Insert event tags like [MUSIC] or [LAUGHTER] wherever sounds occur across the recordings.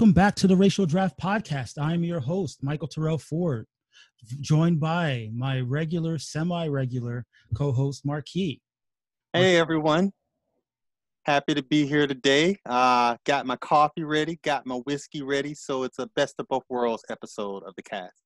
Welcome back to the Racial Draft Podcast. I'm your host, Michael Terrell Ford, joined by my regular, semi regular co host, Marky. Hey, everyone. Happy to be here today. Uh, got my coffee ready, got my whiskey ready. So it's a best of both worlds episode of the cast.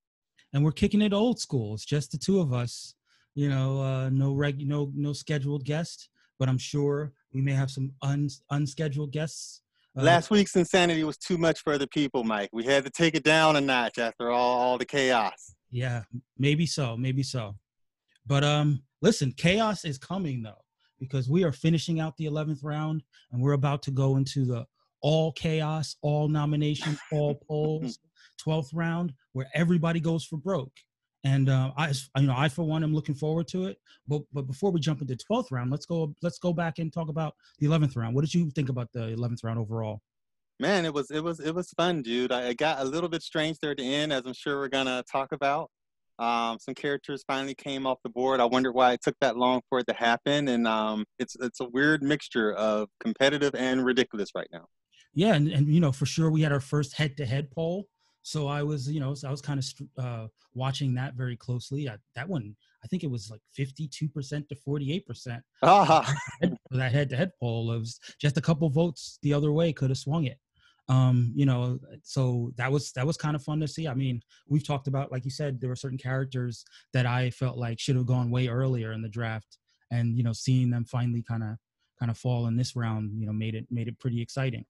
And we're kicking it old school. It's just the two of us. You know, uh, no reg, no no scheduled guest, but I'm sure we may have some un, unscheduled guests Last week's insanity was too much for other people, Mike. We had to take it down a notch after all, all the chaos. Yeah, maybe so, maybe so. But um, listen, chaos is coming though, because we are finishing out the eleventh round, and we're about to go into the all chaos, all nominations, all [LAUGHS] polls, twelfth round, where everybody goes for broke. And uh, I, you know, I for one am looking forward to it. But but before we jump into twelfth round, let's go let's go back and talk about the eleventh round. What did you think about the eleventh round overall? Man, it was it was it was fun, dude. I, it got a little bit strange there at the end, as I'm sure we're gonna talk about. Um, some characters finally came off the board. I wondered why it took that long for it to happen, and um, it's it's a weird mixture of competitive and ridiculous right now. Yeah, and, and you know for sure we had our first head-to-head poll so I was, you know, so I was kind of uh, watching that very closely. I, that one, I think it was like 52% to 48% uh-huh. for that head-to-head poll. It was just a couple votes the other way could have swung it. Um, you know, so that was that was kind of fun to see. I mean, we've talked about, like you said, there were certain characters that I felt like should have gone way earlier in the draft, and you know, seeing them finally kind of kind of fall in this round, you know, made it made it pretty exciting.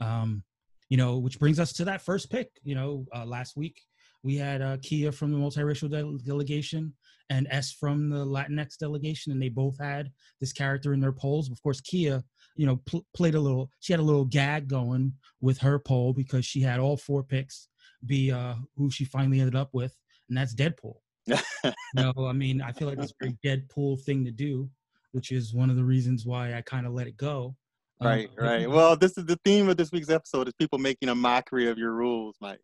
Um, you know, which brings us to that first pick. You know, uh, last week we had uh, Kia from the multiracial de- delegation and S from the Latinx delegation, and they both had this character in their polls. Of course, Kia, you know, pl- played a little. She had a little gag going with her poll because she had all four picks be uh, who she finally ended up with, and that's Deadpool. [LAUGHS] no, I mean, I feel like it's a very [LAUGHS] Deadpool thing to do, which is one of the reasons why I kind of let it go. Right, um, right. Well, this is the theme of this week's episode: is people making a mockery of your rules, Mike.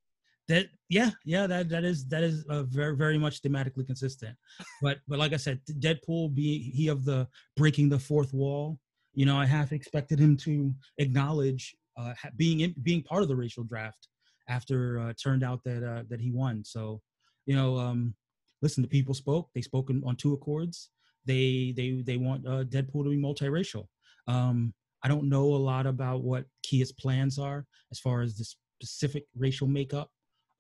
That yeah, yeah. That that is that is uh, very very much thematically consistent. But but like I said, Deadpool being he of the breaking the fourth wall. You know, I half expected him to acknowledge uh, being in, being part of the racial draft after uh, turned out that uh, that he won. So, you know, um, listen, the people spoke. They spoke on two accords. They they they want uh, Deadpool to be multiracial. Um, I don't know a lot about what Kia's plans are as far as the specific racial makeup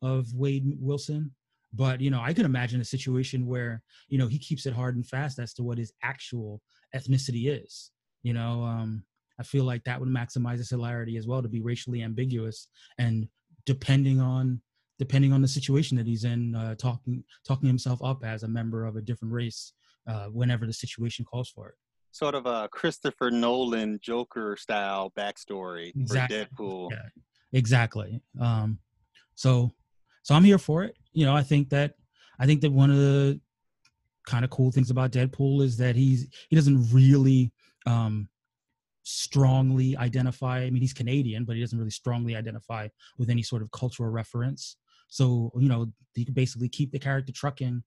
of Wade Wilson. But you know, I can imagine a situation where you know he keeps it hard and fast as to what his actual ethnicity is. You know, um, I feel like that would maximize his hilarity as well to be racially ambiguous and depending on depending on the situation that he's in, uh, talking talking himself up as a member of a different race uh, whenever the situation calls for it sort of a Christopher Nolan Joker style backstory exactly. for Deadpool. Yeah, exactly. Um, so, so I'm here for it. You know, I think that I think that one of the kind of cool things about Deadpool is that he's he doesn't really um, strongly identify. I mean, he's Canadian, but he doesn't really strongly identify with any sort of cultural reference. So, you know, you can basically keep the character trucking,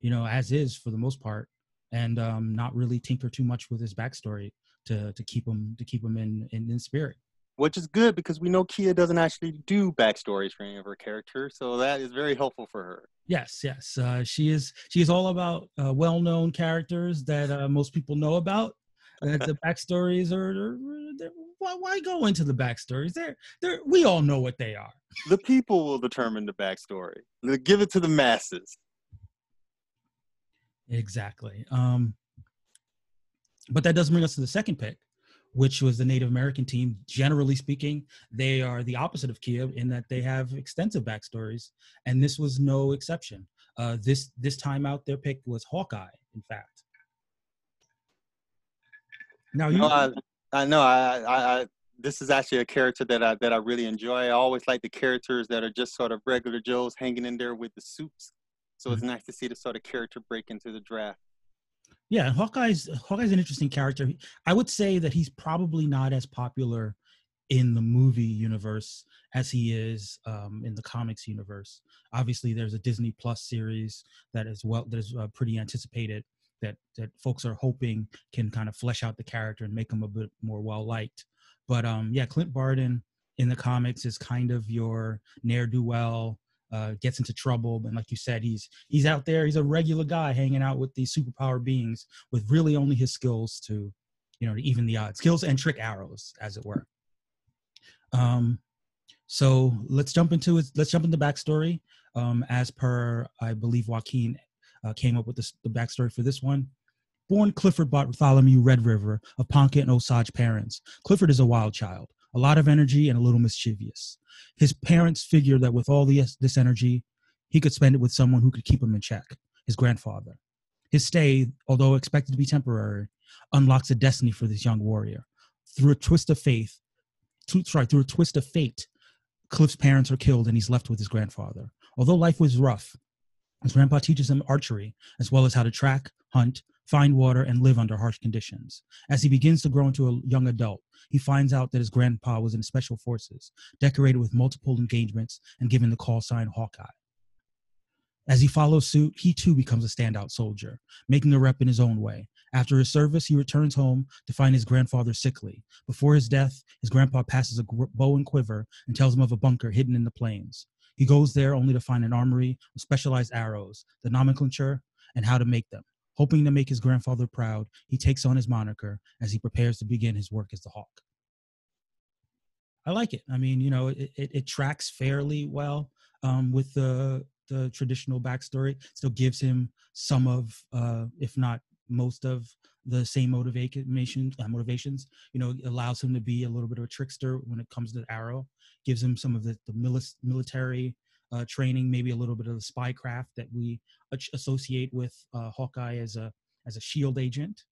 you know, as is for the most part and um, not really tinker too much with his backstory to to keep him to keep him in in, in spirit. Which is good because we know Kia doesn't actually do backstories for any of her characters, so that is very helpful for her. Yes, yes, uh, she is. She is all about uh, well-known characters that uh, most people know about. That the [LAUGHS] backstories are. are why, why go into the backstories? They're, they're, we all know what they are. The people will determine the backstory. Give it to the masses. Exactly. Um, but that does bring us to the second pick, which was the Native American team. Generally speaking, they are the opposite of Kiev in that they have extensive backstories, and this was no exception. Uh, this this time out, their pick was Hawkeye. In fact, now you. No, I, I know. I, I, I, this is actually a character that I that I really enjoy. I always like the characters that are just sort of regular Joes hanging in there with the suits so it's mm-hmm. nice to see the sort of character break into the draft. Yeah, Hawkeye's Hawkeye's an interesting character. I would say that he's probably not as popular in the movie universe as he is um, in the comics universe. Obviously, there's a Disney Plus series that is well that is uh, pretty anticipated that that folks are hoping can kind of flesh out the character and make him a bit more well liked. But um, yeah, Clint Barton in the comics is kind of your ne'er do well, uh, gets into trouble, and like you said, he's he's out there. He's a regular guy hanging out with these superpower beings with really only his skills to, you know, to even the odds, skills and trick arrows, as it were. Um, so let's jump into it. Let's jump into the backstory. Um, as per, I believe Joaquin uh, came up with this, the backstory for this one. Born Clifford Bartholomew Red River of Ponca and Osage parents, Clifford is a wild child, a lot of energy and a little mischievous. His parents figured that with all this, this energy, he could spend it with someone who could keep him in check, his grandfather. His stay, although expected to be temporary, unlocks a destiny for this young warrior. Through a twist of faith, to, sorry, through a twist of fate, Cliff's parents are killed and he's left with his grandfather. Although life was rough, his grandpa teaches him archery, as well as how to track, hunt, find water, and live under harsh conditions. As he begins to grow into a young adult, he finds out that his grandpa was in special forces, decorated with multiple engagements and given the call sign Hawkeye. As he follows suit, he too becomes a standout soldier, making a rep in his own way. After his service, he returns home to find his grandfather sickly. Before his death, his grandpa passes a bow and quiver and tells him of a bunker hidden in the plains. He goes there only to find an armory of specialized arrows, the nomenclature, and how to make them. Hoping to make his grandfather proud, he takes on his moniker as he prepares to begin his work as the Hawk. I like it. I mean, you know, it, it, it tracks fairly well um, with the the traditional backstory. Still gives him some of, uh, if not most of, the same motivation uh, motivations. You know, allows him to be a little bit of a trickster when it comes to the Arrow. Gives him some of the, the mili- military uh, training, maybe a little bit of the spy craft that we associate with uh, Hawkeye as a as a shield agent.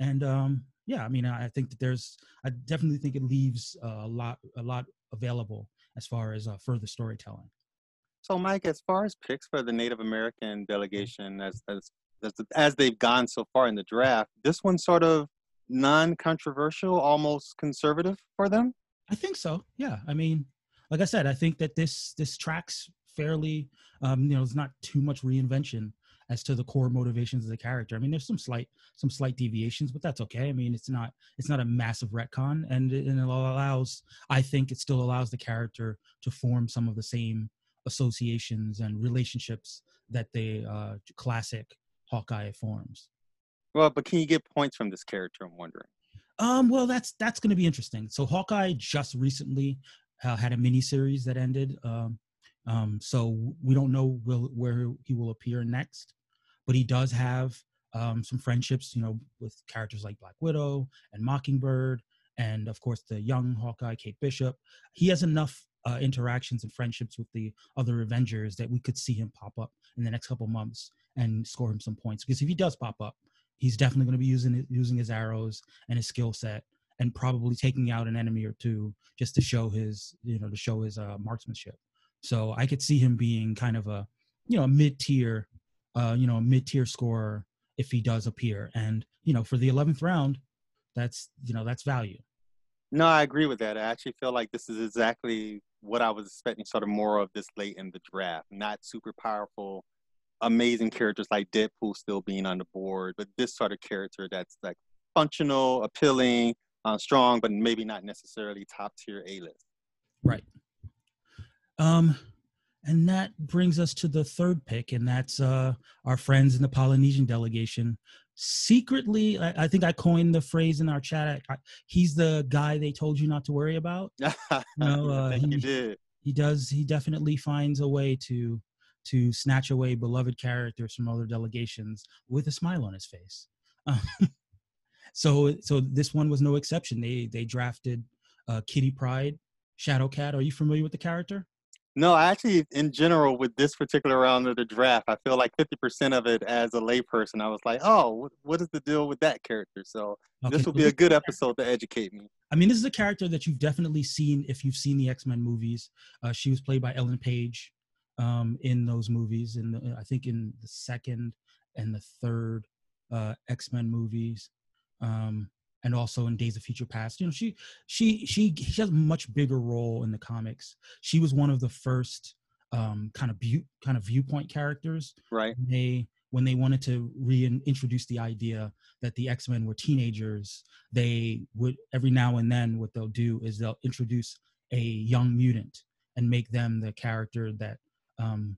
And um, yeah, I mean, I think that there's, I definitely think it leaves uh, a lot a lot available as far as uh, further storytelling. So, Mike, as far as picks for the Native American delegation, as as as, as they've gone so far in the draft, this one's sort of non-controversial, almost conservative for them. I think so. Yeah, I mean, like I said, I think that this this tracks fairly. Um, you know, there's not too much reinvention as to the core motivations of the character. I mean, there's some slight some slight deviations, but that's okay. I mean, it's not it's not a massive retcon, and it, and it allows. I think it still allows the character to form some of the same associations and relationships that the uh, classic Hawkeye forms. Well, but can you get points from this character? I'm wondering. Um, well, that's that's going to be interesting. So Hawkeye just recently uh, had a mini series that ended. Um, um, so we don't know will, where he will appear next, but he does have um, some friendships, you know, with characters like Black Widow and Mockingbird, and of course the young Hawkeye, Kate Bishop. He has enough uh, interactions and friendships with the other Avengers that we could see him pop up in the next couple months and score him some points. Because if he does pop up, he's definitely going to be using using his arrows and his skill set, and probably taking out an enemy or two just to show his you know to show his uh, marksmanship. So I could see him being kind of a you know a mid tier, uh, you know mid tier scorer if he does appear. And you know for the eleventh round, that's you know that's value. No, I agree with that. I actually feel like this is exactly what I was expecting, sort of more of this late in the draft. Not super powerful, amazing characters like Deadpool still being on the board, but this sort of character that's like functional, appealing, uh, strong, but maybe not necessarily top tier A list. Right. Um, and that brings us to the third pick, and that's uh, our friends in the Polynesian delegation secretly I, I, think i coined the phrase in our chat I, he's the guy they told you not to worry about [LAUGHS] you know, uh, he, did. he does he definitely finds a way to to snatch away beloved characters from other delegations with a smile on his face [LAUGHS] so so this one was no exception they they drafted uh, kitty pryde shadowcat are you familiar with the character no, actually, in general, with this particular round of the draft, I feel like 50% of it as a layperson, I was like, oh, what is the deal with that character? So okay. this will be a good episode to educate me. I mean, this is a character that you've definitely seen if you've seen the X Men movies. Uh, she was played by Ellen Page um, in those movies, and I think in the second and the third uh, X Men movies. Um, and also in Days of Future Past. You know, she she she she has a much bigger role in the comics. She was one of the first um, kind of view, kind of viewpoint characters. Right. When they when they wanted to reintroduce the idea that the X Men were teenagers, they would every now and then what they'll do is they'll introduce a young mutant and make them the character that um,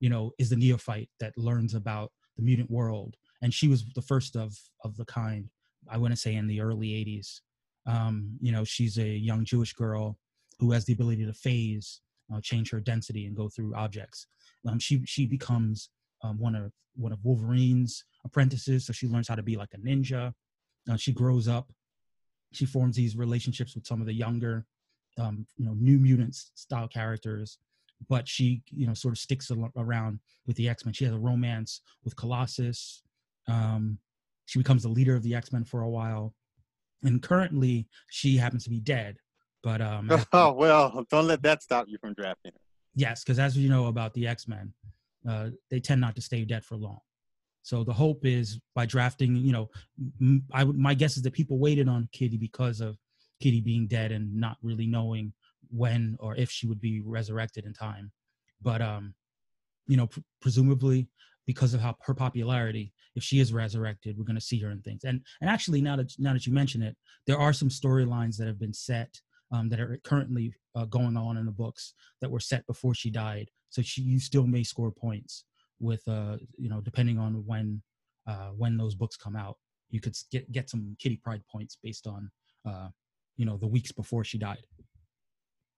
you know is the neophyte that learns about the mutant world and she was the first of of the kind i want to say in the early 80s um, you know she's a young jewish girl who has the ability to phase uh, change her density and go through objects. Um, she she becomes um, one of one of wolverine's apprentices so she learns how to be like a ninja. Uh, she grows up she forms these relationships with some of the younger um, you know new mutants style characters but she you know sort of sticks around with the x-men. She has a romance with colossus um, she becomes the leader of the x-men for a while and currently she happens to be dead but um [LAUGHS] oh well don't let that stop you from drafting her yes because as you know about the x-men uh, they tend not to stay dead for long so the hope is by drafting you know I would my guess is that people waited on kitty because of kitty being dead and not really knowing when or if she would be resurrected in time. But um, you know, pr- presumably because of how her popularity, if she is resurrected, we're going to see her in things. And and actually, now that now that you mention it, there are some storylines that have been set um, that are currently uh, going on in the books that were set before she died. So she you still may score points with uh you know depending on when uh when those books come out. You could get get some Kitty Pryde points based on uh you know the weeks before she died.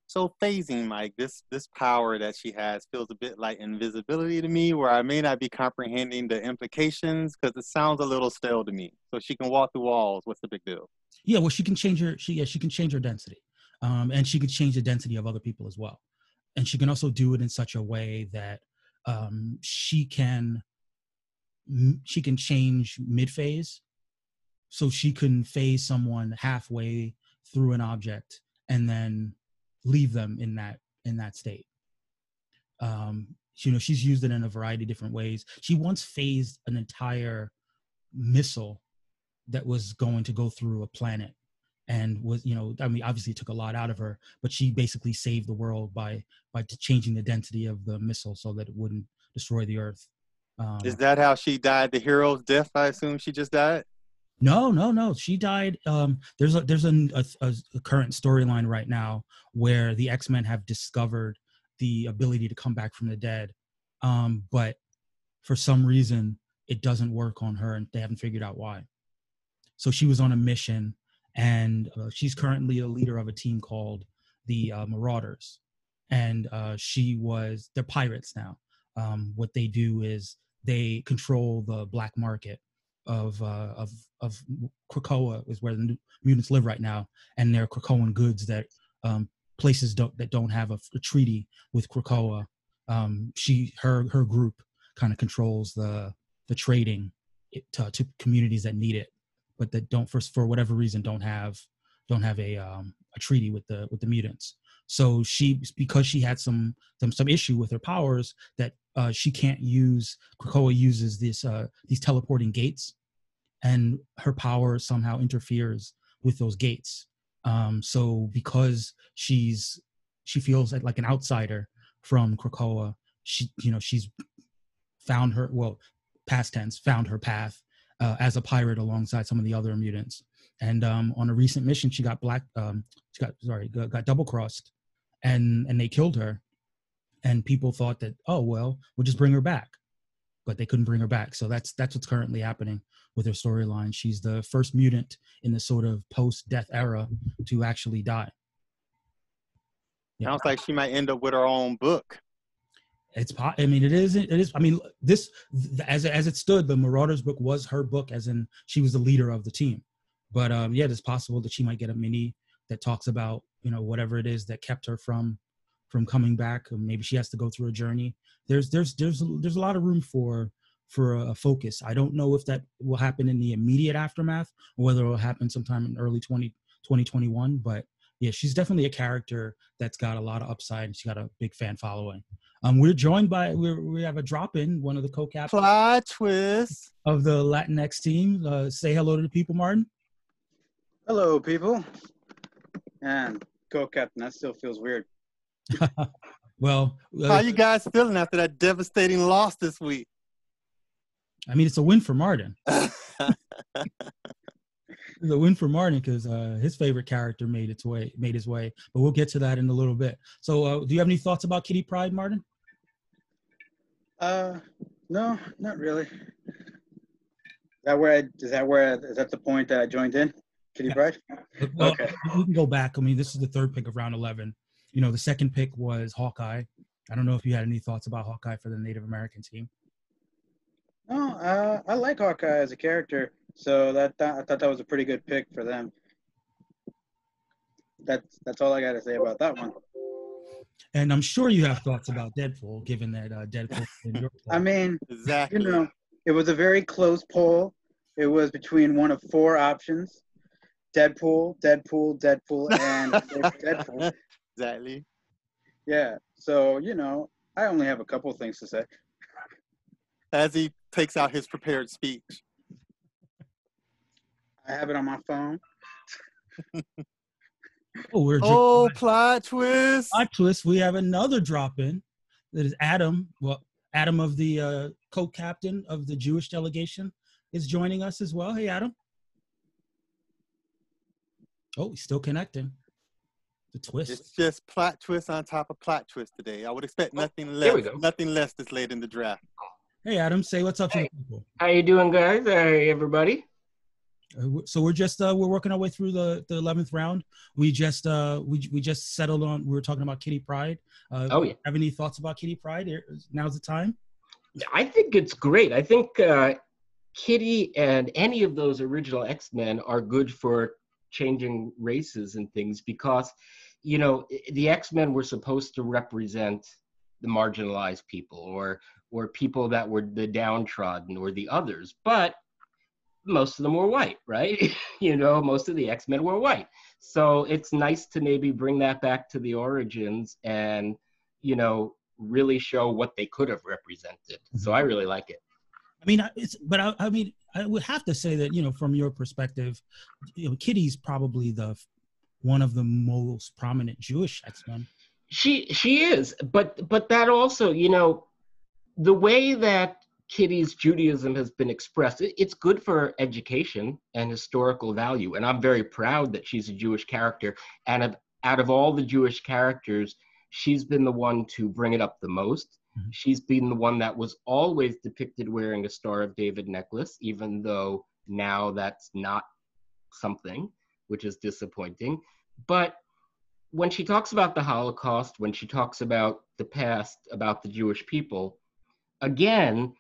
So phasing, Mike, this this power that she has feels a bit like invisibility to me, where I may not be comprehending the implications because it sounds a little stale to me. So she can walk through walls. What's the big deal? Yeah, well, she can change her. She yeah, she can change her density, um, and she can change the density of other people as well, and she can also do it in such a way that um, she can she can change mid phase, so she can phase someone halfway through an object and then leave them in that in that state. Um, you know, she's used it in a variety of different ways. She once phased an entire missile that was going to go through a planet and was you know i mean obviously took a lot out of her but she basically saved the world by by changing the density of the missile so that it wouldn't destroy the earth um, is that how she died the hero's death i assume she just died no, no, no. She died. Um, there's a there's a, a, a current storyline right now where the X Men have discovered the ability to come back from the dead, um, but for some reason it doesn't work on her, and they haven't figured out why. So she was on a mission, and uh, she's currently a leader of a team called the uh, Marauders, and uh, she was they're pirates now. Um, what they do is they control the black market of uh, of of Krakoa is where the mutants live right now, and they're Krakoan goods that um, places don't that don't have a, a treaty with Krakoa. Um, she her her group kind of controls the the trading to, to, communities that need it, but that don't for for whatever reason don't have don't have a um, a treaty with the with the mutants. So she because she had some some some issue with her powers that uh, she can't use. Krakoa uses this uh, these teleporting gates, and her power somehow interferes with those gates. Um, so because she's she feels like an outsider from Krakoa, she you know she's found her well past tense found her path uh, as a pirate alongside some of the other mutants. And um, on a recent mission, she got black. Um, she got sorry, got, got double crossed, and and they killed her. And people thought that oh well, we'll just bring her back, but they couldn't bring her back. So that's that's what's currently happening with her storyline. She's the first mutant in the sort of post-death era to actually die. Yeah. Sounds like she might end up with her own book. It's I mean it is it is I mean this as as it stood the Marauders book was her book as in she was the leader of the team. But um yeah, it's possible that she might get a mini that talks about, you know, whatever it is that kept her from from coming back. Maybe she has to go through a journey. There's there's there's there's a lot of room for for a focus. I don't know if that will happen in the immediate aftermath or whether it will happen sometime in early 20, 2021. But yeah, she's definitely a character that's got a lot of upside and she's got a big fan following. Um, we're joined by we're, we have a drop in one of the co-captains. Plot twist of the Latinx team. Uh, say hello to the people, Martin. Hello, people. And co-captain, that still feels weird. [LAUGHS] well, uh, how you guys feeling after that devastating loss this week? I mean, it's a win for Martin. [LAUGHS] the win for Martin because uh, his favorite character made its way, made his way. But we'll get to that in a little bit. So, uh, do you have any thoughts about Kitty Pryde, Martin? Uh, no, not really. Is that where I, is that where I, is that the point that I joined in? Kitty Pryde? Well, [LAUGHS] Okay. we can go back. I mean, this is the third pick of round 11. You know, the second pick was Hawkeye. I don't know if you had any thoughts about Hawkeye for the Native American team. No, uh, I like Hawkeye as a character, so that, that I thought that was a pretty good pick for them. That's that's all I got to say about that one. And I'm sure you have thoughts about Deadpool, given that uh, Deadpool. in your [LAUGHS] I mean, Exactly. you know, it was a very close poll. It was between one of four options: Deadpool, Deadpool, Deadpool, and [LAUGHS] Deadpool. exactly. Yeah. So you know, I only have a couple of things to say. As he takes out his prepared speech. I have it on my phone. [LAUGHS] oh, we're Oh, plot twist. plot twist. We have another drop in. That is Adam. Well, Adam of the uh, co-captain of the Jewish delegation is joining us as well. Hey, Adam. Oh, he's still connecting. The twist. It's just plot twist on top of plot twist today. I would expect nothing there we less. go. Nothing less this late in the draft. Hey, Adam. Say what's up to Hey. the people. How you doing, guys? Hey, everybody. Uh, so we're just uh, we're working our way through the the eleventh round. We just uh we we just settled on. We were talking about Kitty Pryde. Uh, Oh yeah, Have any thoughts about Kitty Pryde? Now's the time. I think it's great. I think uh, Kitty and any of those original X Men are good for changing races and things because, you know, the X Men were supposed to represent the marginalized people or or people that were the downtrodden or the others, but most of them were white, right? [LAUGHS] you know, most of the X Men were white. So it's nice to maybe bring that back to the origins and, you know, really show what they could have represented. So I mm-hmm. really like it. I mean, it's but I, I mean, I would have to say that you know, from your perspective, you know, Kitty's probably the one of the most prominent Jewish X Men. She she is, but but that also, you know, the way that Kitty's Judaism has been expressed, it, it's good for education and historical value. And I'm very proud that she's a Jewish character. And of, out of all the Jewish characters, she's been the one to bring it up the most. Mhm. She's been the one that was always depicted wearing a Star of David necklace, even though now that's not something, which is disappointing. But when she talks about the Holocaust, when she talks about the past, about the Jewish people, again,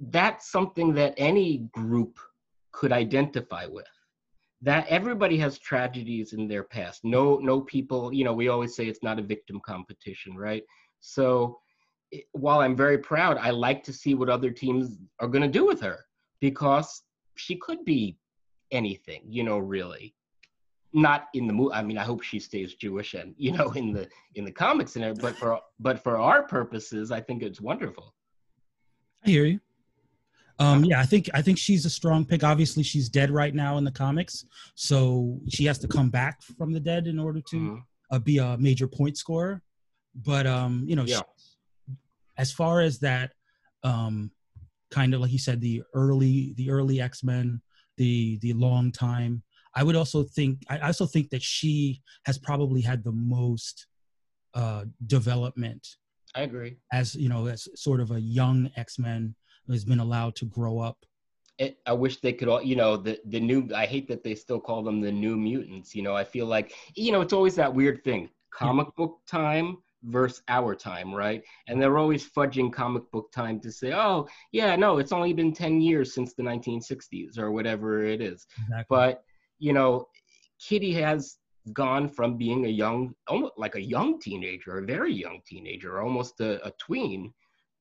that's something that any group could identify with. That everybody has tragedies in their past. No, no people, you know, we always say it's not a victim competition, right? So it- while I'm very proud, I like to see what other teams are going to do with her because she could be anything, you know, really not in the movie. I mean, I hope she stays Jewish and you know in the in the comics and everything. But for but for our purposes, I think it's wonderful. I hear you. Um, yeah, I think I think she's a strong pick. Obviously, she's dead right now in the comics, so she has to come back from the dead in order to Mhm. uh, be a major point scorer. But um, you know, Yeah. As far as that, um, kind of like you said, the early the early X Men, the the long time. I would also think I also think that she has probably had the most uh, development I agree. as you know as sort of a young x-men who has been allowed to grow up It, I wish they could all, you know, the the new. I hate that they still call them the new mutants. You know, I feel like, you know, it's always that weird thing: comic book time versus our time, right? And they're always fudging comic book time to say, oh, yeah, no, it's only been ten years since the 1960s or whatever it is. exactly. but you know kitty has gone from being a young almost like a young teenager a very young teenager almost a, a tween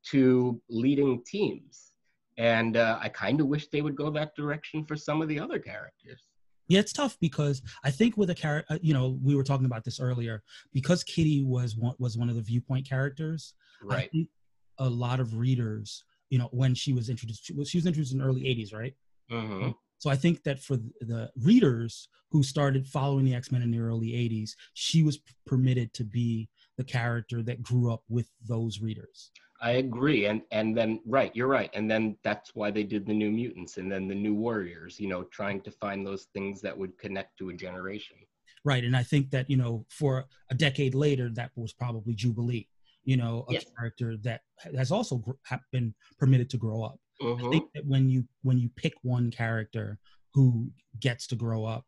to leading teams and uh, i kind of wish they would go that direction for some of the other characters yeah it's tough because i think with a character you know we were talking about this earlier because kitty was one was one of the viewpoint characters right. a lot of readers you know when she was introduced she was, she was introduced in the early 80s right? Hmm so i think that for the readers who started following the x-men in the early 80s she was permitted to be the character that grew up with those readers. I agree, and and then right, you're right, and then that's why they did the New Mutants and then the New Warriors. You know, trying to find those things that would connect to a generation. Right, and I think that you know, for a decade later, that was probably Jubilee. You know, a Yes. character that has also been permitted to grow up. I Mhm. think that when you when you pick one character who gets to grow up,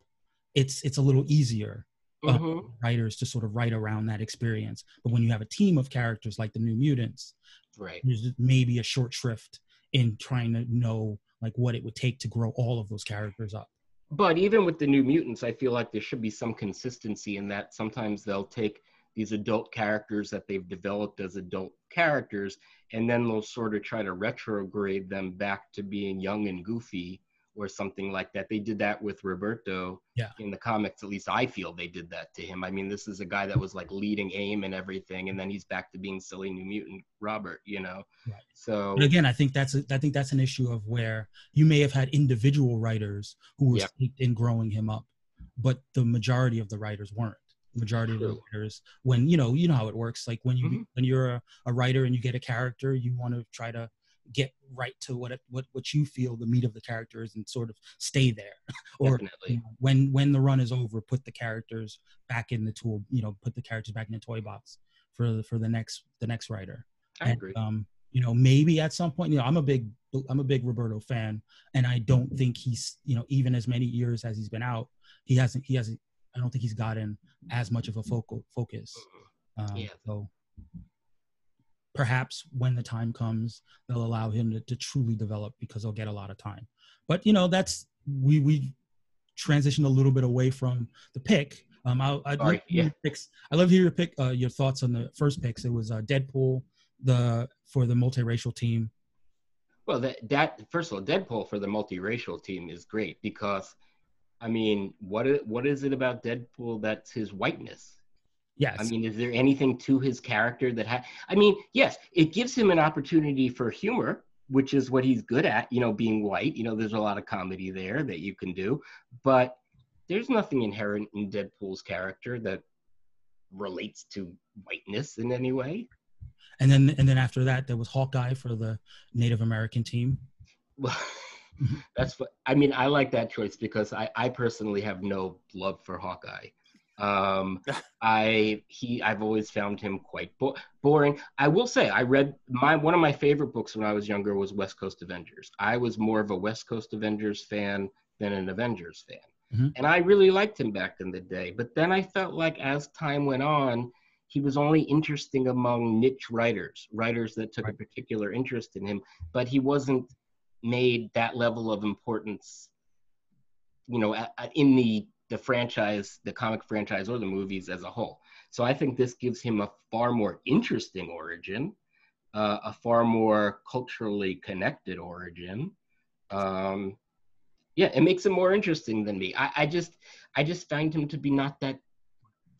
it's it's a little easier uh, Mhm. writers to sort of write around that experience. But when you have a team of characters like the New Mutants, Right. there's maybe a short shrift in trying to know like what it would take to grow all of those characters up. But even with the New Mutants, I feel like there should be some consistency in that sometimes they'll take these adult characters that they've developed as adult characters, and then they'll sort of try to retrograde them back to being young and goofy or something like that. They did that with Roberto Yeah. in the comics. At least I feel they did that to him. I mean, this is a guy that was like leading AIM and everything, and then he's back to being silly New Mutant Robert, you know? Right. So, But again, I think that's a, I think that's an issue of where you may have had individual writers who were Yep. in growing him up, but the majority of the writers weren't. The majority of the writers, when you know, you know how it works. Like when you Mhm. when you're a, a writer and you get a character, you want to try to get right to what it, what what you feel the meat of the character is and sort of stay there. [LAUGHS] or definitely. you know, when when the run is over, put the characters back in the tool. You know, put the characters back in the toy box for the, for the next the next writer. I And, agree. Um, you know, maybe at some point, you know, I'm a big I'm a big Roberto fan, and I don't think he's you know even as many years as he's been out, he hasn't he hasn't. I don't think he's gotten as much of a focal focus. Um, Yeah. So perhaps when the time comes, they'll allow him to, to truly develop because he'll get a lot of time. But you know, that's we we transitioned a little bit away from the pick. Um, I, I'd Sorry, like yeah. picks. I love to hear your pick, uh, your thoughts on the first picks. It was uh, Deadpool, the for the multiracial team. Well, that that first of all, Deadpool for the multiracial team is great because, I mean, what what is it about Deadpool that's his whiteness? Yes, I mean, is there anything to his character that ha- I mean, yes, it gives him an opportunity for humor, which is what he's good at. You know, being white. You know, there's a lot of comedy there that you can do, but there's nothing inherent in Deadpool's character that relates to whiteness in any way. and then and then after that, there was Hawkeye for the Native American team. Well, Mhm. [LAUGHS] that's what I mean. I like that choice because I, I personally have no love for Hawkeye. Um, [LAUGHS] I he I've always found him quite bo- boring. I will say I read my one of my favorite books when I was younger was West Coast Avengers. I was more of a West Coast Avengers fan than an Avengers fan, Mhm. and I really liked him back in the day. But then I felt like as time went on, he was only interesting among niche writers, writers that took a particular interest in him, but he wasn't made that level of importance you know a- a- in the the franchise the comic franchise or the movies as a whole. So i think this gives him a far more interesting origin uh, a far more culturally connected origin. Um yeah it makes him more interesting than me. I, I just i just find him to be not that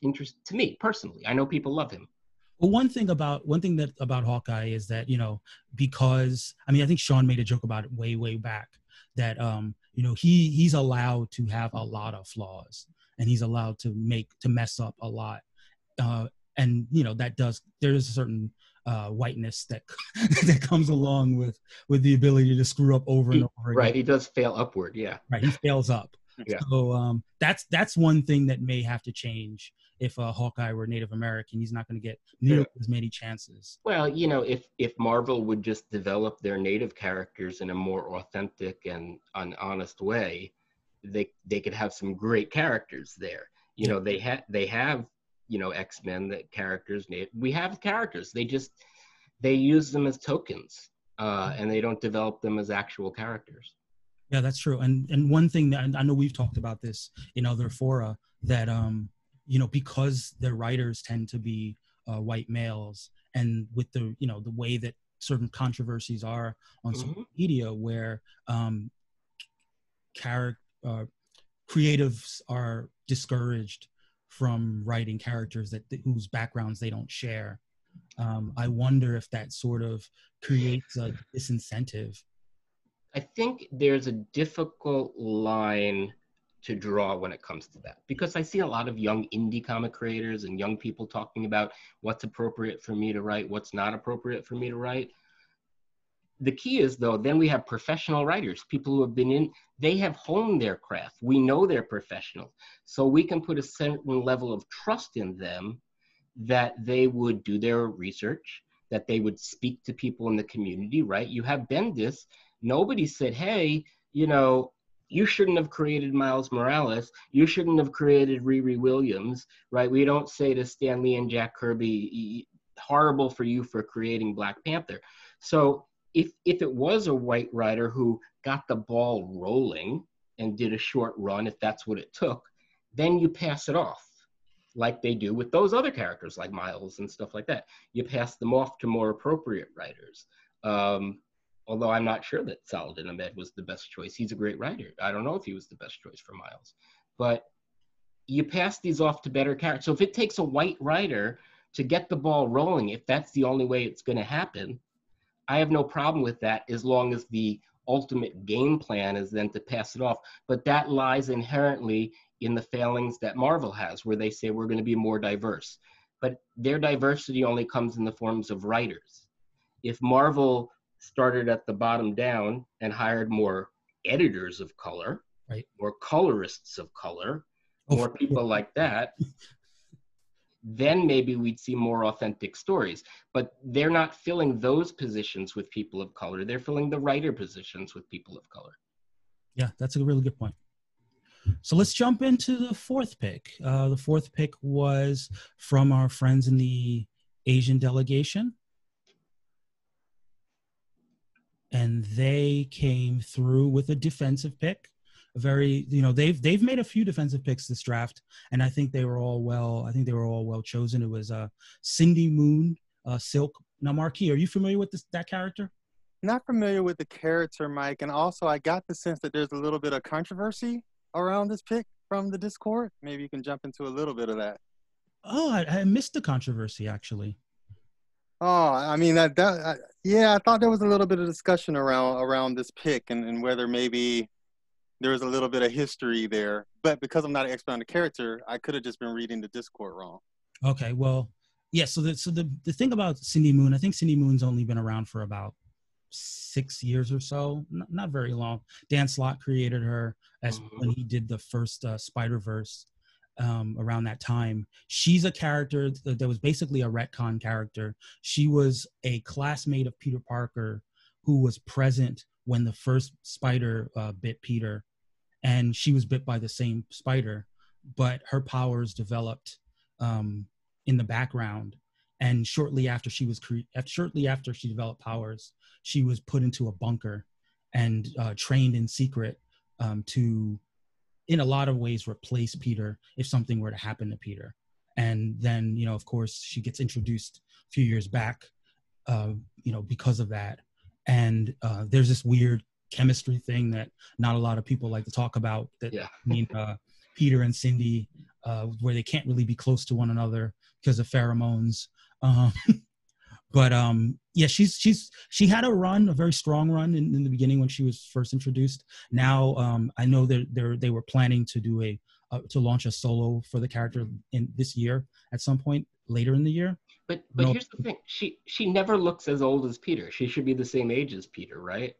interesting to me personally. I know people love him. Well, one thing about one thing that about Hawkeye is that you know because I mean I think Sean made a joke about it way way back that um you know he he's allowed to have a lot of flaws and he's allowed to make to mess up a lot. Uh and you know that does there is a certain uh whiteness that [LAUGHS] that comes along with with the ability to screw up over and over again. right he does fail upward yeah. Right he fails up. Yeah. so um that's that's one thing that may have to change if a hawkeye were native american he's not going to get nearly as many chances Well, you know, if if Marvel would just develop their native characters in a more authentic and an honest way, they they could have some great characters there. You know, they have they have you know X Men that characters. We have characters. They just they use them as tokens, uh, and they don't develop them as actual characters. yeah that's true and and one thing that i know we've talked about this in other fora that um you know because their writers tend to be uh, white males and with the you know the way that certain controversies are on social media where um character uh, creatives are discouraged from writing characters that whose backgrounds they don't share. Um, i wonder if that sort of creates a disincentive. I think there's a difficult line to draw when it comes to that because I see a lot of young indie comic creators and young people talking about what's appropriate for me to write, what's not appropriate for me to write. The key is though, then we have professional writers, people who have been in, they have honed their craft. We know they're professional. So we can put a certain level of trust in them that they would do their research, that they would speak to people in the community, right? You have Bendis. Nobody said, hey, you know, you shouldn't have created Miles Morales. You shouldn't have created Riri Williams, right? We don't say to Stan Lee and Jack Kirby, horrible for you for creating Black Panther. So if if it was a white writer who got the ball rolling and did a short run, if that's what it took, then you pass it off like they do with those other characters like Miles and stuff like that. You pass them off to more appropriate writers. Um, although I'm not sure that Saladin Ahmed was the best choice. He's a great writer. I don't know if he was the best choice for Miles, but you pass these off to better characters. So if it takes a white writer to get the ball rolling, if that's the only way it's going to happen, I have no problem with that as long as the ultimate game plan is then to pass it off. But that lies inherently in the failings that Marvel has, where they say we're going to be more diverse. But their diversity only comes in the forms of writers. If Marvel started at the bottom down and hired more editors of color, right. more colorists of color, oh, more [LAUGHS] people yeah. like that, then maybe we'd see more authentic stories. But they're not filling those positions with people of color. They're filling the writer positions with people of color. Yeah, that's a really good point. So let's jump into the fourth pick. Uh, the fourth pick was from our friends in the Asian delegation. And they came through with a defensive pick a very you know they've they've made a few defensive picks this draft and i think they were all well i think they were all well chosen. It was uh cindy moon uh silk. Now Marky are you familiar with this that character? Not familiar with the character mike and also i got the sense that there's a little bit of controversy around this pick from the discord. Maybe you can jump into a little bit of that. Oh i, I missed the controversy actually Oh, I mean that that I, yeah, I thought there was a little bit of discussion around around this pick and, and whether maybe there was a little bit of history there. But because I'm not an expert on the character, I could have just been reading the Discord wrong. Okay, well, yeah. So the so the the thing about Cindy Moon, I think Cindy Moon's only been around for about six years or so, not, not very long. Dan Slott created her as mm-hmm. when he did the first uh, Spider Verse um, around that time. She's a character that was basically a retcon character. She was a classmate of Peter Parker who was present when the first spider uh, bit Peter, and she was bit by the same spider, but her powers developed um, in the background. And shortly after she was cre- shortly after she developed powers, she was put into a bunker and uh, trained in secret um, to in a lot of ways replace Peter if something were to happen to Peter. And then, you know, of course, she gets introduced a few years back, uh, you know, because of that. And uh, there's this weird chemistry thing that not a lot of people like to talk about that yeah. I [LAUGHS] mean uh, Peter and Cindy, uh, where they can't really be close to one another because of pheromones. Um, [LAUGHS] but um yeah she's she's she had a run a very strong run in, in the beginning when she was first introduced. Now um i know that they're they were planning to do a uh, to launch a solo for the character in this year at some point later in the year. But but no. here's the thing. She she never looks as old as peter. She should be the same age as peter right?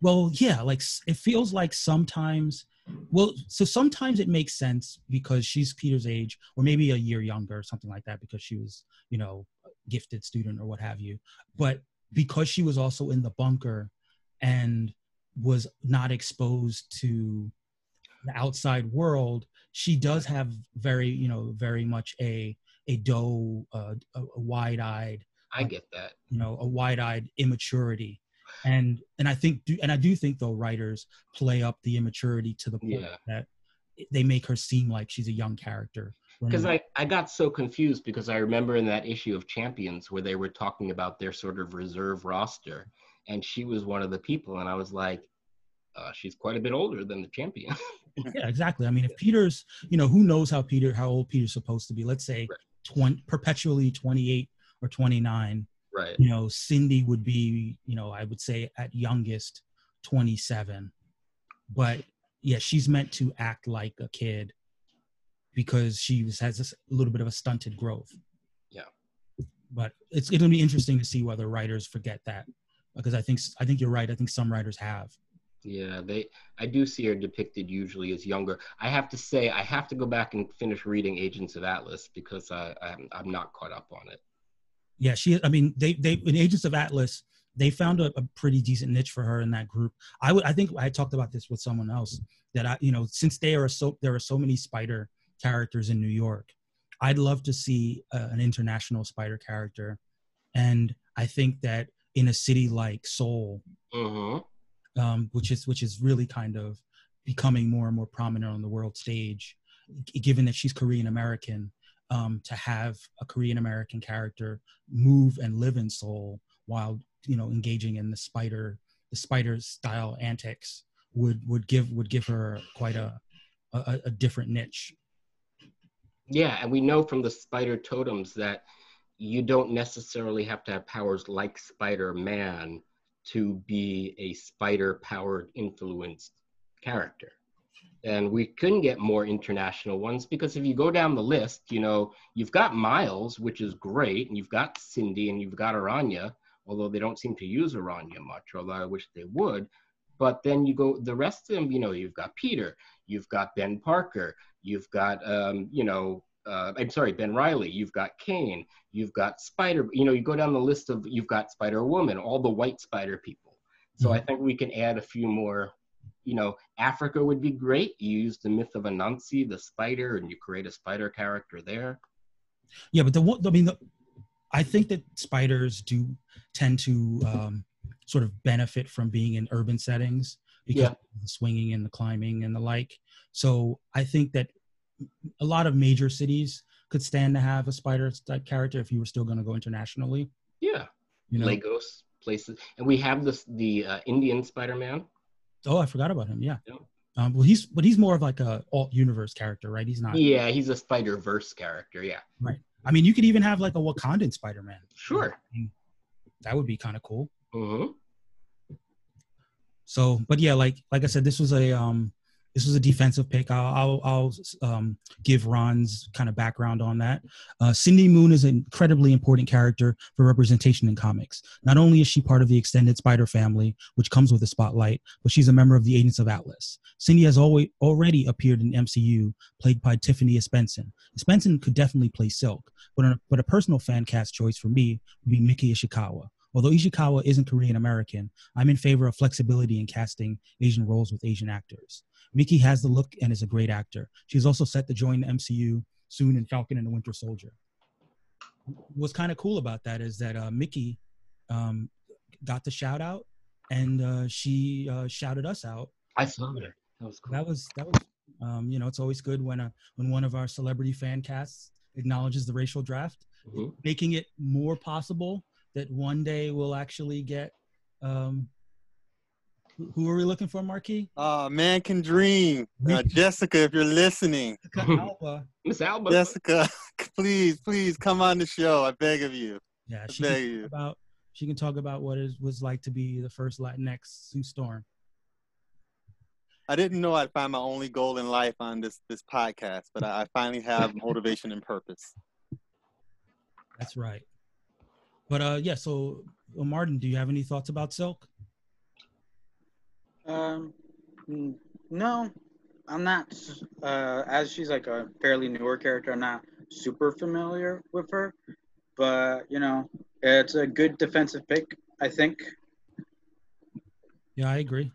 Well yeah like it feels like sometimes well so sometimes it makes sense because she's peter's age or maybe a year younger or something like that because she was you know gifted student or what have you. But because she was also in the bunker and was not exposed to the outside world she does have very you know very much a a doe uh, a, a wide-eyed i get that. you know a wide-eyed immaturity. And and i think do, and i do think though writers play up the immaturity to the point yeah. that they make her seem like she's a young character because I, I got so confused because I remember in that issue of Champions where they were talking about their sort of reserve roster, and she was one of the people, and I was like, uh, she's quite a bit older than the champion. yeah, [LAUGHS] exactly. I mean, if Peter's, you know, who knows how Peter, how old Peter's supposed to be? Let's say right. 20, perpetually 28 or 29. Right. You know, Cindy would be, you know, I would say at youngest 27. But yeah, she's meant to act like a kid because she was, has this a little bit of a stunted growth. Yeah. But it's going to be interesting to see whether writers forget that because I think I think you're right. I think some writers have. Yeah, they. I do see her depicted usually as younger. I have to say, I have to go back and finish reading Agents of Atlas because I, I'm I'm not caught up on it. Yeah, she. I mean, they they in Agents of Atlas, they found a, a pretty decent niche for her in that group. I would. I think I talked about this with someone else that I, you know, since there are so there are so many spider characters in New York, I'd love to see uh, an international spider character, and I think that in a city like Seoul, Mm-hmm. um, which is which is really kind of becoming more and more prominent on the world stage, given that she's Korean American, um, to have a Korean American character move and live in Seoul while you know engaging in the spider the spider style antics would would give would give her quite a a, a different niche. Yeah, and we know from the spider totems that you don't necessarily have to have powers like Spider Man to be a spider powered influenced character. And we couldn't get more international ones because if you go down the list, you know, you've got Miles, which is great, and you've got Cindy and you've got Aranya, although they don't seem to use Aranya much, although I wish they would. But then you go the rest of them, you know, you've got Peter, you've got Ben Parker, you've got um, you know, uh, I'm sorry, Ben Reilly, you've got Kaine, you've got Spider, you know, you go down the list of you've got Spider Woman, all the white spider people. So I think we can add a few more. You know, Africa would be great. You use the myth of Anansi, the spider, and you create a spider character there. Yeah, but the one I mean, the, I think that spiders do tend to um, sort of benefit from being in urban settings Yeah. of the swinging and the climbing and the like. So I think that a lot of major cities could stand to have a spider type character if you were still going to go internationally. Yeah, You know? Lagos places, and we have this the uh, Indian Spider-Man. oh, I forgot about him. Yeah. Yeah. Um, well, he's but he's more of like a alt universe character, right? He's not. Yeah, he's a Spider Verse character. Yeah, Right. I mean, you could even have like a Wakandan Spider Man. sure. That would be kind of cool. hmm So, but yeah, like like I said, this was a um this was a defensive pick. I'll I'll, I'll um, give Ron's kind of background on that. Uh, Cindy Moon is an incredibly important character for representation in comics. Not only is she part of the extended Spider family, which comes with a spotlight, but she's a member of the Agents of Atlas. Cindy has always already appeared in MCU, played by Tiffany Espensen. Espensen could definitely play Silk, but a, but a personal fan cast choice for me would be Miki Ishikawa. Although Ishikawa isn't Korean American, I'm in favor of flexibility in casting Asian roles with Asian actors. Miki has the look and is a great actor. She's also set to join the MCU soon in Falcon and the Winter Soldier. What's kind of cool about that is that uh, Miki um, got the shout out, and uh, she uh, shouted us out. I saw that. That was cool. That was that was um, you know it's always good when a when one of our celebrity fan casts acknowledges the racial draft, Mhm. making it more possible that one day we'll actually get. Um, who- who are we looking for, Marky? Uh, man can dream. [LAUGHS] Uh, Jessica, if you're listening, [LAUGHS] Jessica Alba. Miss Alba. Jessica, [LAUGHS] please, please come on the show. I beg of you. Yeah, I she beg can you. talk about she can talk about what it was like to be the first Latinx Sue Storm. I didn't know I'd find my only goal in life on this this podcast, but I, I finally have motivation and purpose. That's right. But uh, yeah. So, well, Martin, do you have any thoughts about Silk? Um, no, I'm not. Uh, as she's like a fairly newer character, I'm not super familiar with her. But you know, it's a good defensive pick, I think. Yeah, I agree.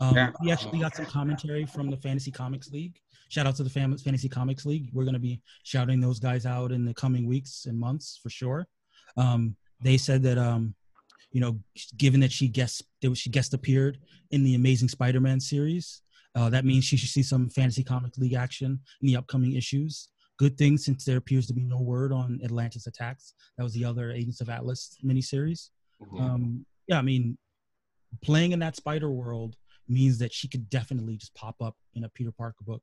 Um, Yeah. We actually got some commentary from the Fantasy Comics League. Shout out to the Fam- Fantasy Comics League. We're going to be shouting those guys out in the coming weeks and months for sure. Um, they said that, um, you know, given that she guest that she guest appeared in the Amazing Spider-Man series, uh, that means she should see some Fantasy comic League action in the upcoming issues. Good thing since there appears to be no word on Atlantis attacks. That was the other Agents of Atlas miniseries. Mhm. Um, yeah, I mean, playing in that spider world means that she could definitely just pop up in a Peter Parker book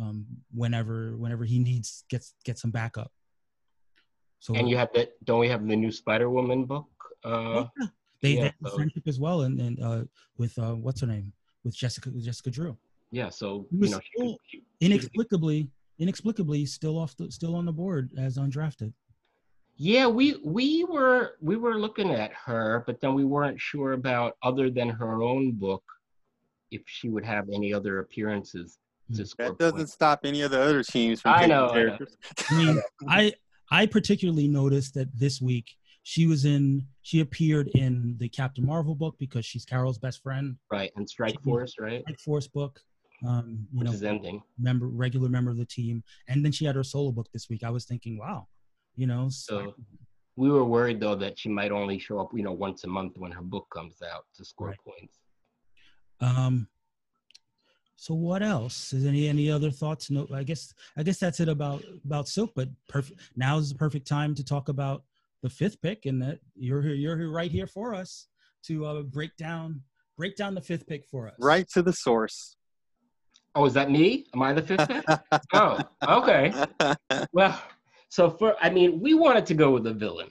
um, whenever whenever he needs gets get some backup. So and you have that. Don't we have the new Spider Woman book? Uh, Oh, yeah. they, yeah, they so- friendship as well, and and uh, with uh, what's her name with Jessica Jessica Drew. Yeah, so you know, still- she, inexplicably, inexplicably, still off the, still on the board as undrafted. yeah, we we were we were looking at her, but then we weren't sure about other than her own book if she would have any other appearances to Hmm. score That doesn't points. stop any of the other teams from I taking know, I know. I mean, [LAUGHS] I I particularly noticed that this week she was in she appeared in the Captain Marvel book because she's Carol's best friend. Right, and Strike Force, right, Strike Force book, um, you which know, is ending. member regular member of the team, and then she had her solo book this week. I was thinking, wow, you know, So we were worried though that she might only show up, you know, once a month when her book comes out to score Right. points. Um. So what else? Is any any other thoughts? No, I guess I guess that's it about about Silk. But perfect. Now is the perfect time to talk about the fifth pick, and that you're here. You're here right here for us to uh, break down break down the fifth pick for us. Right to the source. Oh, is that me? Am I the fifth pick? [LAUGHS] oh, okay. Well, so for I mean, we wanted to go with a villain.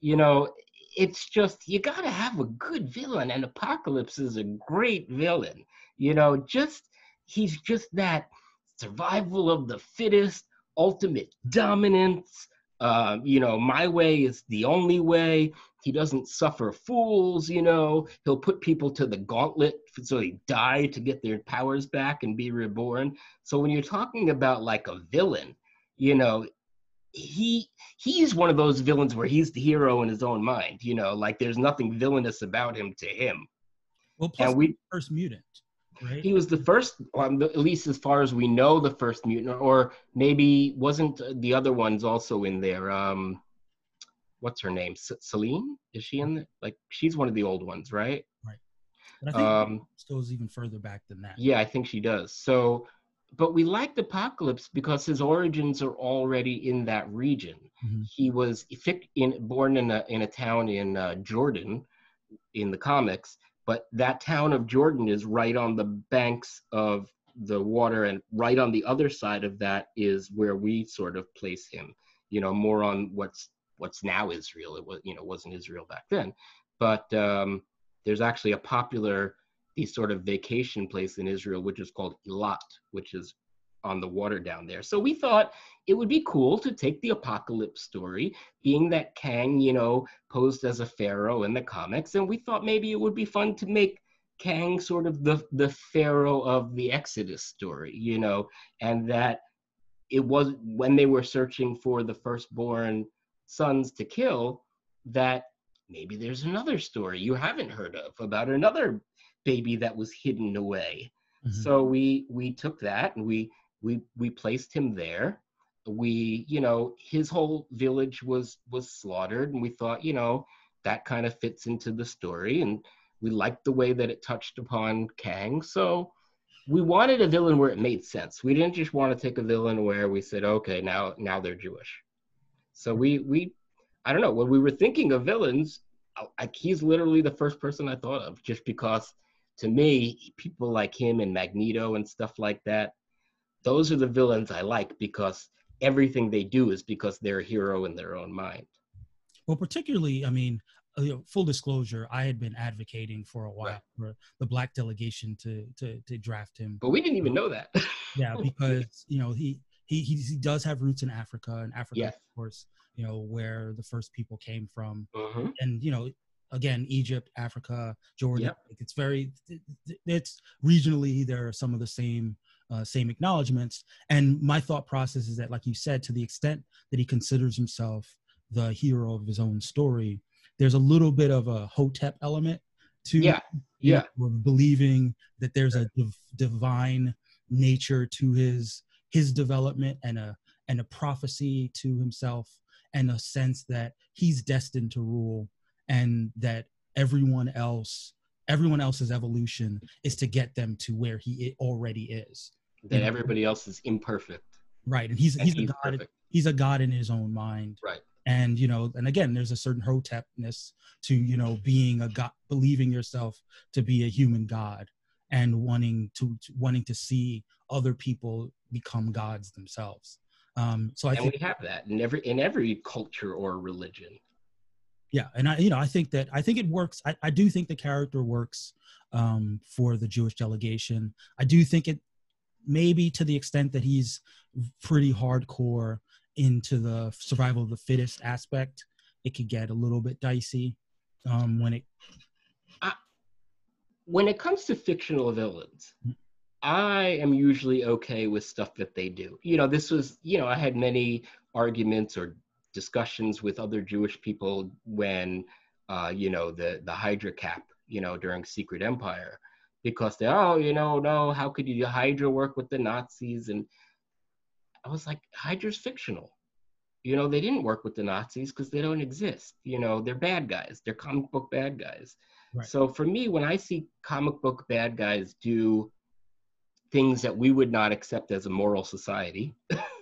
You know, it's just you got to have a good villain, and Apocalypse is a great villain. You know, just he's just that survival of the fittest, ultimate dominance. Uh, you know, my way is the only way. He doesn't suffer fools. You know, he'll put people to the gauntlet so they die to get their powers back and be reborn. So when you're talking about like a villain, you know, he he's one of those villains where he's the hero in his own mind. You know, like there's nothing villainous about him to him. Well, plus And we first mutant, right? he was the first, um, at least as far as we know, the first mutant, or maybe wasn't the other ones also in there? Um, what's her name? Selene? Is she in there? Like she's one of the old ones, right? but I think Um, it goes even further back than that. Yeah, I think she does. So, but we liked Apocalypse because his origins are already in that region. Mhm. He was in, born in a in a town in uh, Jordan, in the comics, but that town of Jordan is right on the banks of the water, and right on the other side of that is where we sort of place him. You know, more on what's what's now Israel. It was you know wasn't Israel back then, but um, there's actually a popular the sort of vacation place in Israel, which is called Eilat, which is on the water down there. So we thought it would be cool to take the apocalypse story, being that Kang, you know, posed as a pharaoh in the comics, and we thought maybe it would be fun to make Kang sort of the the pharaoh of the Exodus story, you know, and that it was when they were searching for the firstborn sons to kill that maybe there's another story you haven't heard of about another baby that was hidden away. Mhm. So we we took that and we we we placed him there. We you know his whole village was was slaughtered, and we thought you know that kind of fits into the story, and we liked the way that it touched upon Kang. So we wanted a villain where it made sense. We didn't just want to take a villain where we said okay now now they're Jewish. So we we I don't know when we were thinking of villains, I, he's literally the first person I thought of just because to me, people like him and Magneto and stuff like that, those are the villains I like because everything they do is because they're a hero in their own mind. Well, particularly, I mean, uh, you know, full disclosure, I had been advocating for a while Right. for the black delegation to to to draft him. But we didn't even know that. [LAUGHS] Yeah, because you know he he he, does have roots in Africa, and Africa, Yes. of course, you know where the first people came from, Mhm. and you know again Egypt, Africa, Jordan. Yep. It's very it's regionally there are some of the same uh, same acknowledgments. And my thought process is that, like you said, to the extent that he considers himself the hero of his own story, there's a little bit of a hotep element to Yeah, yeah. know, believing that there's a div- divine nature to his his development and a and a prophecy to himself and a sense that he's destined to rule and that everyone else everyone else's evolution is to get them to where he already is That Yeah. everybody else is imperfect. right and he's And he's a god perfect. he's a god in his own mind Right. and you know and again there's a certain hotepness to you know being a god believing yourself to be a human god and wanting to to- wanting to see other people become gods themselves um so i and think we have that in every in every culture or religion. Yeah and i you know i think that i think it works i, I do think the character works um for the jewish delegation i do think it maybe to the extent that he's pretty hardcore into the survival of the fittest aspect, it could get a little bit dicey um, when it. when it comes to fictional villains, I am usually okay with stuff that they do. You know, this was, you know, I had many arguments or discussions with other Jewish people when, uh, you know, the the Hydra cap, you know, during Secret Empire, because they, oh, you know, no, how could you Hydra work with the Nazis? And I was like, Hydra's fictional. You know, they didn't work with the Nazis because they don't exist. You know, they're bad guys. They're comic book bad guys. Right. So for me, when I see comic book bad guys do things that we would not accept as a moral society, [LAUGHS]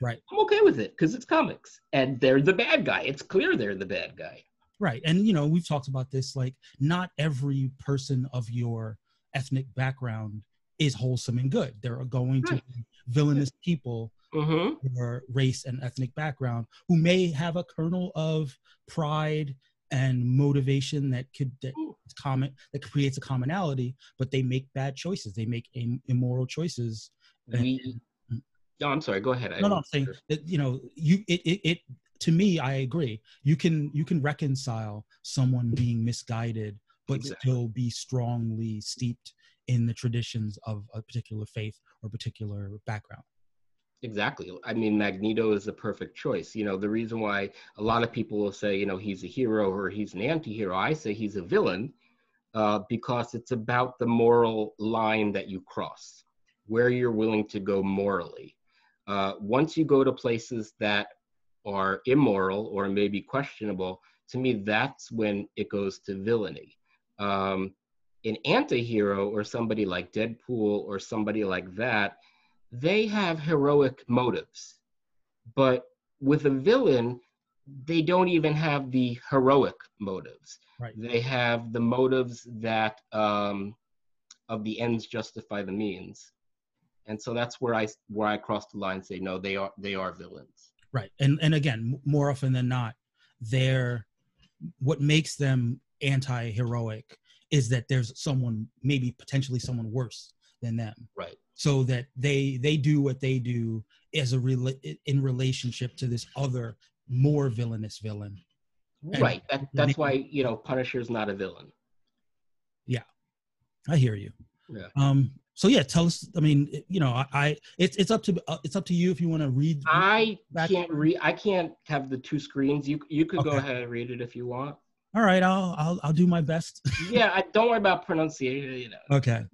Right. I'm okay with it because it's comics and they're the bad guy. It's clear they're the bad guy. Right. And, you know, we've talked about this like, not every person of your ethnic background is wholesome and good. There are going to be villainous people Mm-hmm. or race and ethnic background who may have a kernel of pride and motivation that could that common that creates a commonality but they make bad choices they make im- immoral choices And- We. No, I'm sorry. Go ahead. I no no i'm saying that you know you it, it it to me i agree you can you can reconcile someone being misguided but Exactly. still be strongly steeped in the traditions of a particular faith or particular background Exactly. I mean, Magneto is the perfect choice. You know, the reason why a lot of people will say, you know, he's a hero or he's an anti-hero, I say he's a villain uh, because it's about the moral line that you cross, where you're willing to go morally. Uh, once you go to places that are immoral or maybe questionable, to me, that's when it goes to villainy. Um, an anti-hero or somebody like Deadpool or somebody like that, they have heroic motives. But with a villain, they don't even have the heroic motives. Right. They have the motives that um, of the ends justify the means. And so that's where I where I cross the line and say no, they are they are villains. right and and again more often than not they're what makes them anti-heroic is that there's someone maybe potentially someone worse than them Right. so that they they do what they do as a rela- in relationship to this other more villainous villain And- right. That, that's why you know Punisher's not a villain. Yeah, I hear you Yeah. um so yeah tell us i mean you know i, I it's it's up to uh, it's up to you if you want to read I can't read. I can't have the two screens. You you could go ahead and read it if you want. all right i'll i'll, I'll do my best [LAUGHS] Yeah, I, don't worry about pronunciation. You know. Okay.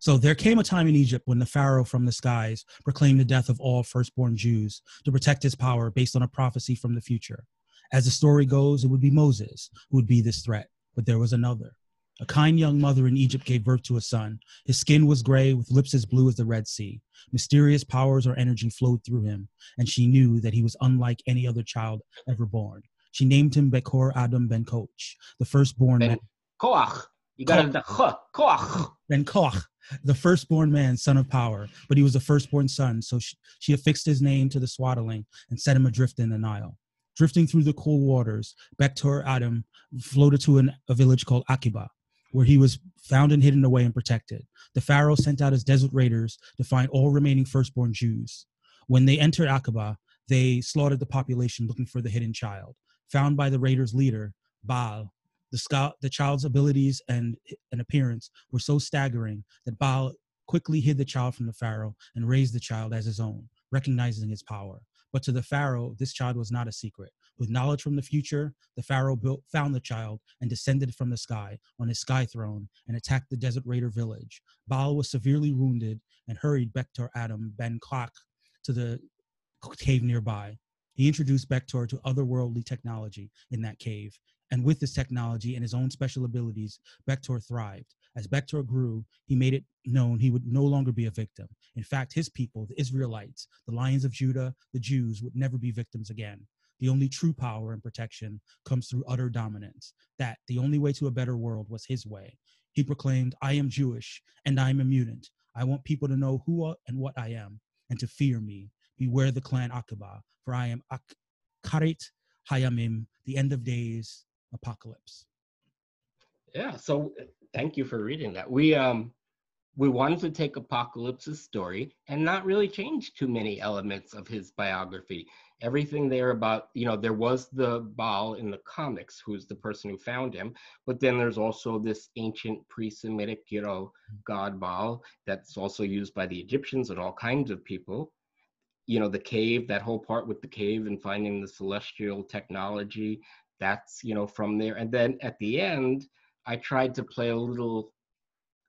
So there came a time in Egypt when the Pharaoh from the skies proclaimed the death of all firstborn Jews to protect his power based on a prophecy from the future. As the story goes, it would be Moses who would be this threat, but there was another. A kind young mother in Egypt gave birth to a son. His skin was gray, with lips as blue as the Red Sea. Mysterious powers or energy flowed through him, and she knew that he was unlike any other child ever born. She named him Bekor Adam Ben Koch, the firstborn Ben man. Koach. You got to the ch. Koach. Ben Koch, the firstborn man, son of power, but he was the firstborn son, so she, she affixed his name to the swaddling and set him adrift in the Nile. Drifting through the cool waters, Bektor Adam floated to an, a village called Akiba, where he was found and hidden away and protected. The Pharaoh sent out his desert raiders to find all remaining firstborn Jews. When they entered Akiba, they slaughtered the population looking for the hidden child. Found by the raiders' leader, Baal, the, scout, the child's abilities and, and appearance were so staggering that Baal quickly hid the child from the Pharaoh and raised the child as his own, recognizing his power. But to the Pharaoh, this child was not a secret. With knowledge from the future, the Pharaoh built, found the child and descended from the sky on his sky throne and attacked the desert raider village. Baal was severely wounded and hurried Bektor Adam Ben Kak to the cave nearby. He introduced Bektor to otherworldly technology in that cave, and with this technology and his own special abilities, Bektor thrived. As Bektor grew, he made it known he would no longer be a victim. In fact, his people, the Israelites, the Lions of Judah, the Jews, would never be victims again. The only true power and protection comes through utter dominance. That the only way to a better world was his way. He proclaimed, I am Jewish and I am a mutant. I want people to know who and what I am and to fear me. Beware the clan Akiba, for I am Ak- Karit Hayamim, the end of days, apocalypse. Yeah. So thank you for reading that. We um we wanted to take Apocalypse's story and not really change too many elements of his biography. Everything there about, you know, there was the Baal in the comics, who's the person who found him, but then there's also this ancient pre-Semitic, you know, god Baal that's also used by the Egyptians and all kinds of people. You know, the cave, that whole part with the cave and finding the celestial technology, that's, you know, from there. And then at the end, I tried to play a little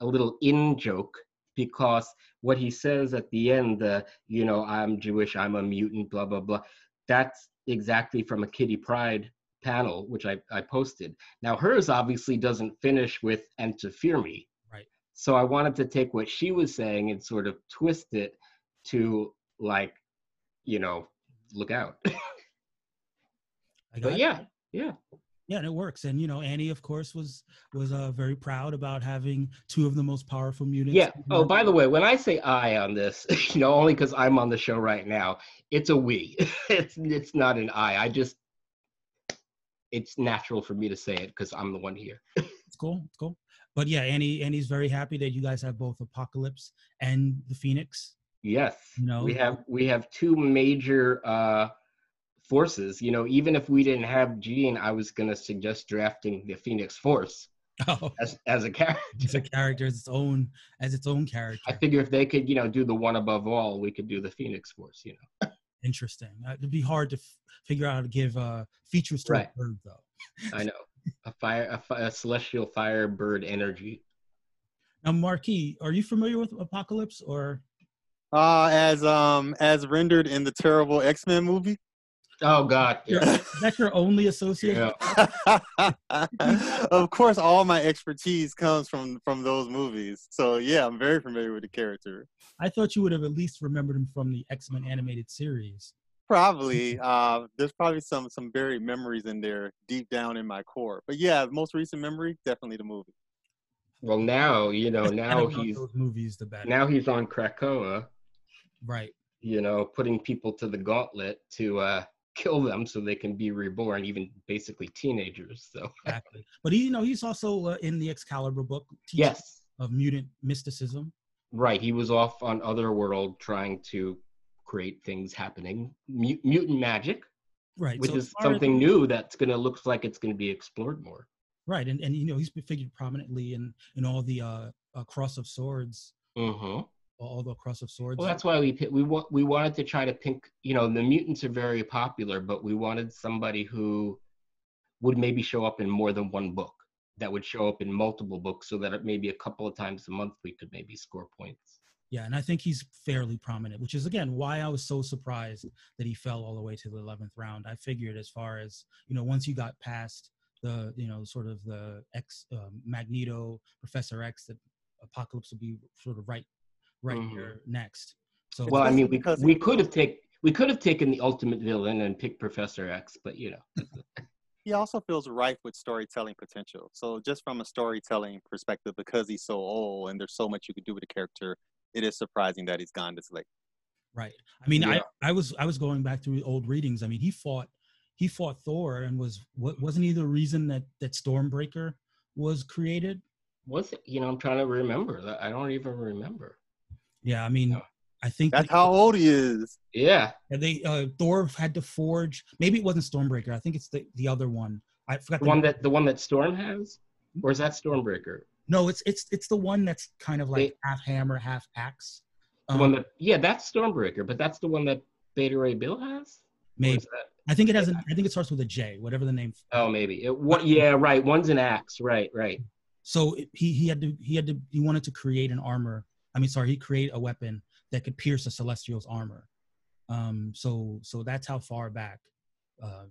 a little in joke because what he says at the end, the you know I'm Jewish, I'm a mutant, blah blah blah, that's exactly from a Kitty Pryde panel which I, I posted. Now hers obviously doesn't finish with "and to fear me." Right. So I wanted to take what she was saying and sort of twist it to like, you know, look out. [LAUGHS] but yeah, yeah yeah and it works and you know annie of course was was uh, very proud about having two of the most powerful mutants yeah. oh by the way when i say i on this [LAUGHS] you know only because i'm on the show right now it's a we. [LAUGHS] It's it's not an i. I just it's natural for me to say it because i'm the one here. [LAUGHS] It's cool it's cool. But yeah annie annie's very happy that you guys have both apocalypse and the phoenix. Yes. You know? We have we have two major uh forces. You know, even if we didn't have Jean, I was going to suggest drafting the Phoenix Force [LAUGHS] oh. as as a character. As a character, as its own as its own character. I figure if they could, you know, do the one above all, we could do the Phoenix Force. You know. Interesting. Uh, it'd be hard to f- figure out how to give uh, features to right. a bird, though. I know a fire, a, fi- a celestial fire bird energy. Now, Marky, are you familiar with Apocalypse or? Uh, as um as rendered in the terrible X Men movie. Oh God! Yeah. That's your only association. Yeah. [LAUGHS] of course, all my expertise comes from from those movies. So yeah, I'm very familiar with the character. I thought you would have at least remembered him from the X Men animated series. Probably. Uh, there's probably some some buried memories in there deep down in my core. But yeah, most recent memory, definitely the movie. Well, now you know. Now he's movies the better. Now he's on Krakoa. Right. You know, putting people to the gauntlet to uh kill them so they can be reborn, even basically teenagers. So exactly, but he, you know, he's also uh, in the Excalibur book. Yes, of mutant mysticism. Right, he was off on other world trying to create things happening, mutant magic. Right, which so is something as, new that's gonna looks like it's gonna be explored more. Right, and and you know he's been figured prominently in in all the uh, uh cross of swords. Mm-hmm cross of swords. Well, that's why we we we wanted to try to pick. You know, the mutants are very popular, but we wanted somebody who would maybe show up in more than one book. That would show up in multiple books, so that maybe a couple of times a month we could maybe score points. Yeah, and I think he's fairly prominent, which is again why I was so surprised that he fell all the way to the eleventh round. I figured as far as you know, once you got past the you know sort of the X uh, Magneto Professor X, that Apocalypse would be sort of right right mm-hmm. here next. So well, I mean, we we could have taken we could have taken the ultimate villain and picked Professor X, but you know. [LAUGHS] he also feels rife with storytelling potential. So just from a storytelling perspective, because he's so old and there's so much you could do with the character, it is surprising that he's gone this late. Right. I mean, yeah. I, I was I was going back through old readings. I mean, he fought he fought Thor and was what wasn't he the reason that that Stormbreaker was created? Was it? You know, I'm trying to remember. I don't even remember. Yeah, I mean, I think that's how old he is. Yeah. And they uh, Thor had to forge. Maybe it wasn't Stormbreaker. I think it's the the other one. I forgot the, the one that the one that Storm has, or is that Stormbreaker? No, it's it's it's the one that's kind of like they, half hammer, half axe. The um, one that yeah, that's Stormbreaker, but that's the one that Beta Ray Bill has. Maybe. I think it has. I think it starts with a J, whatever the name. Oh, maybe. It, what, yeah, right. One's an axe. Right, right. So he he had to he had to he wanted to create an armor I mean, sorry, he created a weapon that could pierce a celestial's armor. Um, so so that's how far back uh,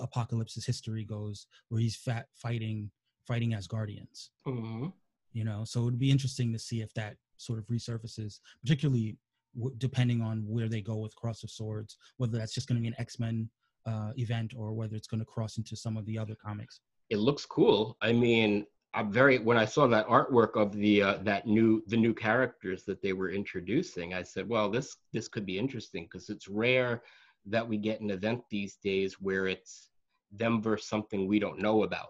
Apocalypse's history goes, where he's fat fighting fighting Asgardians. Mm-hmm. You know, so it'd be interesting to see if that sort of resurfaces, particularly w- depending on where they go with Cross of Swords, whether that's just going to be an X Men uh, event or whether it's going to cross into some of the other comics. It looks cool. I mean, I'm very when I saw that artwork of the uh, that new the new characters that they were introducing, I said, well, this this could be interesting because it's rare that we get an event these days where it's them versus something we don't know about.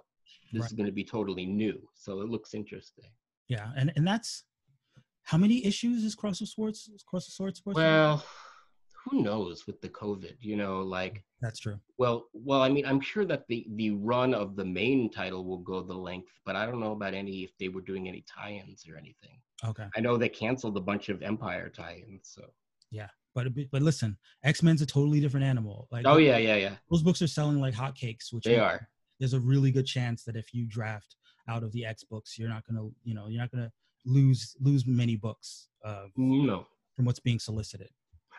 This right. is going to be totally new, so it looks interesting. Yeah, and and that's how many issues is Cross of Swords? Cross of Swords? Well, who knows with the COVID? You know, like that's true. well, well, I mean, I'm sure that the the run of the main title will go the length, but I don't know about any if they were doing any tie-ins or anything. Okay, I know they canceled a bunch of Empyre tie-ins, so. Yeah. But but listen, X Men's a totally different animal. Like Oh yeah, yeah, yeah. those books are selling like hotcakes, which They are. There's a really good chance that if you draft out of the X books, you're not gonna you know you're not gonna lose lose many books uh, No. from what's being solicited.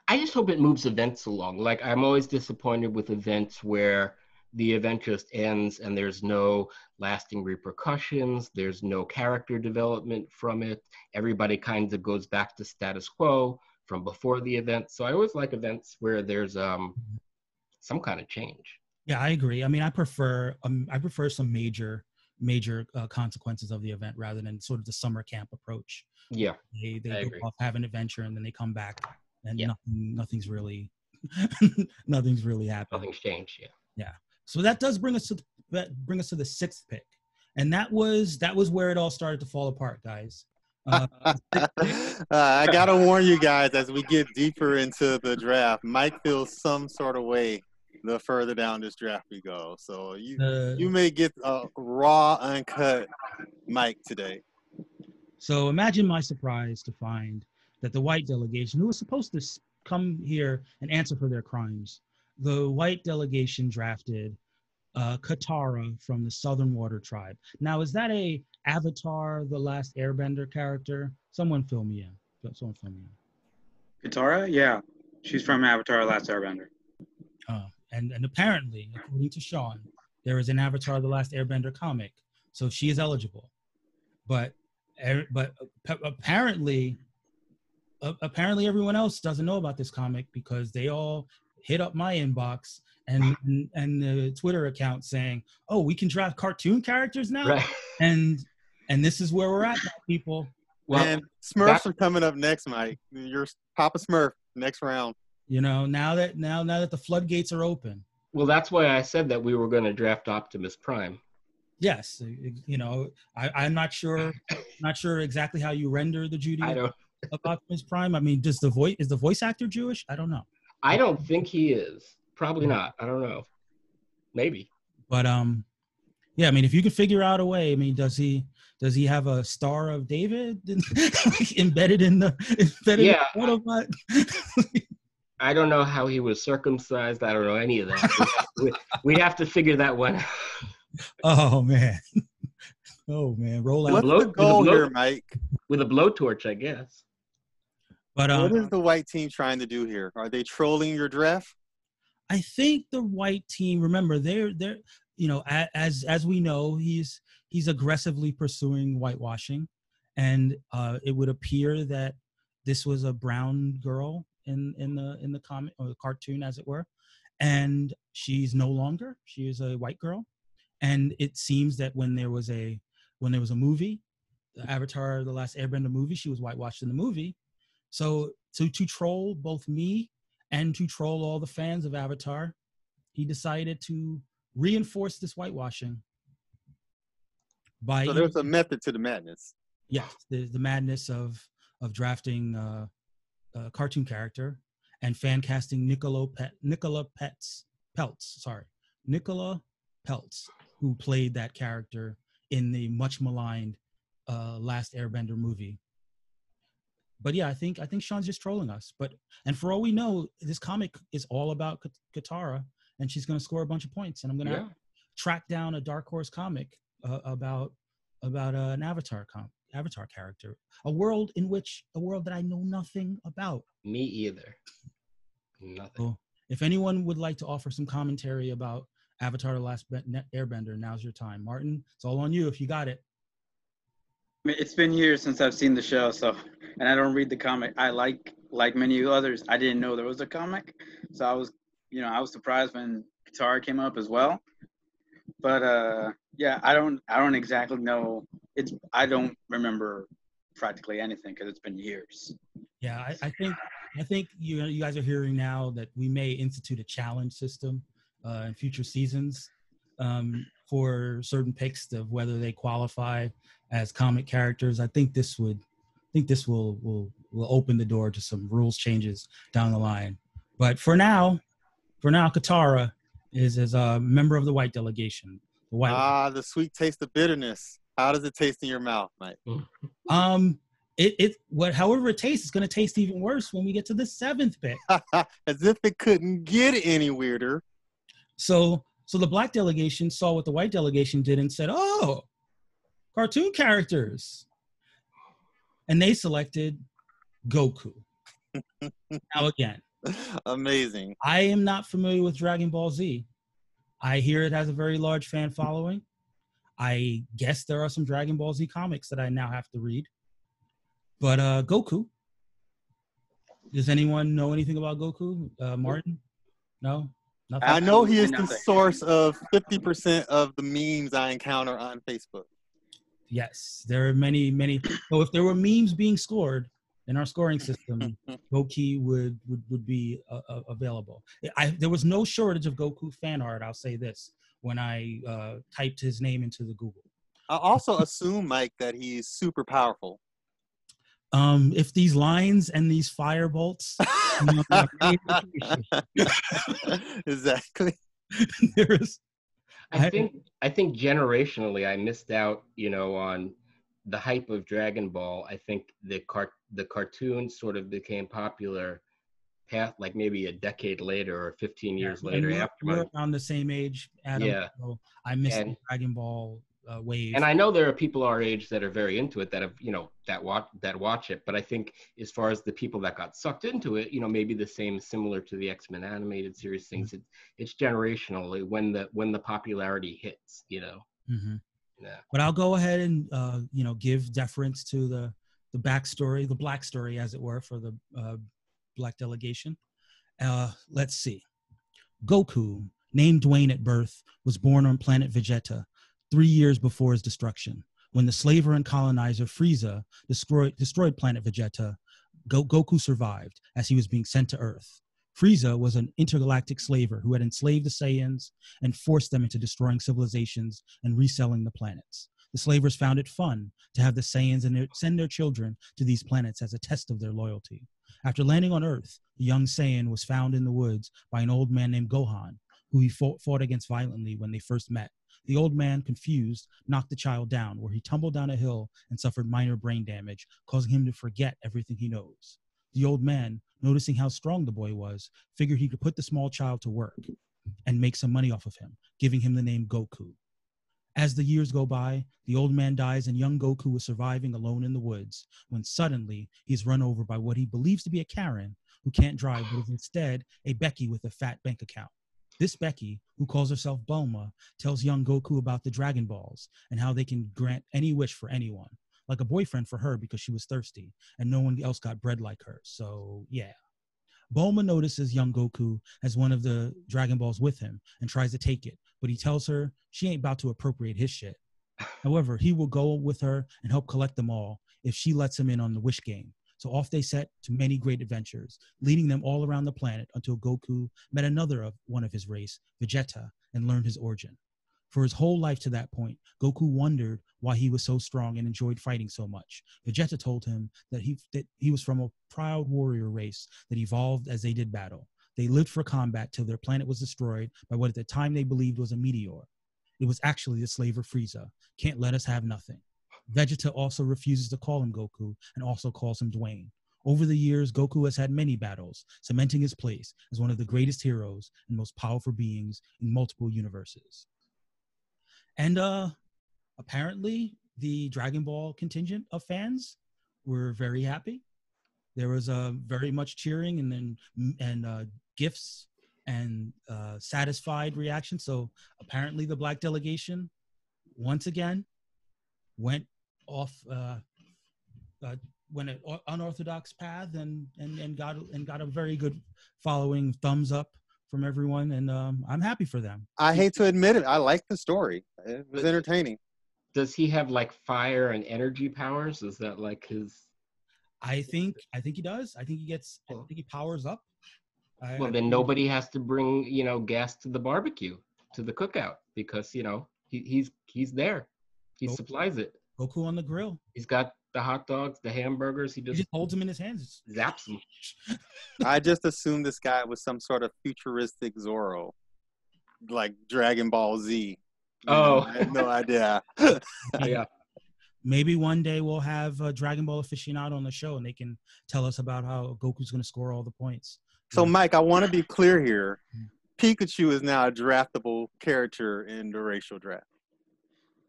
I just hope it moves events along. Like I'm always disappointed with events where the event just ends and there's no lasting repercussions, there's no character development from it. Everybody kind of goes back to status quo from before the event. So I always like events where there's um some kind of change. Yeah, I agree. I mean, I prefer um, I prefer some major major uh, consequences of the event rather than sort of the summer camp approach. Yeah. They they I go agree. off have an adventure and then they come back and Yeah. nothing nothing's really [LAUGHS] nothing's really happened. Nothing's changed. Yeah. Yeah. So that does bring us to that bring us to the sixth pick, and that was that was where it all started to fall apart, guys. [LAUGHS] Uh, uh, I gotta warn you guys as we get deeper into the draft. Mike feels some sort of way the further down this draft we go. So you the- you may get a raw, uncut Mike today. So imagine my surprise to find that the white delegation, who was supposed to come here and answer for their crimes, the white delegation drafted uh, Katara from the Southern Water Tribe. Now, is that a Avatar: The Last Airbender character? Someone fill me in. Someone fill me in. Katara, yeah, she's from Avatar: The Last Airbender. Uh, and and apparently, according to Sean, there is an Avatar: The Last Airbender comic, so she is eligible. But er- but apparently, a- apparently everyone else doesn't know about this comic because they all hit up my inbox and and, and the Twitter account saying, "Oh, we can draft cartoon characters now," Right. and and this is where we're at now, people. Well, and Smurfs that- are coming up next, Mike. Your Papa Smurf next round. You know, now that now now that the floodgates are open, well, that's why I said that we were going to draft Optimus Prime. yes, you know, I, I'm not sure, not sure exactly how you render the Judy I don't. Of Optimus Prime. I mean, does the voice is the voice actor Jewish? I don't know, I don't think he is. Probably not. I don't know. Maybe. but um, yeah, I mean, if you could figure out a way, I mean, does he does he have a Star of David [LAUGHS] embedded in the embedded Yeah. in the Autobot? I don't know how he was circumcised. I don't know any of that. we, we'd have to figure that one out. oh man, [LAUGHS] oh man, roll out. What's blow- the with a goal blow- here, Mike? with a blowtorch, I guess. But What um, is the white team trying to do here? Are they trolling your draft? I think the white team. Remember, they're they're you know as as we know, he's he's aggressively pursuing whitewashing, and uh, it would appear that this was a brown girl in in the in the comic or the cartoon, as it were, and she's no longer. She is a white girl, and it seems that when there was a when there was a movie, the Avatar: The Last Airbender movie, she was whitewashed in the movie. So to to troll both me and to troll all the fans of Avatar, he decided to reinforce this whitewashing by So there's a method to the madness. yes, the, the madness of of drafting uh, a cartoon character and fan casting Nicola Pet, Nicola Peltz Peltz, sorry, Nicola Peltz, who played that character in the much maligned uh, Last Airbender movie. But yeah, I think I think Sean's just trolling us. But and for all we know, this comic is all about Kat- Katara, and she's going to score a bunch of points. And I'm going to Yeah. track down a Dark Horse comic uh, about about uh, an Avatar com- Avatar character, a world in which a world that I know nothing about. Me either. Nothing. So if anyone would like to offer some commentary about Avatar: The Last Airbender, now's your time. Martin, it's all on you if you got it. It's been years since I've seen the show, so and I don't read the comic. I like like many others. I didn't know there was a comic, so I was, you know, I was surprised when Katara came up as well. But uh, yeah, I don't I don't exactly know. It's I don't remember practically anything because it's been years. Yeah, I, I think I think you you guys are hearing now that we may institute a challenge system uh, in future seasons um, for certain picks of whether they qualify as comic characters. I think this would I think this will will will open the door to some rules changes down the line. But for now, for now, Katara is is a member of the white delegation. The white. Ah, the sweet taste of bitterness. How does it taste in your mouth, Mike? Um, it it what however it tastes, it's gonna taste even worse when we get to the seventh bit. [LAUGHS] As if it couldn't get any weirder. So so the black delegation saw what the white delegation did and said, "Oh, cartoon characters," and they selected Goku. [LAUGHS] now again, Amazing. I am not familiar with Dragon Ball Z. I hear it has a very large fan following. I guess there are some Dragon Ball Z comics that I now have to read. But uh Goku. Does anyone know anything about Goku? Uh Martin? No? Nothing? I know he is the Nothing. source of 50% of the memes I encounter on Facebook. Yes, there are many, many. So if there were memes being scored in our scoring system, [LAUGHS] Goku would would would be uh, uh, available. I there was no shortage of Goku fan art. I'll say this when I uh, typed his name into the Google. I also assume, Mike, that he's super powerful. Um, if these lines and these fire bolts, you know, are very appreciated. exactly. [LAUGHS] there is. I I- think I think generationally I missed out, you know, on the hype of Dragon Ball. I think the cart the cartoon sort of became popular past like maybe a decade later or 15 years and later after we're my around the same age, Adam. Yeah. So I missed And- Dragon Ball uh, wave. and I know there are people our age that are very into it that have, you know, that watch that watch it. But I think as far as the people that got sucked into it, you know, maybe the same similar to the X Men animated series things. It, it's generational when the when the popularity hits, you know. Mhm. Yeah. But I'll go ahead and uh, you know give deference to the the backstory, the black story, as it were, for the uh, black delegation. Uh, let's see. Goku, named Dwayne at birth, was born on planet Vegeta three years before his destruction. When the slaver and colonizer Frieza destroyed, destroyed planet Vegeta, Go- Goku survived as he was being sent to Earth. Frieza was an intergalactic slaver who had enslaved the Saiyans and forced them into destroying civilizations and reselling the planets. The slavers found it fun to have the Saiyans and their, send their children to these planets as a test of their loyalty. After landing on Earth, the young Saiyan was found in the woods by an old man named Gohan, who he fought, fought against violently when they first met. The old man, confused, knocked the child down, where he tumbled down a hill and suffered minor brain damage, causing him to forget everything he knows. The old man, noticing how strong the boy was, figured he could put the small child to work and make some money off of him, giving him the name Goku. As the years go by, the old man dies and young Goku is surviving alone in the woods when suddenly he's run over by what he believes to be a Karen who can't drive but is instead a Becky with a fat bank account. This Becky, who calls herself Bulma, tells young Goku about the Dragon Balls and how they can grant any wish for anyone, like a boyfriend for her because she was thirsty and no one else got bread like her. So, yeah. Bulma notices young Goku has one of the Dragon Balls with him and tries to take it, but he tells her she ain't about to appropriate his shit. [SIGHS] However, he will go with her and help collect them all if she lets him in on the wish game. So off they set to many great adventures, leading them all around the planet until Goku met another of one of his race, Vegeta, and learned his origin. For his whole life to that point, Goku wondered why he was so strong and enjoyed fighting so much. Vegeta told him that he that he was from a proud warrior race that evolved as they did battle. They lived for combat till their planet was destroyed by what at the time they believed was a meteor. It was actually the slaver Frieza. Can't let us have nothing. Vegeta also refuses to call him Goku and also calls him Dwayne. Over the years, Goku has had many battles, cementing his place as one of the greatest heroes and most powerful beings in multiple universes. And uh apparently the Dragon Ball contingent of fans were very happy. There was uh, very much cheering and then and uh, gifts and uh, satisfied reaction. So apparently the black delegation once again went off uh, uh, went an unorthodox path and and and got and got a very good following thumbs up from everyone and um, I'm happy for them. I hate to admit it. I like the story. It was entertaining. Does he have like fire and energy powers? Is that like his? I think I think he does. I think he gets. I think he powers up. I, Well, then nobody has to bring you know gas to the barbecue to the cookout because you know he, he's he's there. He Nope. supplies it. Goku on the grill. He's got the hot dogs, the hamburgers. He He just just holds them in his hands. zaps them. [LAUGHS] I just assumed this guy was some sort of futuristic Zorro, like Dragon Ball Z. You know, Oh. I had no idea. [LAUGHS] yeah. Maybe one day we'll have a Dragon Ball aficionado on the show, and they can tell us about how Goku's going to score all the points. So, Yeah. Mike, I want to be clear here. Mm. Pikachu is now a draftable character in the racial draft.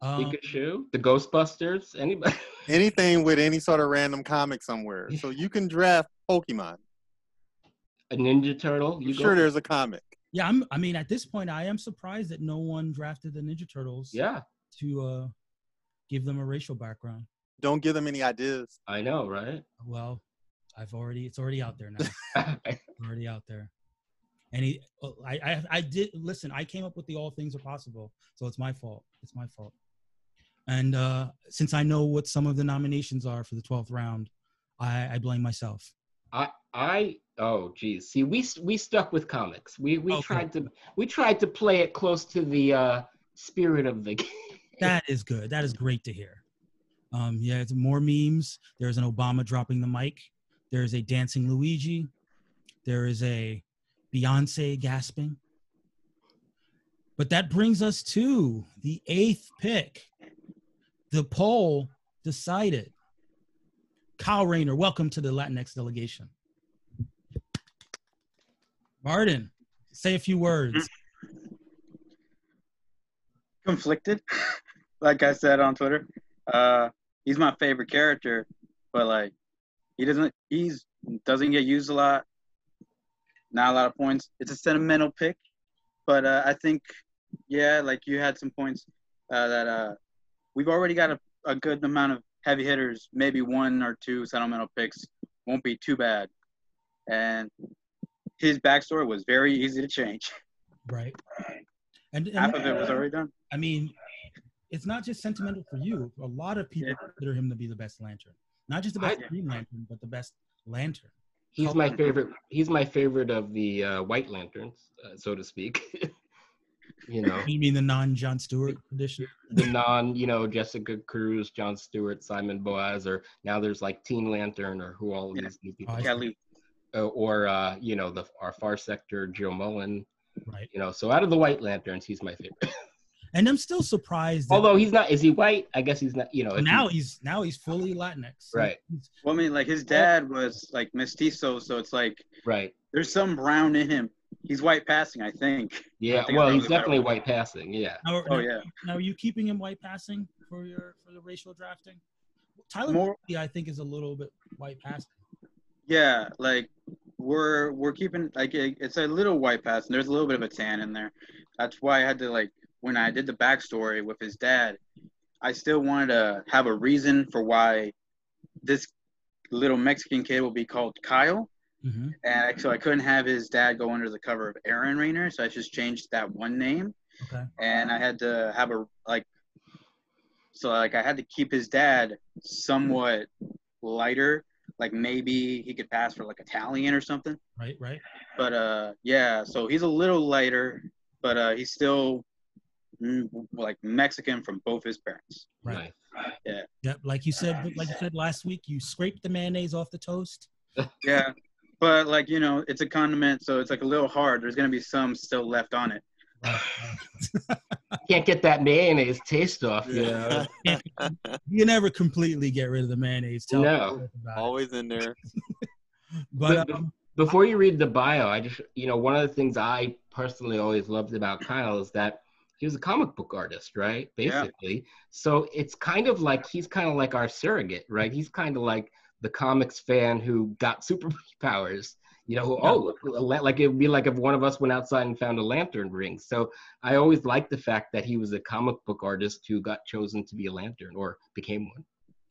Um, Pikachu, the Ghostbusters, anybody? [LAUGHS] Anything with any sort of random comic somewhere. So you can draft Pokemon. A Ninja Turtle. I'm You sure there's a comic. yeah, I'm. I mean, at this point, I am surprised that no one drafted the Ninja Turtles Yeah, to uh, give them a racial background. Don't give them any ideas. I know, right? Well, I've already. It's already out there now. [LAUGHS] [LAUGHS] already out there. And he, oh, I, I, I did listen. I came up with the all things are possible, so it's my fault. It's my fault. And uh, since I know what some of the nominations are for the twelfth round, I, I blame myself. I I oh geez. See, we we stuck with comics. We we Okay. tried to we tried to play it close to the uh spirit of the [LAUGHS] game. That is good. That is great to hear. Um, yeah, it's more memes. There's an Obama dropping the mic. There is a dancing Luigi. There is a Beyonce gasping. But that brings us to the eighth pick. The poll decided. Kyle Rayner, welcome to the Latinx delegation. Martin, say a few words. conflicted. [LAUGHS] like I said on Twitter, uh, he's my favorite character, but like he doesn't he's doesn't get used a lot. Not a lot of points. It's a sentimental pick, but uh, I think yeah, like you had some points uh, that uh, we've already got a, a good amount of heavy hitters. Maybe one or two sentimental picks won't be too bad, and his backstory was very easy to change. Right. [LAUGHS] And, and Half of it was already done. I mean, it's not just sentimental for you. A lot of people Yeah. consider him to be the best lantern. Not just the I- best Green Lantern, but the best lantern. He's my favorite. He's my favorite of the uh, White Lanterns, uh, so to speak. [LAUGHS] you know, You mean the non John Stewart edition? the non, you know, Jessica Cruz, John Stewart, Simon Baz, or now there's like Teen Lantern, or who all Yeah. these new people, Oh, Kelly. uh, or uh, you know, the our Far Sector, Jo Mullein. Right. You know, so out of the White Lanterns, he's my favorite. And I'm still surprised Although he's not, is he white? I guess he's not. You know, now he- he's now he's fully Latinx. Right. Well, I mean, like his dad was like mestizo, so it's like right. there's some brown in him. He's white passing, I think. Yeah. I think Well, he's was a better definitely white passing. Yeah. Now, Oh now- yeah, Now, are you keeping him white passing for your for the racial drafting? Tyler, more. Perry, I think, is a little bit white passing. Yeah, like we're we're keeping like it, it's a little white pass, and there's a little bit of a tan in there. That's why I had to like when I did the backstory with his dad, I still wanted to have a reason for why this little Mexican kid will be called Kyle. Hmm And so I couldn't have his dad go under the cover of Aaron Rayner, so I just changed that one name. Okay. and I had to have a like so like I had to keep his dad somewhat lighter like maybe he could pass for like Italian or something Right. Right. but uh yeah so he's a little lighter but uh he's still mm, like Mexican from both his parents Right. Yeah. Yep. Like you said, like you said last week, you scraped the mayonnaise off the toast. yeah but like you know it's a condiment so it's like a little hard there's gonna be some still left on it Right, [LAUGHS] right. Can't get that mayonnaise taste off. You know. [LAUGHS] you never completely get rid of the mayonnaise. Tell No. the truth it. Always in there. [LAUGHS] But But- um, Before you read the bio, I just, you know, one of the things I personally always loved about Kyle is that he was a comic book artist, right? Yeah. Basically. So it's kind of like he's kind of like our surrogate, right? He's kind of like the comics fan who got superpowers. [LAUGHS] You know, who, oh, like it would be like if one of us went outside and found a lantern ring. So I always liked the fact that he was a comic book artist who got chosen to be a lantern or became one.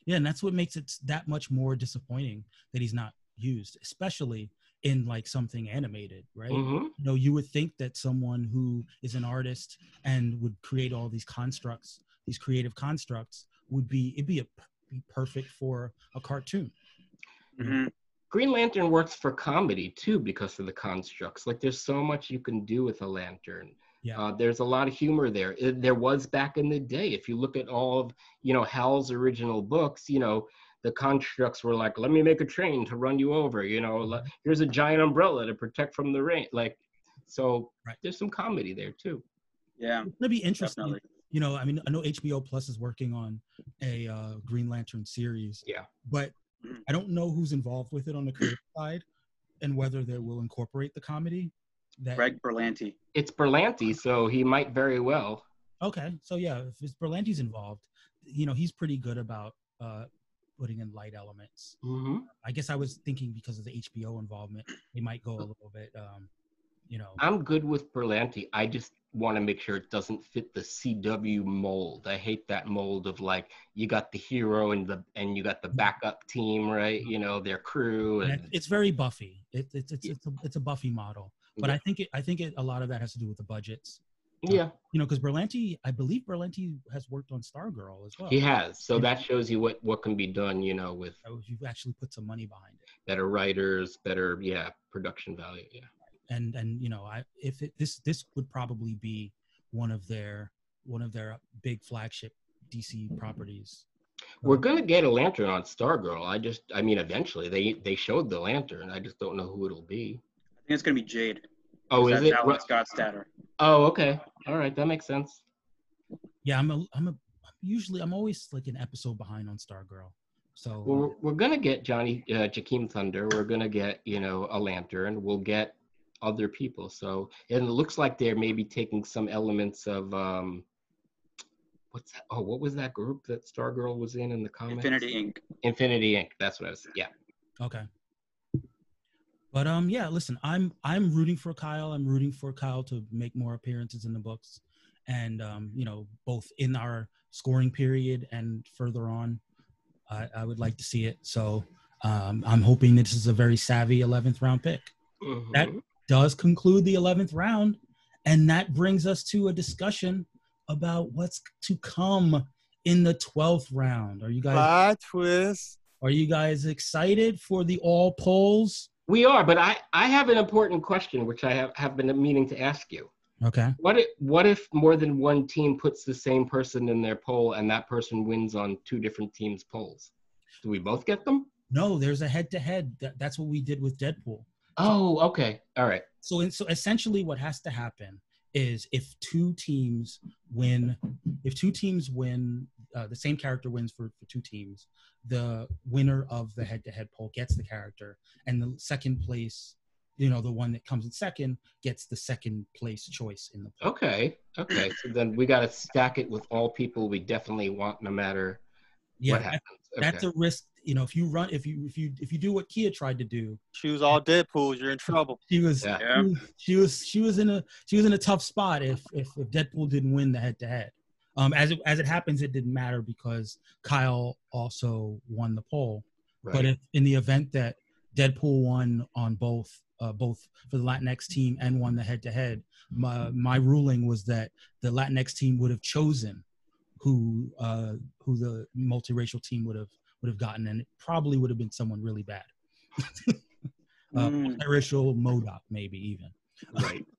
yeah, and that's what makes it that much more disappointing that he's not used, especially in like something animated, right? Mhm. You know, you would think that someone who is an artist and would create all these constructs, these creative constructs, would be it'd be a be perfect for a cartoon. Mhm. Green Lantern works for comedy too because of the constructs. Like there's so much you can do with a lantern. Yeah. Uh, there's a lot of humor there. It- there was back in the day. If you look at all of you know Hal's original books, you know the constructs were like, let me make a train to run you over. You know, le- here's a giant umbrella to protect from the rain. Like, so Right. there's some comedy there too. Yeah, It's gonna be interesting. definitely. You know, I mean, I know HBO Plus is working on a uh, Green Lantern series. Yeah. But Mhm. I don't know who's involved with it on the creative [CLEARS THROAT] side, and whether they will incorporate the comedy. That Greg Berlanti. It's Berlanti, so he might very well. okay, so yeah, if it's Berlanti's involved, you know, he's pretty good about uh, putting in light elements. hmm I guess I was thinking because of the HBO involvement, they might go a little bit, um, you know. I'm good with Berlanti. I just want to make sure it doesn't fit the CW mold. I hate that mold of like you got the hero and the and you got the mm-hmm. backup team, right? Mm-hmm. You know, their crew and and it's very Buffy. It, it's it's it's a, it's a Buffy model, but Yeah. I think it I think it, a lot of that has to do with the budgets. yeah, You know, because Berlanti, I believe Berlanti has worked on Stargirl as well. he has. So that shows you what what can be done, you know, with So You've actually put some money behind it, better writers, better yeah, production value. Yeah. And and you know, I if it, this this would probably be one of their one of their big flagship DC properties. We're gonna get a lantern on Stargirl. I just I mean eventually they they showed the lantern. I just don't know who it'll be. I think it's gonna be Jade. Oh, is That's it? Alan Ru- Scott Statter. Oh, okay. All right, that makes sense. Yeah, I'm a I'm a usually I'm always like an episode behind on Stargirl. So Well, we're, we're gonna get Johnny uh, Jakeem Thunder. We're gonna get you know a lantern. We'll get other people. So and it looks like they're maybe taking some elements of um, what's that? Oh, what was that group that Stargirl was in in the comics? Infinity Inc. Infinity Inc. That's what I was. Yeah. Okay. But um yeah, listen, I'm I'm rooting for Kyle. I'm rooting for Kyle to make more appearances in the books and um you know, both in our scoring period and further on. I, I would like to see it. So um I'm hoping this is a very savvy 11th round pick. That Mhm. Does conclude the 11th round and that brings us to a discussion about what's to come in the 12th round. Are you guys Bye, twist. are you guys excited for the all polls? We are, but I I have an important question which I have have been meaning to ask you. Okay. What if what if more than one team puts the same person in their poll and that person wins on two different teams' polls? Do we both get them? No, there's a head to head. That's what we did with Deadpool. Oh, okay. All right. So, in, so essentially, what has to happen is if two teams win, if two teams win, uh, the same character wins for, for two teams, the winner of the head to head poll gets the character, and the second place, you know, the one that comes in second gets the second place choice in the poll. Okay. Okay. So then we got to stack it with all people we definitely want, no matter Yeah, what that- happens. that's a risk. You know, if you run, if you if you if you do what Kia tried to do, she was all Deadpools, you're in trouble. she was Yeah. Yeah. she was- she was she was in a she was in a tough spot if if, if Deadpool didn't win the head to head. Um, as it as it happens, it didn't matter because Kyle also won the poll. Right. But if in the event that Deadpool won on both uh, both for the Latinx team and won the head to head, my my ruling was that the Latinx team would have chosen who uh, who the multiracial team would have would have gotten, and it probably would have been someone really bad. [LAUGHS] uh, Mm. multiracial MODOK, maybe even. right. [LAUGHS]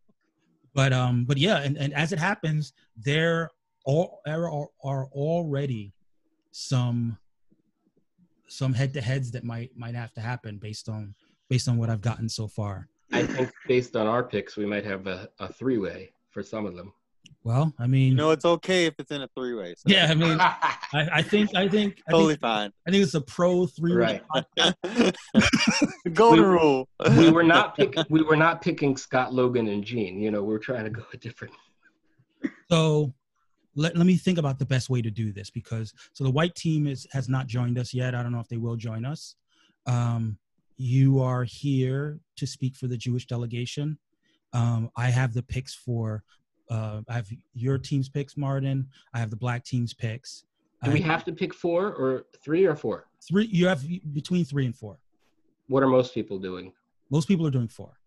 But um, but yeah, and, and as it happens, there all are, are, are already some some head to heads that might might have to happen based on based on what I've gotten so far. I think based on our picks, we might have a, a three way for some of them. Well, I mean, You know, it's okay if it's in a three way. So yeah, I mean, [LAUGHS] I, I think I think I totally think, fine. I think it's a pro three Right. [LAUGHS] golden We- rule. we were not pick, we were not picking Scott Logan and Jean. You know, we are trying to go a different. So let, let me think about the best way to do this because so the white team is has not joined us yet. I don't know if they will join us. Um, you are here to speak for the Jewish delegation. Um, I have the picks for uh, I have your team's picks, Martin. I have the black team's picks. Do we I- have to pick four or three or four? three? You have between three and four. What are most people doing? Most people are doing four.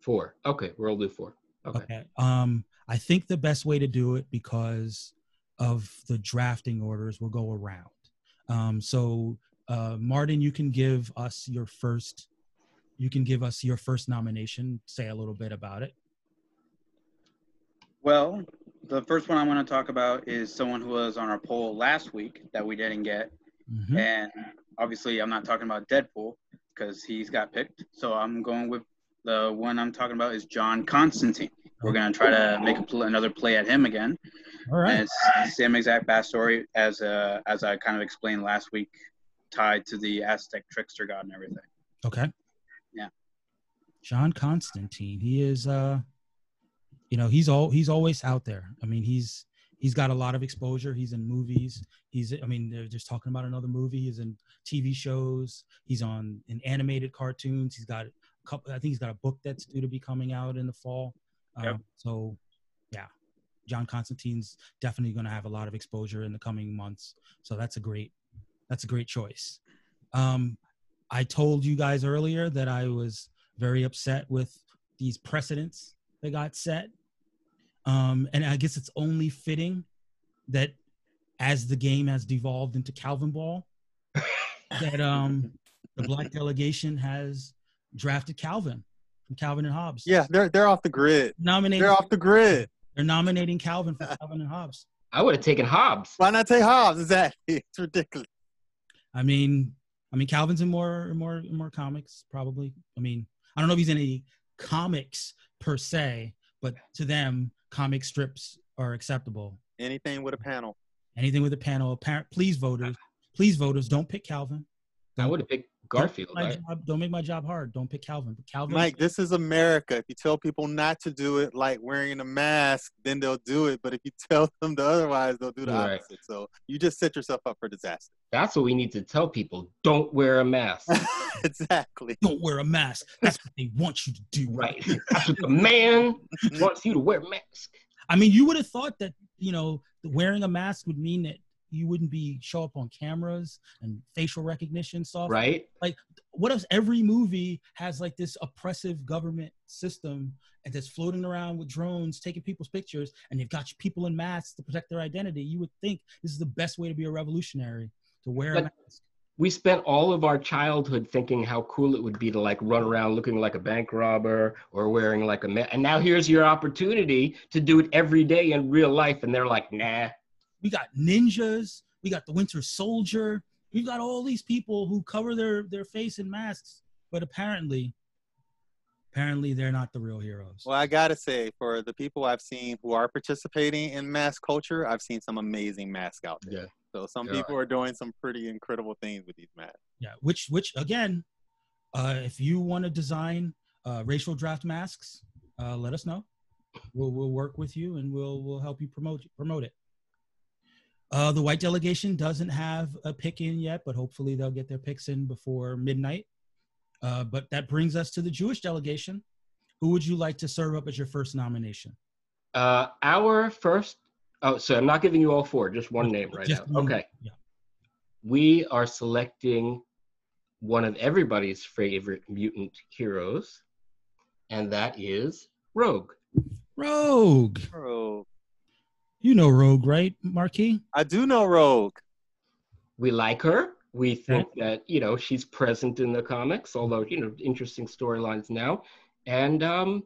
Four. Okay, we'll do four. Okay. Okay. Um, I think the best way to do it because of the drafting orders will go around. Um, so uh, Martin, you can give us your first. You can give us your first nomination. Say a little bit about it. Well, the first one I want to talk about is someone who was on our poll last week that we didn't get, Mhm. and obviously, I'm not talking about Deadpool because he's got picked. So I'm going with the one I'm talking about is John Constantine. We're gonna try to make a pl- another play at him again. All right. And it's the same exact backstory as uh, as I kind of explained last week, tied to the Aztec trickster god and everything. Okay. Yeah. John Constantine. He is uh you know, he's all he's always out there. I mean, he's he's got a lot of exposure. He's in movies. He's I mean, they're just talking about another movie. He's in TV shows. He's on in animated cartoons. He's got a couple I think he's got a book that's due to be coming out in the fall. Yep. Um, so yeah. John Constantine's definitely going to have a lot of exposure in the coming months. So that's a great that's a great choice. Um, I told you guys earlier that I was very upset with these precedents that got set. Um, and I guess it's only fitting that as the game has devolved into Calvin Ball, that um, the black delegation has drafted Calvin from Calvin and Hobbes. Yeah, they're they're off the grid. Nominating, They're off the grid. they're nominating Calvin for Calvin and Hobbes. I would have taken Hobbes. Why not take Hobbes? Exactly. [LAUGHS] It's ridiculous. I mean, I mean, Calvin's in more, more, more comics, probably. I mean, I don't know if he's in any comics per se, but to them, comic strips are acceptable. Anything with a panel. Anything with a panel, apparent. Please, voters, please, voters, don't pick Calvin. I would have picked Garfield. Don't make, I- my job, don't make my job hard. Don't pick Calvin. But Calvin, Mike, this is America. If you tell people not to do it, like wearing a mask, then they'll do it. But if you [LAUGHS] tell them to otherwise, they'll do the Right. opposite. So you just set yourself up for disaster. That's what we need to tell people. Don't wear a mask. [LAUGHS] exactly. don't wear a mask. That's what they want you to do. right. That's what the man wants you to wear a mask. I mean, you would have thought that you know wearing a mask would mean that you wouldn't be show up on cameras and facial recognition software. Right? Like, what if every movie has like this oppressive government system and that's floating around with drones taking people's pictures and they've got people in masks to protect their identity you would think this is the best way to be a revolutionary to wear a mask We spent all of our childhood thinking how cool it would be to like run around looking like a bank robber or wearing like a mask. And now here's your opportunity to do it every day in real life. And they're like, nah. We got ninjas we got the winter soldier we've got all these people who cover their their face in masks but apparently apparently they're not the real heroes Well, I gotta say, for the people I've seen who are participating in mask culture, I've seen some amazing masks out there. Yeah. So some God. people are doing some pretty incredible things with these masks. Yeah, which which again, uh, if you want to design uh, racial draft masks, uh, let us know. We'll we'll work with you and we'll we'll help you promote promote it. Uh, the white delegation doesn't have a pick in yet, but hopefully they'll get their picks in before midnight. Uh, but that brings us to the Jewish delegation. Who would you like to serve up as your first nomination? Uh, our first, oh, so I'm not giving you all four, just one name right Just now. one, Okay. yeah. We are selecting one of everybody's favorite mutant heroes, and that is Rogue. Rogue. Rogue. You know Rogue, right, Marky? I do know Rogue. we like her. We think that you know she's present in the comics, although you know interesting storylines now, and um,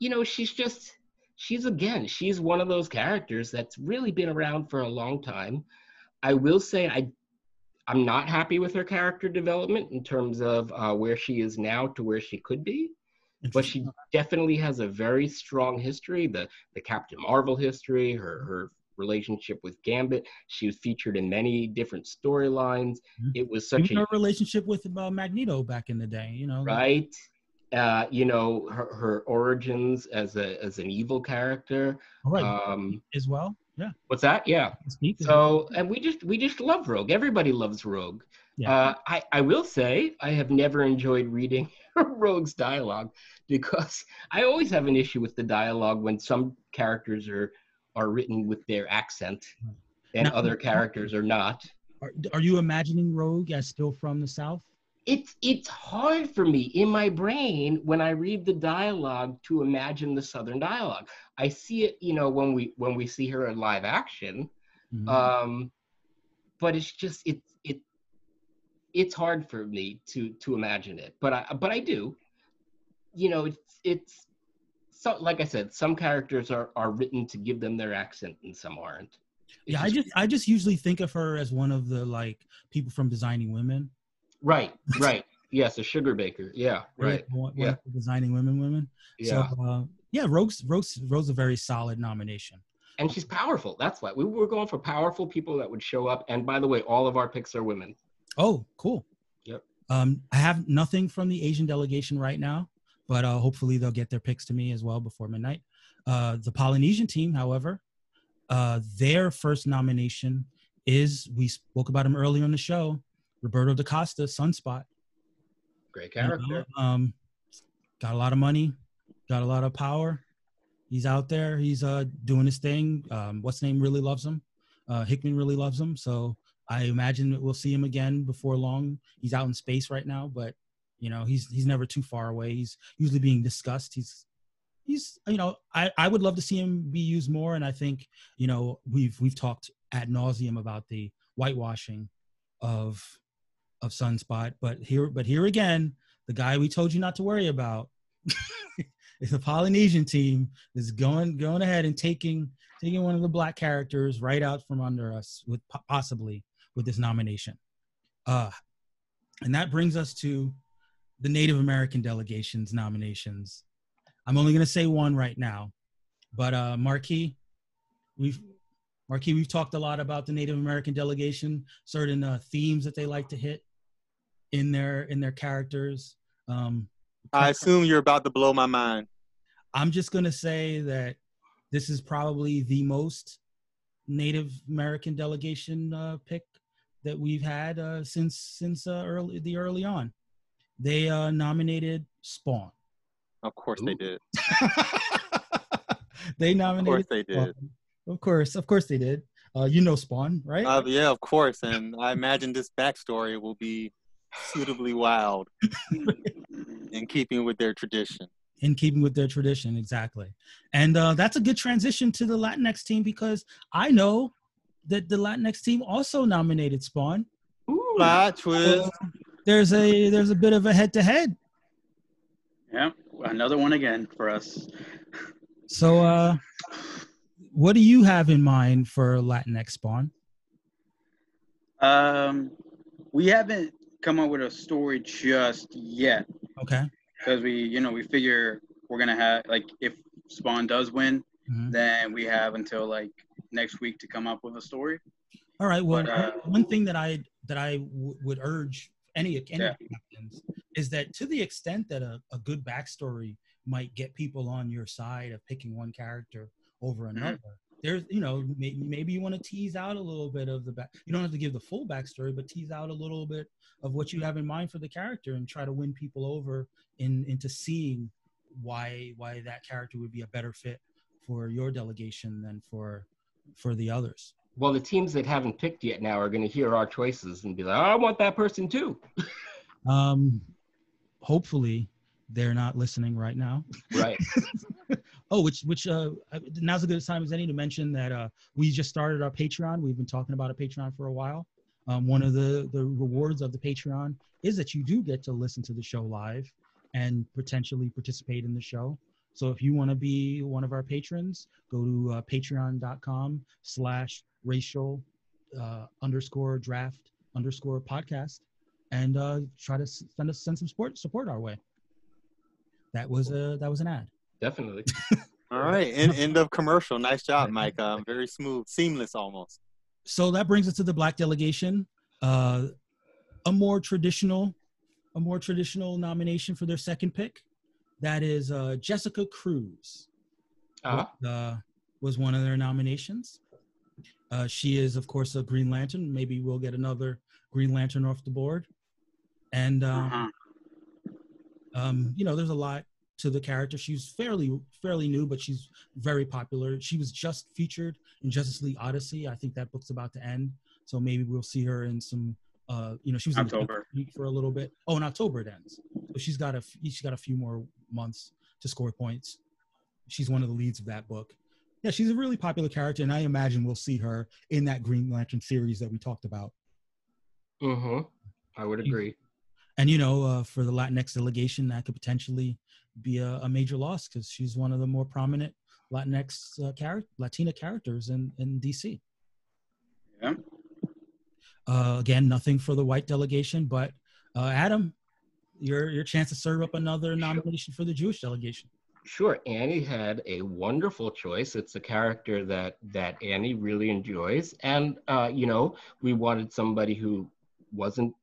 you know she's just she's again she's one of those characters that's really been around for a long time. I will say I I'm not happy with her character development in terms of uh, where she is now to where she could be, but she definitely has a very strong history. The the Captain Marvel history, her her relationship with Gambit. She was featured in many different storylines. Mhm. It was such Even a her relationship with uh, Magneto back in the day, you know. right. Uh, you know her, her origins as a as an evil character. All right, Um, as well. Yeah. what's that? Yeah. Speak as well. So and we just we just love Rogue. Everybody loves Rogue. Yeah. Uh, I I will say I have never enjoyed reading [LAUGHS] Rogue's dialogue because I always have an issue with the dialogue when some characters are are written with their accent and Now- other characters are not. Are, are you imagining Rogue as still from the South? It's it's hard for me in my brain when I read the dialogue to imagine the Southern dialogue. I see it, you know, when we when we see her in live action, Mhm. um, but it's just it it it's hard for me to to imagine it. But I but I do. You know, it's it's so like I said, some characters are are written to give them their accent and some aren't. Yeah, I just I just usually think of her as one of the like people from Designing Women. right, [LAUGHS] right. Yes, a Sugarbaker. Yeah, right. One, Yeah. Designing Women women. Yeah, So uh, yeah, Rogue's Rogue's Rogue's a very solid nomination. and she's powerful. That's why we were going for powerful people that would show up. And by the way, all of our picks are women. Oh, cool. Yep. Um, I have nothing from the Asian delegation right now, but uh, hopefully they'll get their picks to me as well before midnight. Uh, the Polynesian team, however, uh, their first nomination is we spoke about him earlier on the show, Roberto da Costa, Sunspot. Great character. Um, got a lot of money, got a lot of power. He's out there. He's uh doing his thing. Um, what's name really loves him. Uh, Hickman really loves him. So I imagine we'll see him again before long. He's out in space right now, but you know he's he's never too far away. He's usually being discussed. He's he's you know I I would love to see him be used more. And I think you know we've we've talked ad nauseum about the whitewashing of of Sunspot, but here but here again, the guy we told you not to worry about is [LAUGHS] the Polynesian team is going going ahead and taking taking one of the black characters right out from under us with possibly with this nomination. Uh and that brings us to the Native American delegation's nominations. I'm only going to say one right now. But uh Marky, we've Marky, we've talked a lot about the Native American delegation, certain uh, themes that they like to hit in their in their characters. Um, I assume you're about to blow my mind. I'm just gonna say that this is probably the most Native American delegation uh, pick that we've had uh, since since uh, early the early on. They uh, nominated Spawn. Of course they did. [LAUGHS] they nominated. Of course they did. Spawn. Of course, of course they did. Uh, you know Spawn, right? Uh, yeah, of course. And I imagine this backstory will be suitably wild [LAUGHS] in keeping with their tradition. in keeping with their tradition exactly and uh, that's a good transition to the latinx team because i know that the latinx team also nominated spawn Ooh. Plot twist. there's a there's a bit of a head-to-head Yeah, another one again for us. so uh what do you have in mind for latinx spawn Um, we haven't come up with a story just yet okay because we, you know, we figure we're gonna have like if Spawn does win, Mhm. then we have until like next week to come up with a story. all right well But, uh, one thing that i that i w- would urge any any Yeah. captains is that to the extent that a, a good backstory might get people on your side of picking one character over Mm-hmm. another there's you know maybe, maybe you want to tease out a little bit of the back you don't have to give the full backstory but tease out a little bit of what you have in mind for the character and try to win people over in into seeing why why that character would be a better fit for your delegation than for for the others. Well, the teams that haven't picked yet now are going to hear our choices and be like, I want that person too. [LAUGHS] um hopefully they're not listening right now. Right. [LAUGHS] oh which which uh now's a good time as any to mention that uh we just started our patreon. We've been talking about a patreon for a while. Um, one of the the rewards of the patreon is that you do get to listen to the show live and potentially participate in the show so if you want to be one of our patrons go to uh, patreon.com slash racial uh, underscore draft underscore podcast and uh, try to send us send some support support our way that was a that was an ad Definitely. [LAUGHS] All right. End, end of commercial. Nice job, Mike. Um, very smooth, seamless almost. so that brings us to the black delegation uh a more traditional a more traditional nomination for their second pick that is uh jessica cruz Uh, uh, was one of their nominations. Uh she is of course a green lantern. Maybe we'll get another green lantern off the board. And um, Uh-huh. um you know there's a lot to the character. She's fairly fairly new but she's very popular. She was just featured in justice league odyssey. I think that book's about to end. So maybe we'll see her in some uh you know she was in October. For a little bit. Oh in october it ends so she's got a f- she's got a few more months to score points she's one of the leads of that book yeah she's a really popular character and i imagine we'll see her in that green lantern series that we talked about mm-hmm. I would agree. and you know uh, for the latinx delegation that could potentially be a, a major loss because she's one of the more prominent latinx uh, character latina characters in, in dc Yeah. Uh, again, nothing for the white delegation, but uh, Adam, your your chance to serve up another nomination for the Jewish delegation. Sure, Annie had a wonderful choice. It's a character that that Annie really enjoys, and uh, you know, we wanted somebody who wasn't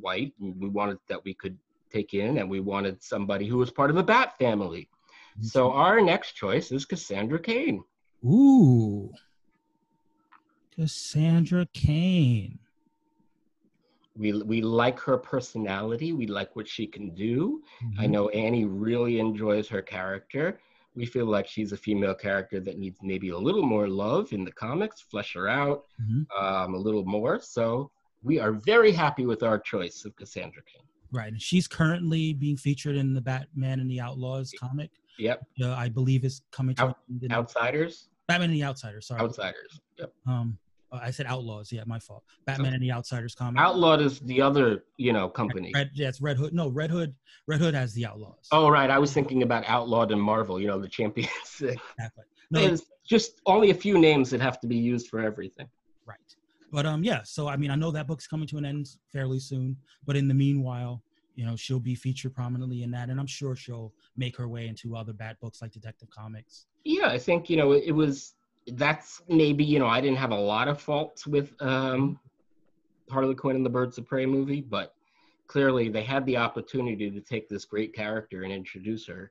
white. We wanted that we could take in, and we wanted somebody who was part of the Bat family. So our next choice is Cassandra Cain. Ooh, Cassandra Cain. We we like her personality. We like what she can do. I Mhm. know Annie really enjoys her character. We feel like she's a female character that needs maybe a little more love in the comics, flesh her out Mhm. um, a little more. So we are very happy with our choice of Cassandra Cain. Right, and she's currently being featured in the Batman and the Outlaws comic. Yep, Uh, I believe is coming to Out- an end in- Outsiders, Batman and the Outsiders. Sorry, Outsiders. Yep. um, uh, I said Outlaws. Yeah, my fault. Batman and the Outsiders comic. Outlawed is the other, you know, company. Red, yeah, it's Red Hood. No, Red Hood. Red Hood has the Outlaws. Oh, right. I was thinking about Outlawed and Marvel. You know, the champions [LAUGHS] exactly. No, There's just only a few names that have to be used for everything. right. But um, yeah. So I mean, I know that book's coming to an end fairly soon. But in the meanwhile, you know, she'll be featured prominently in that, and I'm sure she'll make her way into other Bat books like Detective Comics. Yeah, I think you know it was. That's maybe you know I didn't have a lot of faults with um, Harley Quinn and the Birds of Prey movie, but clearly they had the opportunity to take this great character and introduce her,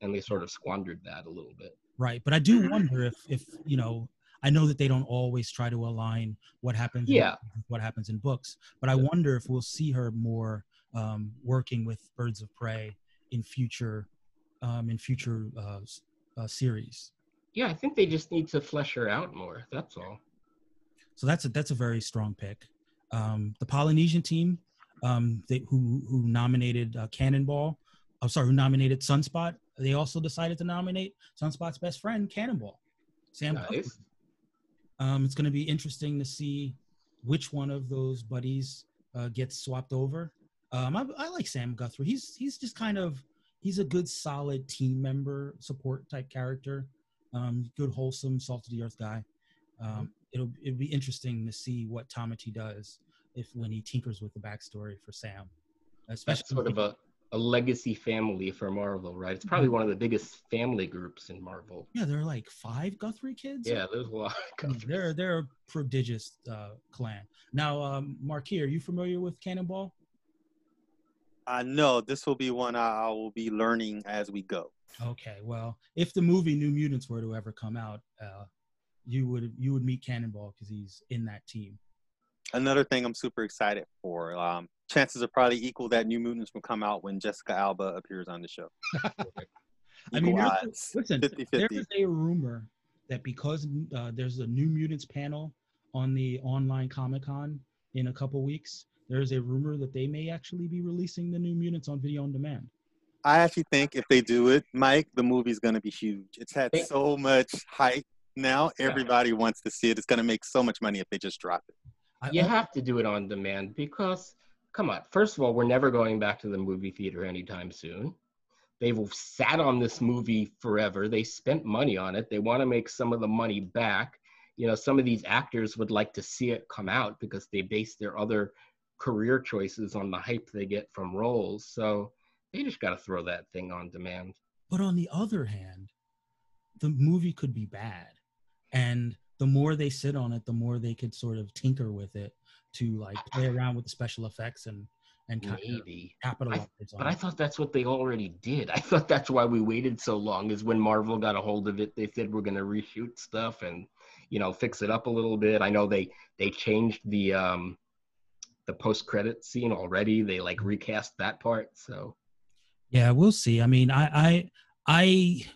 and they sort of squandered that a little bit. Right. But I do wonder if if you know. I know that they don't always try to align what happens Yeah. with what happens in books, but I wonder if we'll see her more um, working with Birds of Prey in future um, in future uh, uh, series. Yeah, I think they just need to flesh her out more. That's all. So that's a that's a very strong pick. Um, the Polynesian team, um, they, who who nominated uh, Cannonball, I'm sorry, who nominated Sunspot. They also decided to nominate Sunspot's best friend, Cannonball, Sam. Guthrie. Nice. Um, it's going to be interesting to see which one of those buddies uh, gets swapped over. Um, I, I like Sam Guthrie. He's he's just kind of he's a good, solid team member, support type character. Um, good, wholesome, salt of the earth guy. Um, it'll it'll be interesting to see what Tamati does if when he tinkers with the backstory for Sam, especially That's sort of a, a legacy family for Marvel, right? It's probably one of the biggest family groups in Marvel. yeah. There are like five Guthrie kids. Yeah, there's a lot. Of they're they're a prodigious uh, clan. Now, um, Marky, are you familiar with Cannonball? Uh, no, this will be one I, will be learning as we go. Okay, well, if the movie New Mutants were to ever come out, uh, you would you would meet Cannonball because he's in that team. Another thing I'm super excited for. Um, chances are probably equal that New Mutants will come out when Jessica Alba appears on the show. [LAUGHS] I mean, odds. listen, 50-50. there is a rumor that because uh, there's a New Mutants panel on the online Comic Con in a couple weeks, there's a rumor that they may actually be releasing the New Mutants on video on demand. I actually think if they do it, Mike, the movie's going to be huge. It's had so much hype. Now Yeah. everybody wants to see it. It's going to make so much money if they just drop it. You have to do it on demand because, come on, first of all, we're never going back to the movie theater anytime soon. They've sat on this movie forever. They spent money on it. They want to make some of the money back. You know, some of these actors would like to see it come out because they base their other career choices on the hype they get from roles. So they just got to throw that thing on demand. But on the other hand, the movie could be bad. And the more they sit on it, the more they could sort of tinker with it to like play around with the special effects and and Maybe. capitalize on But I thought that's what they already did. I thought that's why we waited so long. Is when Marvel got a hold of it, they said we're going to reshoot stuff and you know fix it up a little bit. I know they they changed the um the post credit scene already. They like recast that part. So Yeah, we'll see. I mean, I, I, I,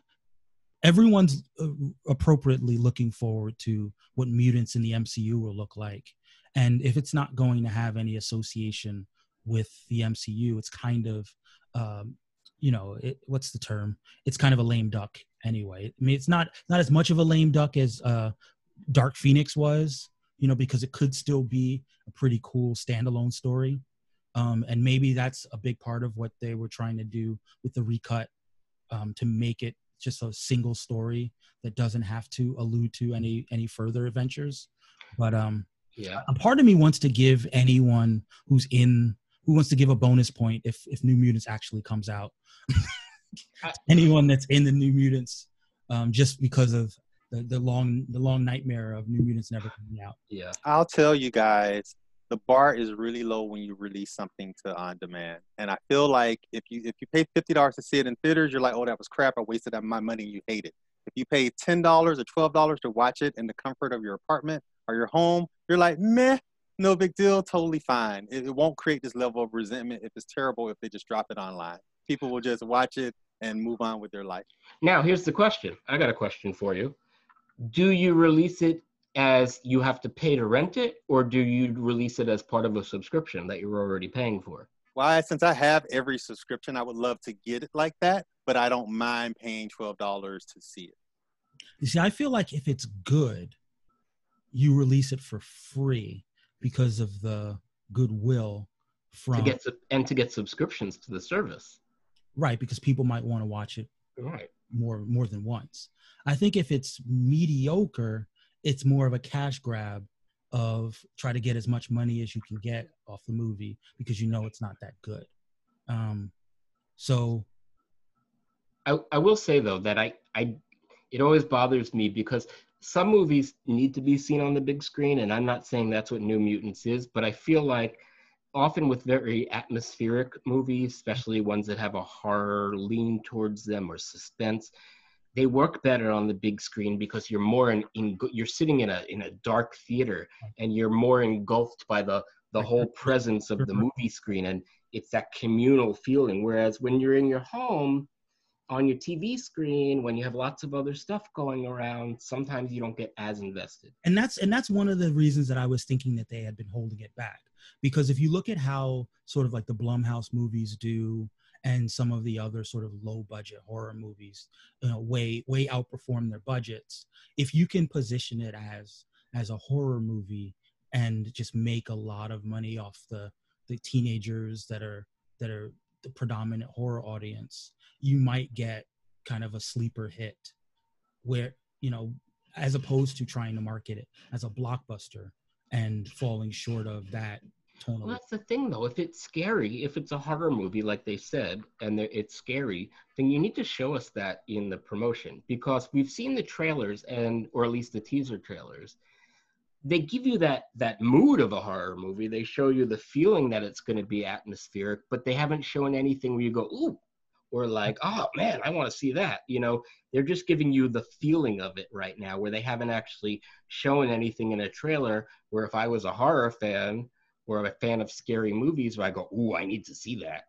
everyone's uh, appropriately looking forward to what mutants in the MCU will look like, and if it's not going to have any association with the MCU, it's kind of, um, you know, it, what's the term? It's kind of a lame duck anyway. I mean, it's not not as much of a lame duck as uh, Dark Phoenix was, you know, because it could still be a pretty cool standalone story. Um, and maybe that's a big part of what they were trying to do with the recut um, to make it just a single story that doesn't have to allude to any any further adventures. But um, Yeah. A part of me wants to give anyone who's in who wants to give a bonus point if if New Mutants actually comes out. [LAUGHS] anyone that's in the New Mutants, um, just because of the, the long the long nightmare of New Mutants never coming out. Yeah. I'll tell you guys, the bar is really low when you release something to on demand. And I feel like if you if you pay fifty dollars to see it in theaters, you're like, oh, that was crap. I wasted my money. You hate it. If you pay ten dollars or twelve dollars to watch it in the comfort of your apartment or your home, you're like, meh, no big deal, totally fine. It, it won't create this level of resentment if it's terrible if they just drop it online. People will just watch it and move on with their life. Now, here's the question. I got a question for you. Do you release it as you have to pay to rent it, or do you release it as part of a subscription that you're already paying for? Why? Since I have every subscription, I would love to get it like that, but I don't mind paying twelve dollars to see it. You see, I feel like if it's good, you release it for free because of the goodwill from to get and to get subscriptions to the service. right because people might want to watch it Right. More more than once. I think if it's mediocre, it's more of a cash grab of try to get as much money as you can get off the movie because you know it's not that good. Um, so I, I will say though that I, I it always bothers me because some movies need to be seen on the big screen and I'm not saying that's what New Mutants is, but I feel like often with very atmospheric movies, especially ones that have a horror lean towards them or suspense, they work better on the big screen because you're more in, in you're sitting in a in a dark theater and you're more engulfed by the the whole presence of the mm-hmm. movie screen and it's that communal feeling. Whereas when you're in your home on your TV screen when you have lots of other stuff going around sometimes you don't get as invested. And that's and that's one of the reasons that I was thinking that they had been holding it back because if you look at how sort of like the Blumhouse movies do and some of the other sort of low budget horror movies you know way way outperform their budgets if you can position it as as a horror movie and just make a lot of money off the the teenagers that are that are the predominant horror audience you might get kind of a sleeper hit where you know as opposed to trying to market it as a blockbuster and falling short of that tonal well that's the thing though. If it's scary if it's a horror movie like they said and it's scary then you need to show us that in the promotion because we've seen the trailers and or at least the teaser trailers. They give you that that mood of a horror movie. They show you the feeling that it's going to be atmospheric but they haven't shown anything where you go ooh or like oh man i want to see that you know they're just giving you the feeling of it right now where they haven't actually shown anything in a trailer where if i was a horror fan or a fan of scary movies where i go ooh i need to see that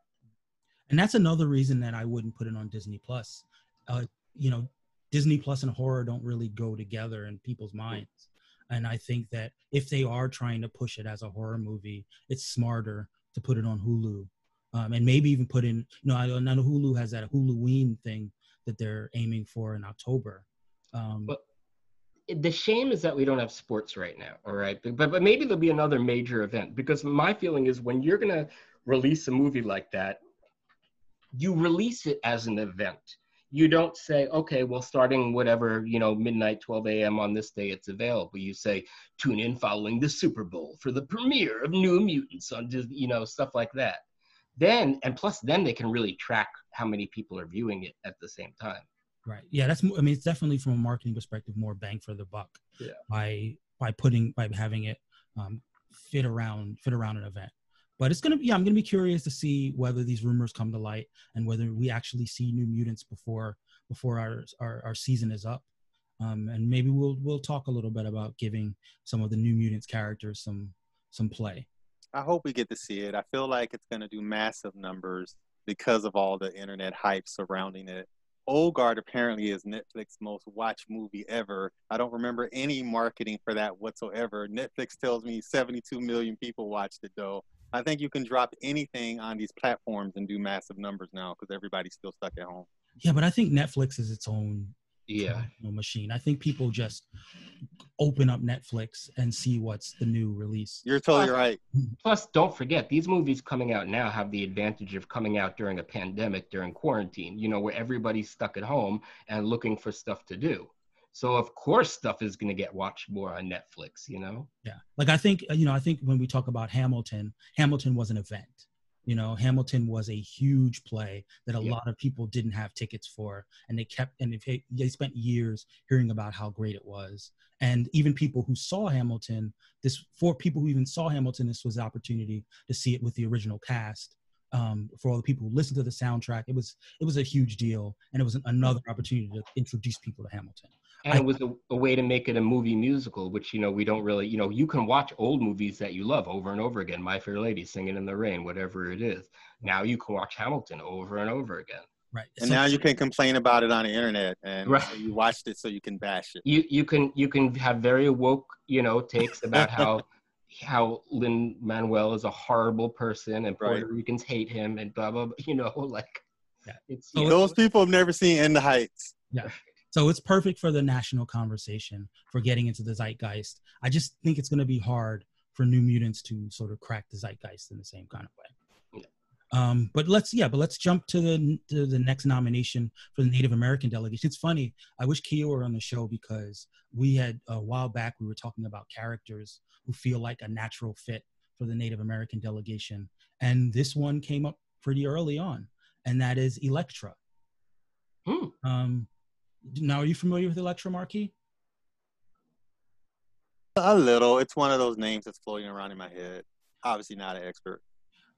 and that's another reason that I wouldn't put it on Disney Plus. Uh, you know, Disney Plus and horror don't really go together in people's minds. And I think that if they are trying to push it as a horror movie, it's smarter to put it on Hulu, um, and maybe even put in. You know, I know Hulu has that Huluween thing that they're aiming for in October. Um, But- the shame is that we don't have sports right now all right but, but maybe there'll be another major event because my feeling is when you're to release a movie like that you release it as an event you don't say okay well starting whatever you know midnight 12 a.m on this day it's available you say tune in following the super bowl for the premiere of new mutants on you know stuff like that then and plus then they can really track how many people are viewing it at the same time Right. Yeah, that's. I mean, it's definitely from a marketing perspective more bang for the buck. Yeah. By by putting by having it um, fit around fit around an event. But it's gonna be. Yeah, I'm gonna be curious to see whether these rumors come to light and whether we actually see New Mutants before before our our, our season is up. Um, and maybe we'll we'll talk a little bit about giving some of the New Mutants characters some some play. I hope we get to see it. I feel like it's going to do massive numbers because of all the internet hype surrounding it. Old Guard apparently is Netflix's most watched movie ever. I don't remember any marketing for that whatsoever. Netflix tells me 72 million people watched it though. I think you can drop anything on these platforms and do massive numbers now because everybody's still stuck at home. Yeah, but I think Netflix is its own yeah machine. I think people just open up Netflix and see what's the new release. You're totally right. Plus, don't forget, these movies coming out now have the advantage of coming out during a pandemic, during quarantine, you know, where everybody's stuck at home and looking for stuff to do. So of course stuff is going to get watched more on Netflix, you know? Yeah. Like I think, you know, I think when we talk about Hamilton, Hamilton was an event. You know, Hamilton was a huge play that a Yeah. lot of people didn't have tickets for, and they kept and they, spent years hearing about how great it was. And even people who saw Hamilton, this for people who even saw Hamilton, this was the opportunity to see it with the original cast. Um, for all the people who listened to the soundtrack, it was it was a huge deal, and it was another opportunity to introduce people to Hamilton. And I- it was a, a way to make it a movie musical, which you know we don't really, you know, you can watch old movies that you love over and over again. My Fair Lady, Singing in the Rain, whatever it is. Now you can watch Hamilton over and over again. Right. And So- now you can complain about it on the internet, and Right. you watched it so you can bash it. You you can you can have very woke, you know, takes about how [LAUGHS] how Lin Manuel is a horrible person and Puerto Right. Ricans hate him and blah blah. blah you know, [LAUGHS] like Yeah. it's So you Those people have never seen In the Heights. So it's perfect for the national conversation for getting into the zeitgeist. I just think it's going to be hard for New Mutants to sort of crack the zeitgeist in the same kind of way. Um, but let's yeah, but let's jump to the to the next nomination for the Native American delegation. It's funny. I wish Kia were on the show because we had a while back we were talking about characters who feel like a natural fit for the Native American delegation, and this one came up pretty early on, and that is Elektra. Hmm. Um, now, are you familiar with Elektra Marky? A little. It's one of those names that's floating around in my head. Obviously, not an expert.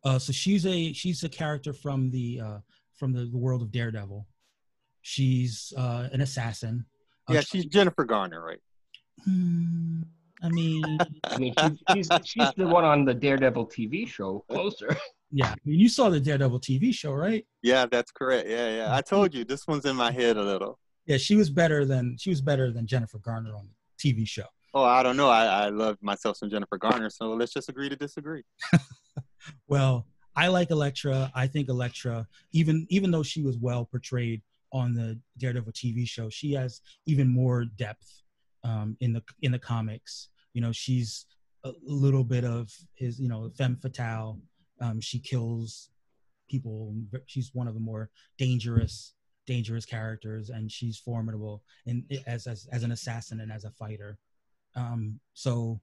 Uh, so she's a she's a character from the uh, from the, the world of Daredevil. She's uh, an assassin. Uh, Yeah, she's Jennifer Garner, right? Hmm, I mean, [LAUGHS] I mean, she's, she's she's the one on the Daredevil TV show, Closer. [LAUGHS] yeah. I mean, you saw the Daredevil TV show, right? Yeah, that's correct. Yeah, yeah. I told you this one's in my head a little. Yeah, she was better than she was better than Jennifer Garner on the TV show. Oh, I don't know. I, I love myself some Jennifer Garner, so let's just agree to disagree. [LAUGHS] Well, I like Elektra. I think Elektra, even even though she was well portrayed on the Daredevil TV show, she has even more depth um, in the in the comics. You know, she's a little bit of his, you know, femme fatale. Um, she kills people. She's one of the more dangerous dangerous characters, and she's formidable and as as as an assassin and as a fighter. Um, so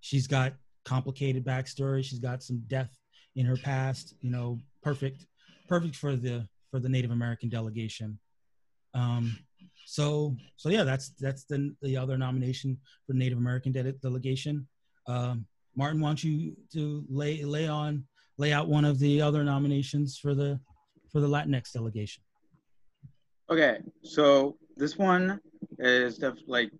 she's got complicated backstory. She's got some death in her past. You know, perfect, perfect for the for the Native American delegation. Um, so so yeah, that's that's the the other nomination for Native American de- delegation. Um, Martin, don't you to lay lay on lay out one of the other nominations for the for the Latinx delegation? Okay, so this one is def- like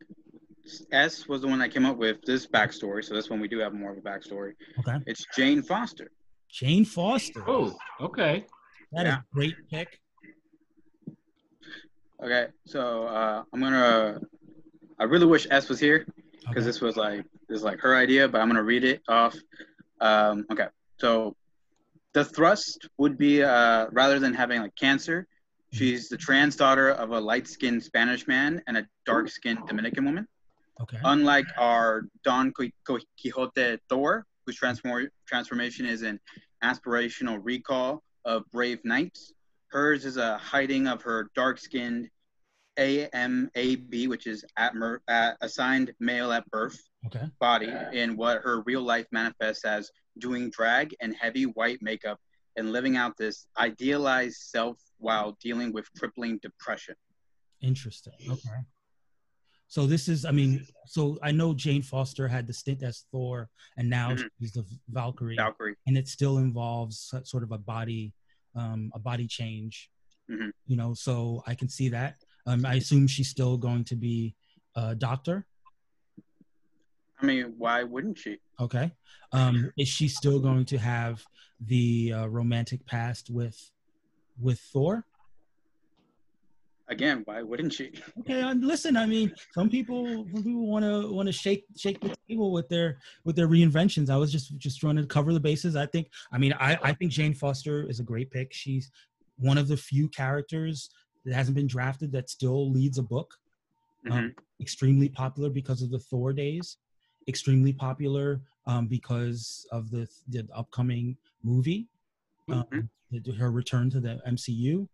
S was the one that came up with this backstory. So this one we do have more of a backstory. Okay, It's Jane Foster. Jane Foster. Oh, okay. that is yeah. a great pick. Okay, so uh, I'm gonna. I really wish S was here because Okay. this was like this is like her idea, but I'm gonna read it off. Um, okay, so the thrust would be uh, rather than having like cancer, she's the trans daughter of a light-skinned Spanish man and a dark-skinned Dominican woman. Okay. Unlike our Don Qui- Qui- Quixote Thor, whose transform- transformation is an aspirational recall of brave knights, hers is a hiding of her dark-skinned AMAB, which is at mer- at assigned male at birth Okay. body, in what her real life manifests as doing drag and heavy white makeup and living out this idealized self while dealing with crippling depression. Interesting. Okay. So this is, I mean, so I know Jane Foster had the stint as Thor, and now Mhm. she's the Valkyrie, Valkyrie. and it still involves sort of a body, um, a body change. Mhm. You know, so I can see that. Um, I assume she's still going to be a doctor. I mean, why wouldn't she? Okay. Um, is she still going to have the uh, romantic past with with Thor? Again, why wouldn't she? Okay, and listen. I mean, some people, some people want to want to shake shake the table with their with their reinventions. I was just just trying to cover the bases. I think. I mean, I I think Jane Foster is a great pick. She's one of the few characters that hasn't been drafted that still leads a book. Um, extremely popular because of the Thor days. Extremely popular um, because of the the upcoming movie. Um, Mhm. the- her return to the MCU.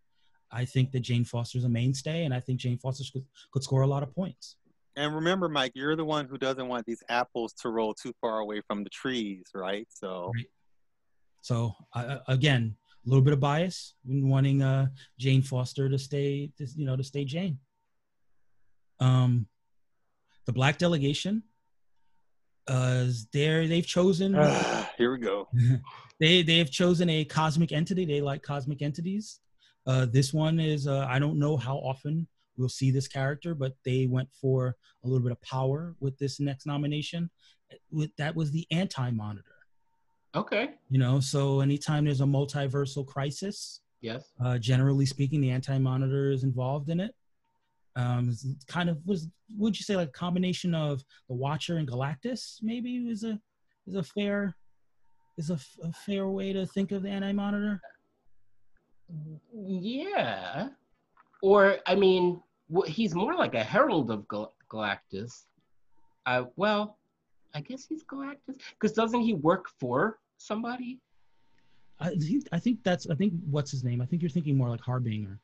I think that Jane Foster's a mainstay, and I think Jane Foster could, could score a lot of points. And remember, Mike, you're the one who doesn't want these apples to roll too far away from the trees, right? So, right. so uh, again, a little bit of bias in wanting uh, Jane Foster to stay, to, you know, to stay Jane. Um, the black delegation, uh, there they've chosen. [SIGHS] here we go. [LAUGHS] they they have chosen a cosmic entity. They like cosmic entities. Uh, this one is uh, I don't know how often we'll see this character, but they went for a little bit of power with this next nomination. With that was the anti-monitor. Okay. You know, so anytime there's a multiversal crisis, yes, uh, generally speaking, the anti-monitor is involved in it. Um, kind of was would you say like a combination of the Watcher and Galactus? Maybe is a is a fair is a, a fair way to think of the anti-monitor. Yeah, or I mean, he's more like a herald of Gal- Galactus. Uh, well, I guess he's Galactus because doesn't he work for somebody? I think I think that's I think what's his name? I think you're thinking more like Harbinger.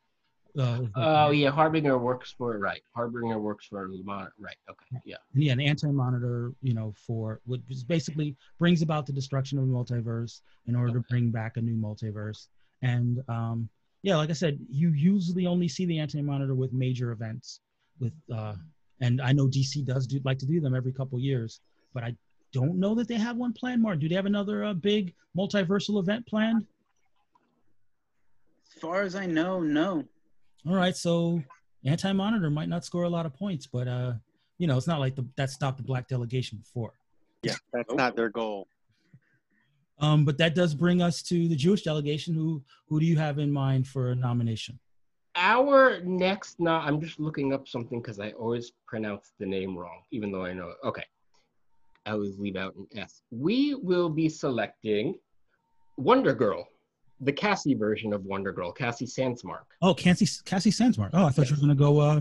Uh, oh yeah, Harbinger works for right. Harbinger works for Monitor. Right. Okay. Yeah. Yeah, an anti-monitor, you know, for which basically brings about the destruction of the multiverse in order okay. to bring back a new multiverse. And um, yeah, like I said, you usually only see the anti-monitor with major events. With uh, and I know DC does do like to do them every couple years, but I don't know that they have one planned. More, do they have another uh, big multiversal event planned? As far as I know, no. All right, so anti-monitor might not score a lot of points, but uh, you know, it's not like the, that stopped the black delegation before. Yeah, that's not their goal. Um, but that does bring us to the Jewish delegation. Who who do you have in mind for a nomination? Our next, no, I'm just looking up something because I always pronounce the name wrong, even though I know it. Okay, I always leave out an S. We will be selecting Wonder Girl, the Cassie version of Wonder Girl, Cassie Sandsmark. Oh, Cassie Cassie Sandsmark. Oh, I thought yes. you were going to go uh,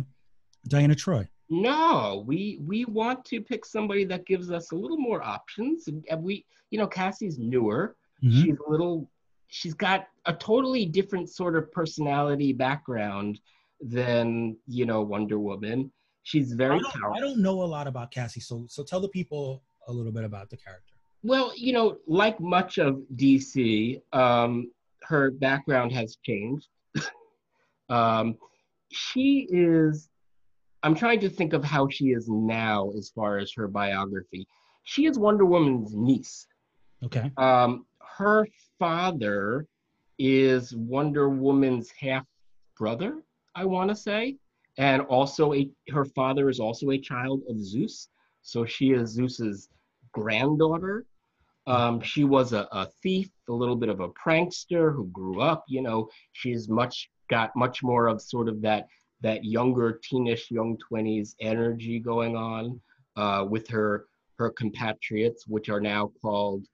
Donna Troy. No, we we want to pick somebody that gives us a little more options. And we, you know, Cassie's newer. Mm-hmm. She's a little. She's got a totally different sort of personality background than you know Wonder Woman. She's very I don't, I don't know a lot about Cassie, so so tell the people a little bit about the character. Well, you know, like much of DC, um, her background has changed. [LAUGHS] um, she is I'm trying to think of how she is now as far as her biography. She is Wonder Woman's niece. Okay. Um, her father is Wonder Woman's half brother, I want to say, and also a her father is also a child of Zeus, so she is Zeus's granddaughter. Um, she was a, a thief, a little bit of a prankster who grew up. You know, she's much got much more of sort of that that younger teenish young 20s energy going on uh, with her her compatriots which are now called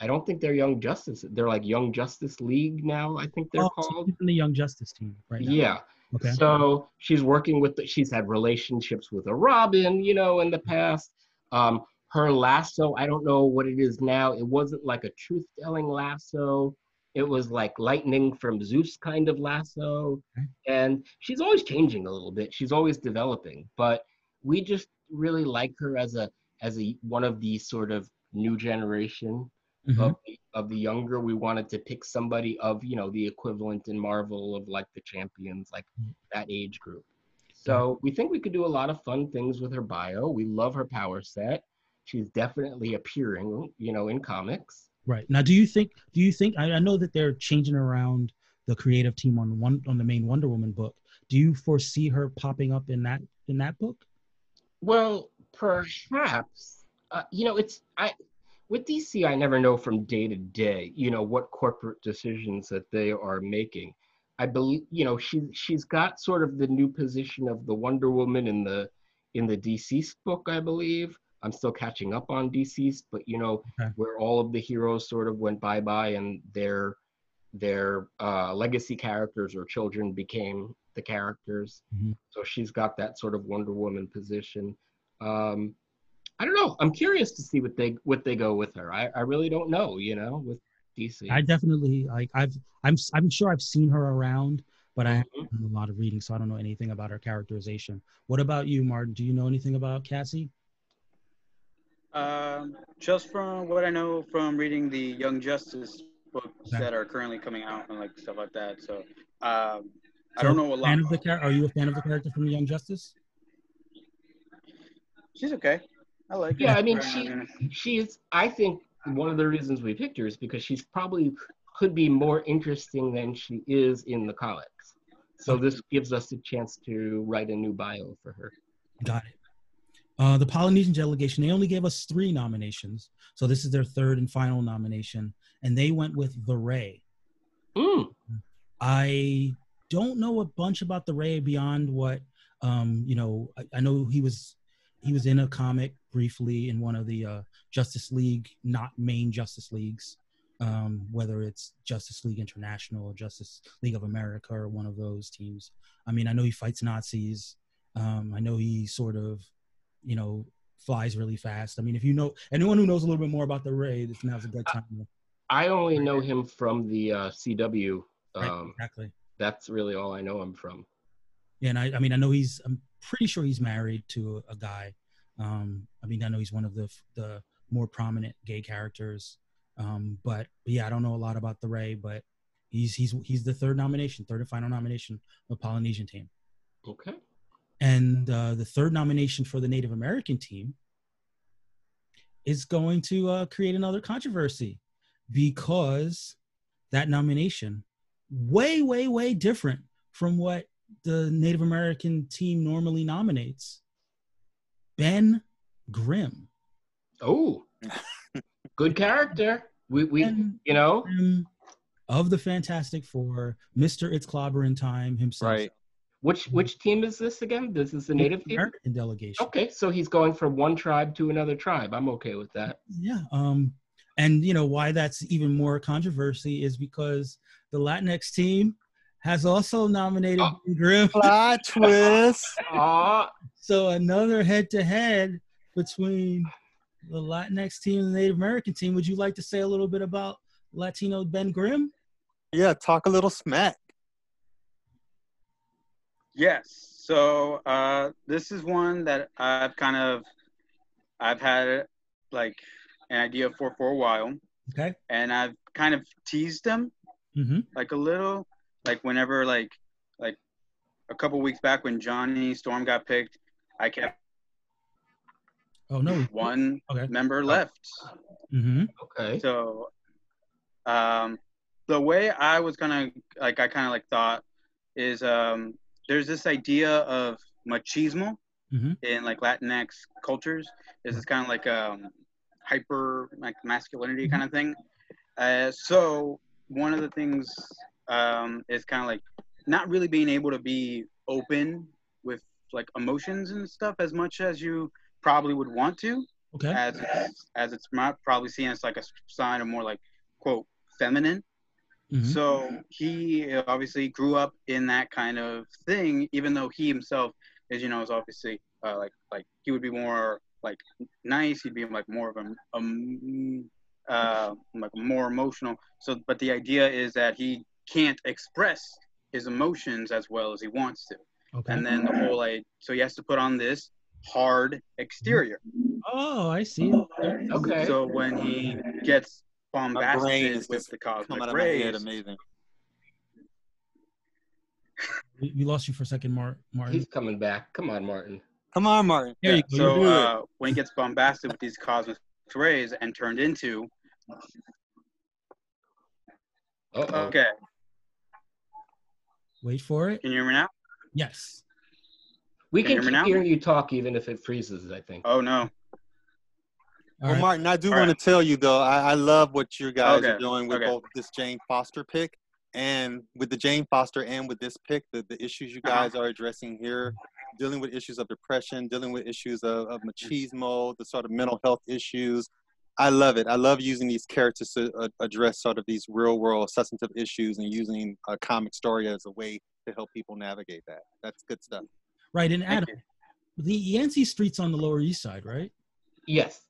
i don't think they're young justice they're like young justice league now i think they're oh, called so the young justice team right now. yeah okay so she's working with the, she's had relationships with a robin you know in the past um, her lasso i don't know what it is now it wasn't like a truth telling lasso it was like lightning from Zeus kind of lasso. And she's always changing a little bit. She's always developing. But we just really like her as a as a one of these sort of new generation mm-hmm. of, the, of the younger. We wanted to pick somebody of, you know, the equivalent in Marvel of like the champions, like mm-hmm. that age group. So we think we could do a lot of fun things with her bio. We love her power set. She's definitely appearing, you know, in comics. Right now, do you think? Do you think? I, I know that they're changing around the creative team on one on the main Wonder Woman book. Do you foresee her popping up in that in that book? Well, perhaps. Uh, you know, it's I with DC. I never know from day to day. You know what corporate decisions that they are making. I believe you know she she's got sort of the new position of the Wonder Woman in the in the DC book, I believe. I'm still catching up on DC's, but you know okay. where all of the heroes sort of went bye bye and their their uh, legacy characters or children became the characters. Mm-hmm. So she's got that sort of Wonder Woman position. Um, I don't know. I'm curious to see what they what they go with her. I, I really don't know. You know, with DC. I definitely like. I've I'm I'm sure I've seen her around. but I haven't Mhm. done a lot of reading, so I don't know anything about her characterization. What about you, Martin? Do you know anything about Cassie? Um, just from what I know from reading the Young Justice books Okay. that are currently coming out and like stuff like that. So, um, I don't know a lot. Fan of the char- Are you a fan of the character from Young Justice? She's okay. I like. Yeah, her. I mean, Very she- nice. She's, I think, one of the reasons we picked her is because she's probably could be more interesting than she is in the comics. So this gives us a chance to write a new bio for her. Got it. Uh, the Polynesian delegation, they only gave us three nominations. So this is their third and final nomination. And they went with The Ray. Mm, I don't know a bunch about The Ray beyond what, um, you know, I, I know he was he was in a comic briefly in one of the uh, Justice League, not main Justice Leagues, um, whether it's Justice League International or Justice League of America or one of those teams. I mean, I know he fights Nazis. Um, I know he sort of, you know, flies really fast. I mean, if you know anyone who knows a little bit more about the Ray, this now's a good time. I only know him from the uh, CW. Right, Um, exactly. that's really all I know him from. Yeah, and I, I mean, I know he's. I'm pretty sure he's married to a, a guy. Um, I mean, I know he's one of the the more prominent gay characters. Um, but, but yeah, I don't know a lot about the Ray, but he's he's he's the third nomination, third and final nomination of Polynesian team, Okay. And uh, the third nomination for the Native American team is going to uh, create another controversy because that nomination way way way different from what the Native American team normally nominates. Ben Grimm. Oh, [LAUGHS] good character. We, we Ben you know, Grimm of the Fantastic Four, Mr. It's Clobbering Time himself. Right. Which mm-hmm. which team is this again? This is the native team. American delegation. Okay, so he's going from one tribe to another tribe. I'm okay with that. Yeah. Um, and you know why that's even more controversy is because the Latinx team has also nominated Oh. Ben Grimm. Plot twist. Aw, So another head-to-head between the Latinx team and the Native American team. Would you like to say a little bit about Latino Ben Grimm? Yeah, talk a little smack. Yes. So uh, this is one that I've kind of I've had like an idea for for a while, Okay. and I've kind of teased them Mm-hmm. like a little, like whenever like like a couple weeks back when Johnny Storm got picked, I kept Oh no. one Okay. member left. Mm-hmm. okay. So, um, the way I was gonna like, I kind of like thought is um, there's this idea of machismo Mhm. in like Latinx cultures. Is this kind of like um, hyper like masculinity kind of thing. Uh, so one of the things um, is kind of like not really being able to be open with like emotions and stuff as much as you probably would want to Okay. as as it's not probably seen as like a sign of more like quote feminine. Mhm. So he obviously grew up in that kind of thing, even though he himself is you know is obviously uh, like like he would be more like nice. He'd be like more of a um, uh, like more emotional. So, but the idea is that he can't express his emotions as well as he wants to, Okay. and then the whole like so he has to put on this hard exterior. oh, I see. Okay. So when he gets My brain is with just the Come cosmic out of my head, rays, amazing. We, we lost you for a second, Mar- Martin. He's coming back. Come on, Martin. Come on, Martin. There you go. so uh, when he gets bombasted with these cosmic rays and turned into Uh-oh. okay, Wait for it. can you hear me now? Yes. We Can can hear keep now? hearing you talk even if it freezes, I think. Oh no. All well, right. Martin, I do All want right. to tell you though, I, I love what you guys are doing with okay. both this Jane Foster pick and with the Jane Foster and with this pick, the, the issues you Uh-huh. guys are addressing here, dealing with issues of depression, dealing with issues of, of machismo, the sort of mental health issues. I love it. I love using these characters to uh, address sort of these real world substantive issues and using a comic story as a way to help people navigate that. That's good stuff. Right. And Adam, the Yancey Street's on the Lower East Side, right? Yes,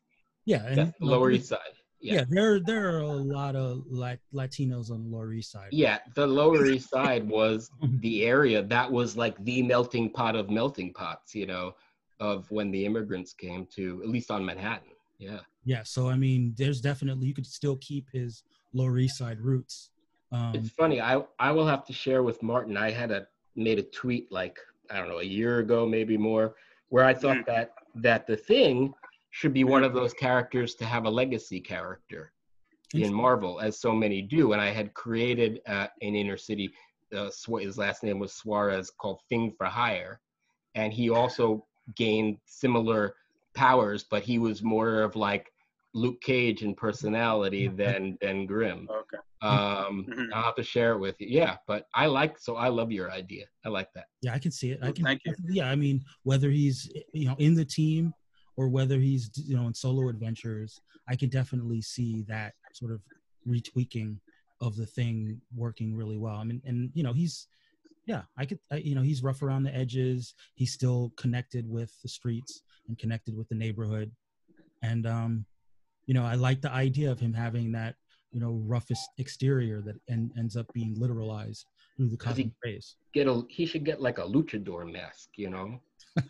Yeah. And the Lower East Side. Yeah, Yeah. there there are a lot of like Latinos on the Lower East Side. Yeah, the Lower East Side was the area that was like the melting pot of melting pots, you know, of when the immigrants came to, at least on Manhattan. Yeah. Yeah, so I mean, there's definitely you could still keep his Lower East Side roots. Um, It's funny. I I will have to share with Martin. I had a made a tweet like I don't know a year ago, maybe more, where I thought that that the thing should be one of those characters to have a legacy character in Marvel, as so many do. And I had created uh, an inner city. Uh, his last name was Suarez, called Thing for Hire, and he also gained similar powers, but he was more of like Luke Cage in personality than than Grimm. Okay. Um, Mhm. I'll have to share it with you. Yeah, but I like so I love your idea. I like that. Yeah, I can see it. I can. thank you. Yeah, I mean, whether he's you know in the team or whether he's you know in solo adventures, I can definitely see that sort of retweaking of the thing working really well. I mean, and you know, he's yeah, I could, I, you know, he's rough around the edges. He's still connected with the streets and connected with the neighborhood, and um, you know, I like the idea of him having that you know roughest exterior that en- ends up being literalized through the cosmic rays. Get a he should get like a luchador mask, you know?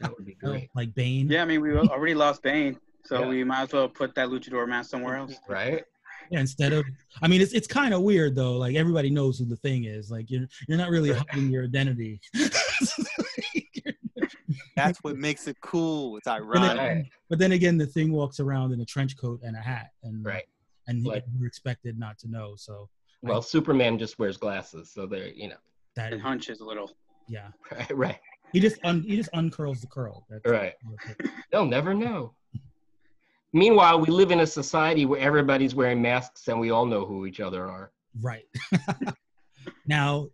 That would be [LAUGHS] great. like Bane. Yeah, I mean, we already lost Bane, so Yeah. we might as well put that luchador mask somewhere else. Right? Yeah, instead of I mean it's it's kind of weird though. Like everybody knows who the thing is. Like you're you're not really hiding your identity. [LAUGHS] That's what makes it cool. It's [LAUGHS] but, then, ironic. But then again, the thing walks around in a trench coat and a hat, and Right. and Like- you're expected not to know. So Well, Superman just wears glasses, so they're you know. that And hunches a little. yeah, Right, right, he just un, he just uncurls the curl. That's right. They'll never know. Meanwhile, we live in a society where everybody's wearing masks and we all know who each other are. Right. [LAUGHS] now,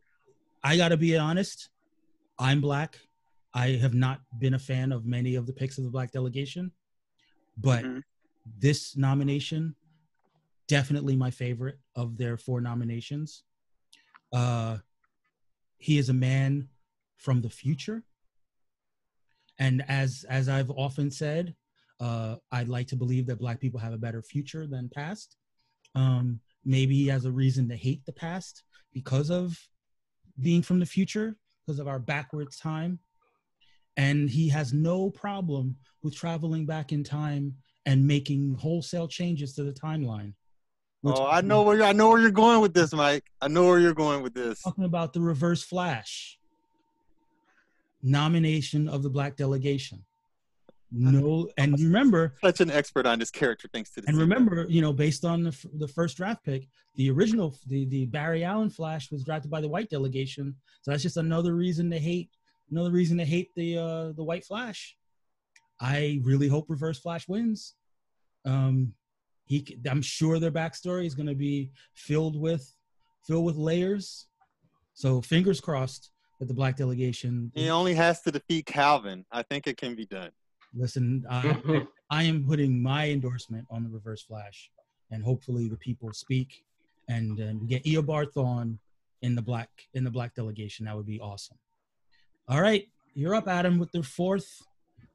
I got to be honest. I'm black. I have not been a fan of many of the picks of the black delegation, but Mhm. this nomination definitely my favorite of their four nominations. Uh, he is a man from the future, and as as I've often said, uh, I'd like to believe that black people have a better future than past. Um, maybe he has a reason to hate the past because of being from the future, because of our backwards time. And he has no problem with traveling back in time and making wholesale changes to the timeline. Oh, I know where I know where you're going with this, Mike. I know where you're going with this. talking about the reverse flash nomination of the black delegation. No, and remember, Such an expert on this character, thanks to this. and remember, you know, based on the, f- the first draft pick, the original, the, the Barry Allen Flash was drafted by the white delegation. So that's just another reason to hate, another reason to hate the uh, the white Flash. I really hope Reverse Flash wins. Um, he, I'm sure their backstory is going to be filled with, filled with layers. So fingers crossed that the black delegation. he only has to defeat Calvin. I think it can be done. Listen, I, [LAUGHS] I am putting my endorsement on the Reverse Flash, and hopefully the people speak, and um, get Eobard Thawne in the black in the black delegation. That would be awesome. All right, you're up, Adam, with the fourth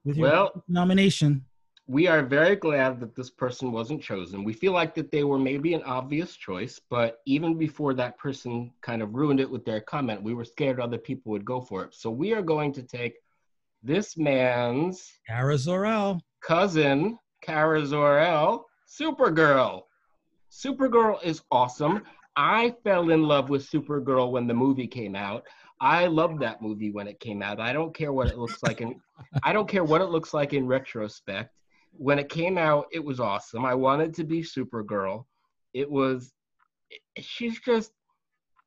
with your Well- nomination. We are very glad that this person wasn't chosen. We feel like that they were maybe an obvious choice, but even before that person kind of ruined it with their comment, we were scared other people would go for it. So we are going to take this man's Kara Zor-El. cousin, Kara Zor-El, Supergirl. Supergirl is awesome. I fell in love with Supergirl when the movie came out. I loved that movie when it came out. I don't care what it looks like in I don't care what it looks like in retrospect. When it came out, it was awesome. I wanted to be Supergirl. It was she's just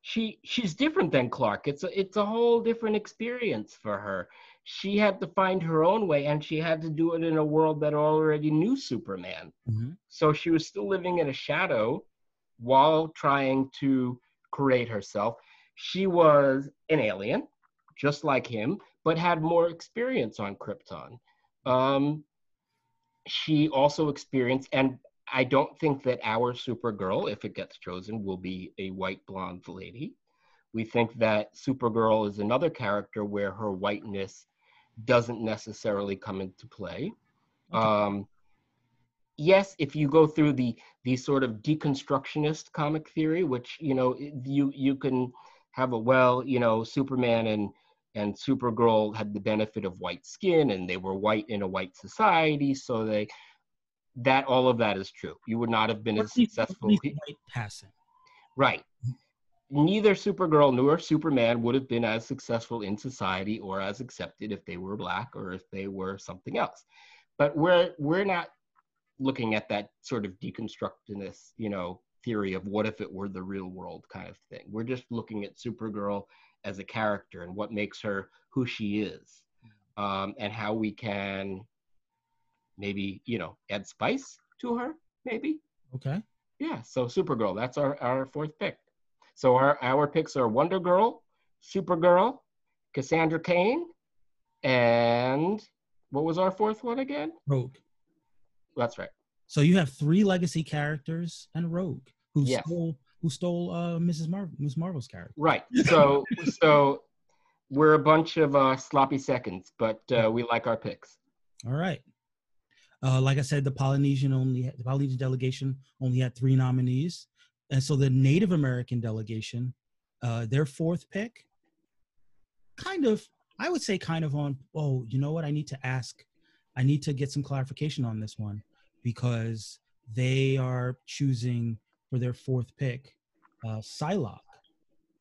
she she's different than Clark. It's a it's a whole different experience for her she had to find her own way and she had to do it in a world that already knew Superman. Mhm. So she was still living in a shadow while trying to create herself. She was an alien, just like him, but had more experience on Krypton. Um, she also experienced, and I don't think that our Supergirl, if it gets chosen, will be a white blonde lady. We think that Supergirl is another character where her whiteness doesn't necessarily come into play. Okay. Um, yes, if you go through the the sort of deconstructionist comic theory, which you know you you can have a well, you know, Superman and and Supergirl had the benefit of white skin and they were white in a white society, so they that all of that is true. You would not have been Or as at least- at successful. passing. Right. Neither Supergirl nor Superman would have been as successful in society or as accepted if they were black or if they were something else. But we're we're not looking at that sort of deconstructionist, you know, theory of what if it were the real world kind of thing. We're just looking at Supergirl as a character and what makes her who she is, um, and how we can maybe you know add spice to her, maybe. Okay. Yeah, so Supergirl, that's our, our fourth pick. So our, our picks are Wonder Girl, Supergirl, Cassandra Cain, and what was our fourth one again? Rogue. That's right. So you have three legacy characters and Rogue, who Yes. Who stole uh, Mrs. Mar- Miss Marvel's character. Right. So [LAUGHS] so we're a bunch of uh, sloppy seconds, but uh, we like our picks. All right. Uh, like I said, the Polynesian only the Polynesian delegation only had three nominees, and so the Native American delegation, uh, their fourth pick, kind of, I would say, kind of on. Oh, you know what? I need to ask. I need to get some clarification on this one because they are choosing for their fourth pick, uh, Psylocke.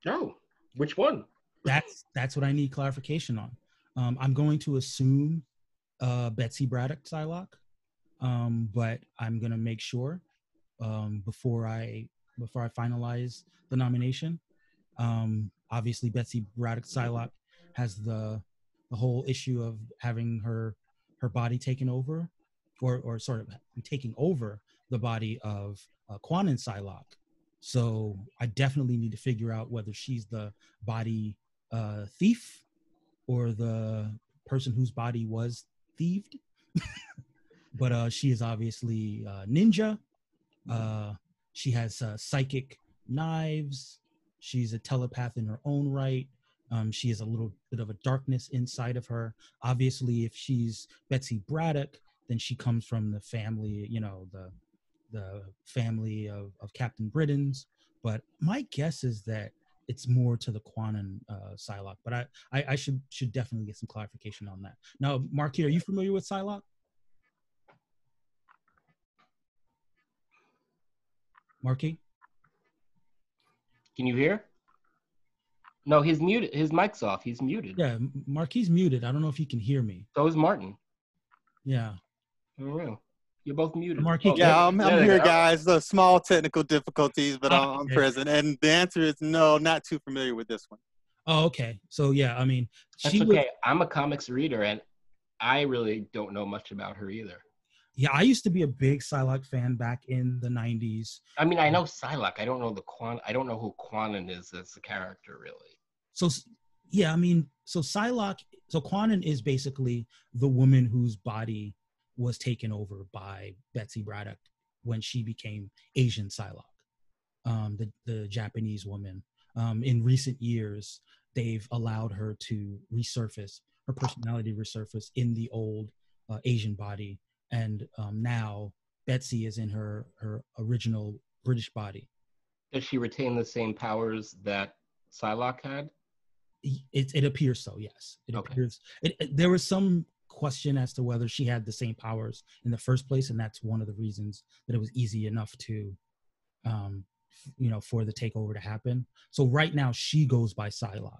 Oh, which one? That's that's what I need clarification on. Um, I'm going to assume uh, Betsy Braddock Psylocke, um, but I'm gonna make sure um, before I before I finalize the nomination. Um, obviously, Betsy Braddock Psylocke has the the whole issue of having her her body taken over, or or sort of taking over the body of uh, Kwannon Psylocke. So I definitely need to figure out whether she's the body uh, thief or the person whose body was thieved. [LAUGHS] but uh, she is obviously uh, ninja. Uh, she has uh, psychic knives. She's a telepath in her own right. Um, she has a little bit of a darkness inside of her. Obviously, if she's Betsy Braddock, then she comes from the family, you know, the the family of, of Captain Britains. But my guess is that it's more to the Kwannon uh, Psylocke. But I, I, I should should definitely get some clarification on that. Now, Marky, are you familiar with Psylocke? Marky? Can you hear? No, he's muted. His mic's off. He's muted. Yeah, Marky's muted. I don't know if he can hear me. So is Martin. Yeah. I don't know. You're both muted. Marky, Oh, Yeah, I'm, I'm here, guys. The small technical difficulties, but ah, I'm, I'm present. And the answer is no, not too familiar with this one. Oh, okay. So yeah, I mean, That's okay. was, I'm a comics reader, and I really don't know much about her either. yeah, I used to be a big Psylocke fan back in the '90s. I mean, I know Psylocke. I don't know the Quan. I don't know who Kwannon is as a character, really. So yeah, I mean, so Psylocke, so Kwannon is basically the woman whose body was taken over by Betsy Braddock when she became Asian Psylocke, um, the the Japanese woman. Um, in recent years, they've allowed her to resurface her personality resurface in the old uh, Asian body, and um, now Betsy is in her her original British body. Does she retain the same powers that Psylocke had? it, it appears so yes it Okay. appears it, it- there was some question as to whether she had the same powers in the first place and that's one of the reasons that it was easy enough to um you know for the takeover to happen so right now she goes by Psylocke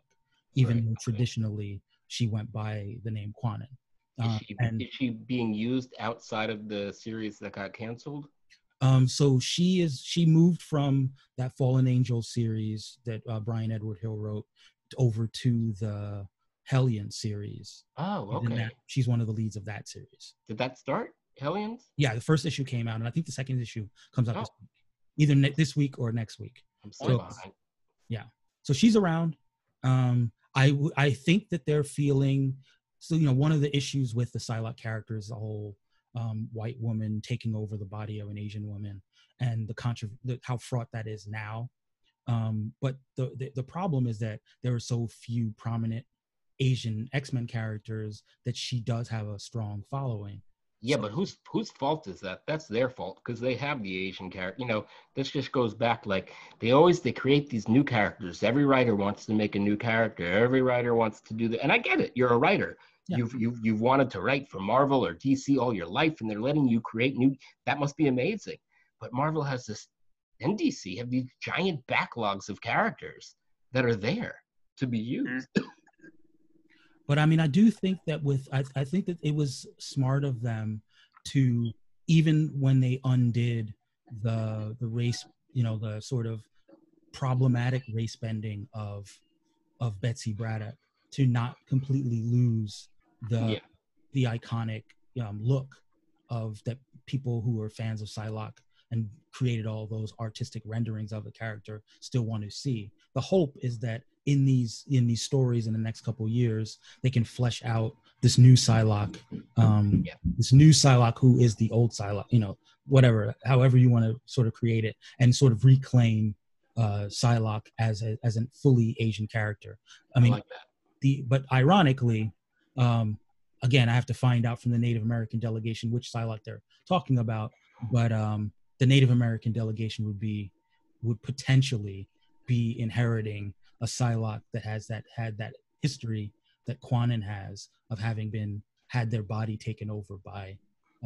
even Right, okay. traditionally she went by the name Kwannon Is uh, she, and is she being used outside of the series that got canceled? Um, so she is she moved from that Fallen Angel series that uh, Bryan Edward Hill wrote over to the Hellion series. Oh, okay. that- she's one of the leads of that series. Did that start? Hellions? Yeah, the first issue came out, and I think the second issue comes out Oh. this week. either ne- this week or next week. I'm so behind. So she's around. Um, I w- I think that they're feeling. So you know, one of the issues with the Psylocke character is the whole um, white woman taking over the body of an Asian woman, and the contra- the, how fraught that is now. Um, but the, the the problem is that there are so few prominent Asian X Men characters that she does have a strong following. Yeah, but whose whose fault is that? That's their fault because they have the Asian character. You know, this just goes back like they always they create these new characters. Every writer wants to make a new character. Every writer wants to do that, and I get it. You're a writer. Yeah. You've you've you've wanted to write for Marvel or DC all your life, and they're letting you create new. That must be amazing. But Marvel has this, and DC have these giant backlogs of characters that are there to be mm-hmm. used. But I mean, I do think that with I, I think that it was smart of them to even when they undid the the race, you know, the sort of problematic race bending of of Betsy Braddock to not completely lose the Yeah. the iconic um, look of that people who are fans of Psylocke and created all those artistic renderings of the character still want to see. The hope is that in these in these stories in the next couple years, they can flesh out this new Psylocke, um, Yeah. this new Psylocke who is the old Psylocke, you know, whatever, however you want to sort of create it, and sort of reclaim uh, Psylocke as a, as a fully Asian character. I mean, like that. the but ironically, um, again, I have to find out from the Native American delegation which Psylocke they're talking about. But um, the Native American delegation would be would potentially be inheriting a Psylocke that has that had that history that Kwannon has of having been had their body taken over by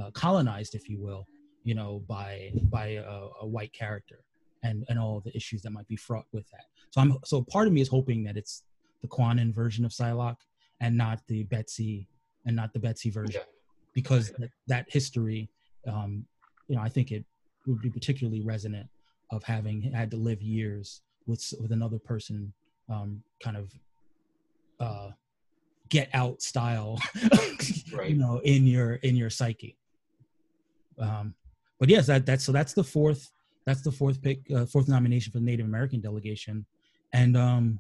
uh, colonized, if you will, you know, by by a, a white character and and all the issues that might be fraught with that. So I'm so part of me is hoping that it's the Kwannon version of Psylocke and not the Betsy and not the Betsy version Yeah. because that, that history, um, you know, I think it would be particularly resonant of having had to live years with with another person, um, kind of uh, get out style, [LAUGHS] Right. you know, in your in your psyche. Um, but yes, that that's so that's the fourth that's the fourth pick, uh, fourth nomination for the Native American delegation, and um,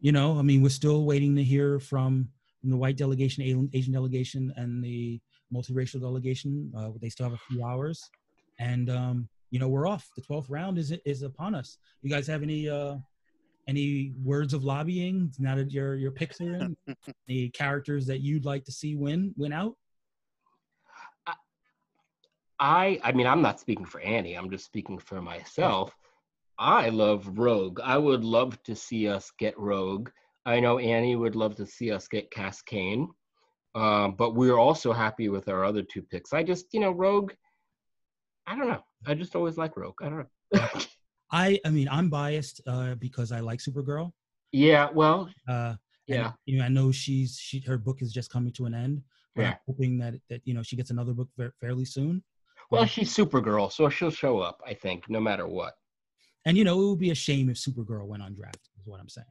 you know, I mean, we're still waiting to hear from, from the white delegation, Asian- delegation, and the multiracial delegation. Uh, they still have a few hours, and um, you know, we're off. The twelfth round is is upon us. You guys have any uh, any words of lobbying now that your your picks are in? [LAUGHS] the characters that you'd like to see win win out? I I mean I'm not speaking for Annie, I'm just speaking for myself. I love Rogue. I would love to see us get Rogue. I know Annie would love to see us get Cass Cain. Um, but we're also happy with our other two picks. I just, you know, Rogue, I don't know. I just always like Rogue. I don't know. I I mean, I'm biased uh, because I like Supergirl. yeah, well, Uh, and, yeah. you know, I know she's she her book is just coming to an end. But I'm Yeah. hoping that that you know she gets another book fairly soon. Well, she's Supergirl, so she'll show up, I think, no matter what. And you know, it would be a shame if Supergirl went undrafted. Is what I'm saying.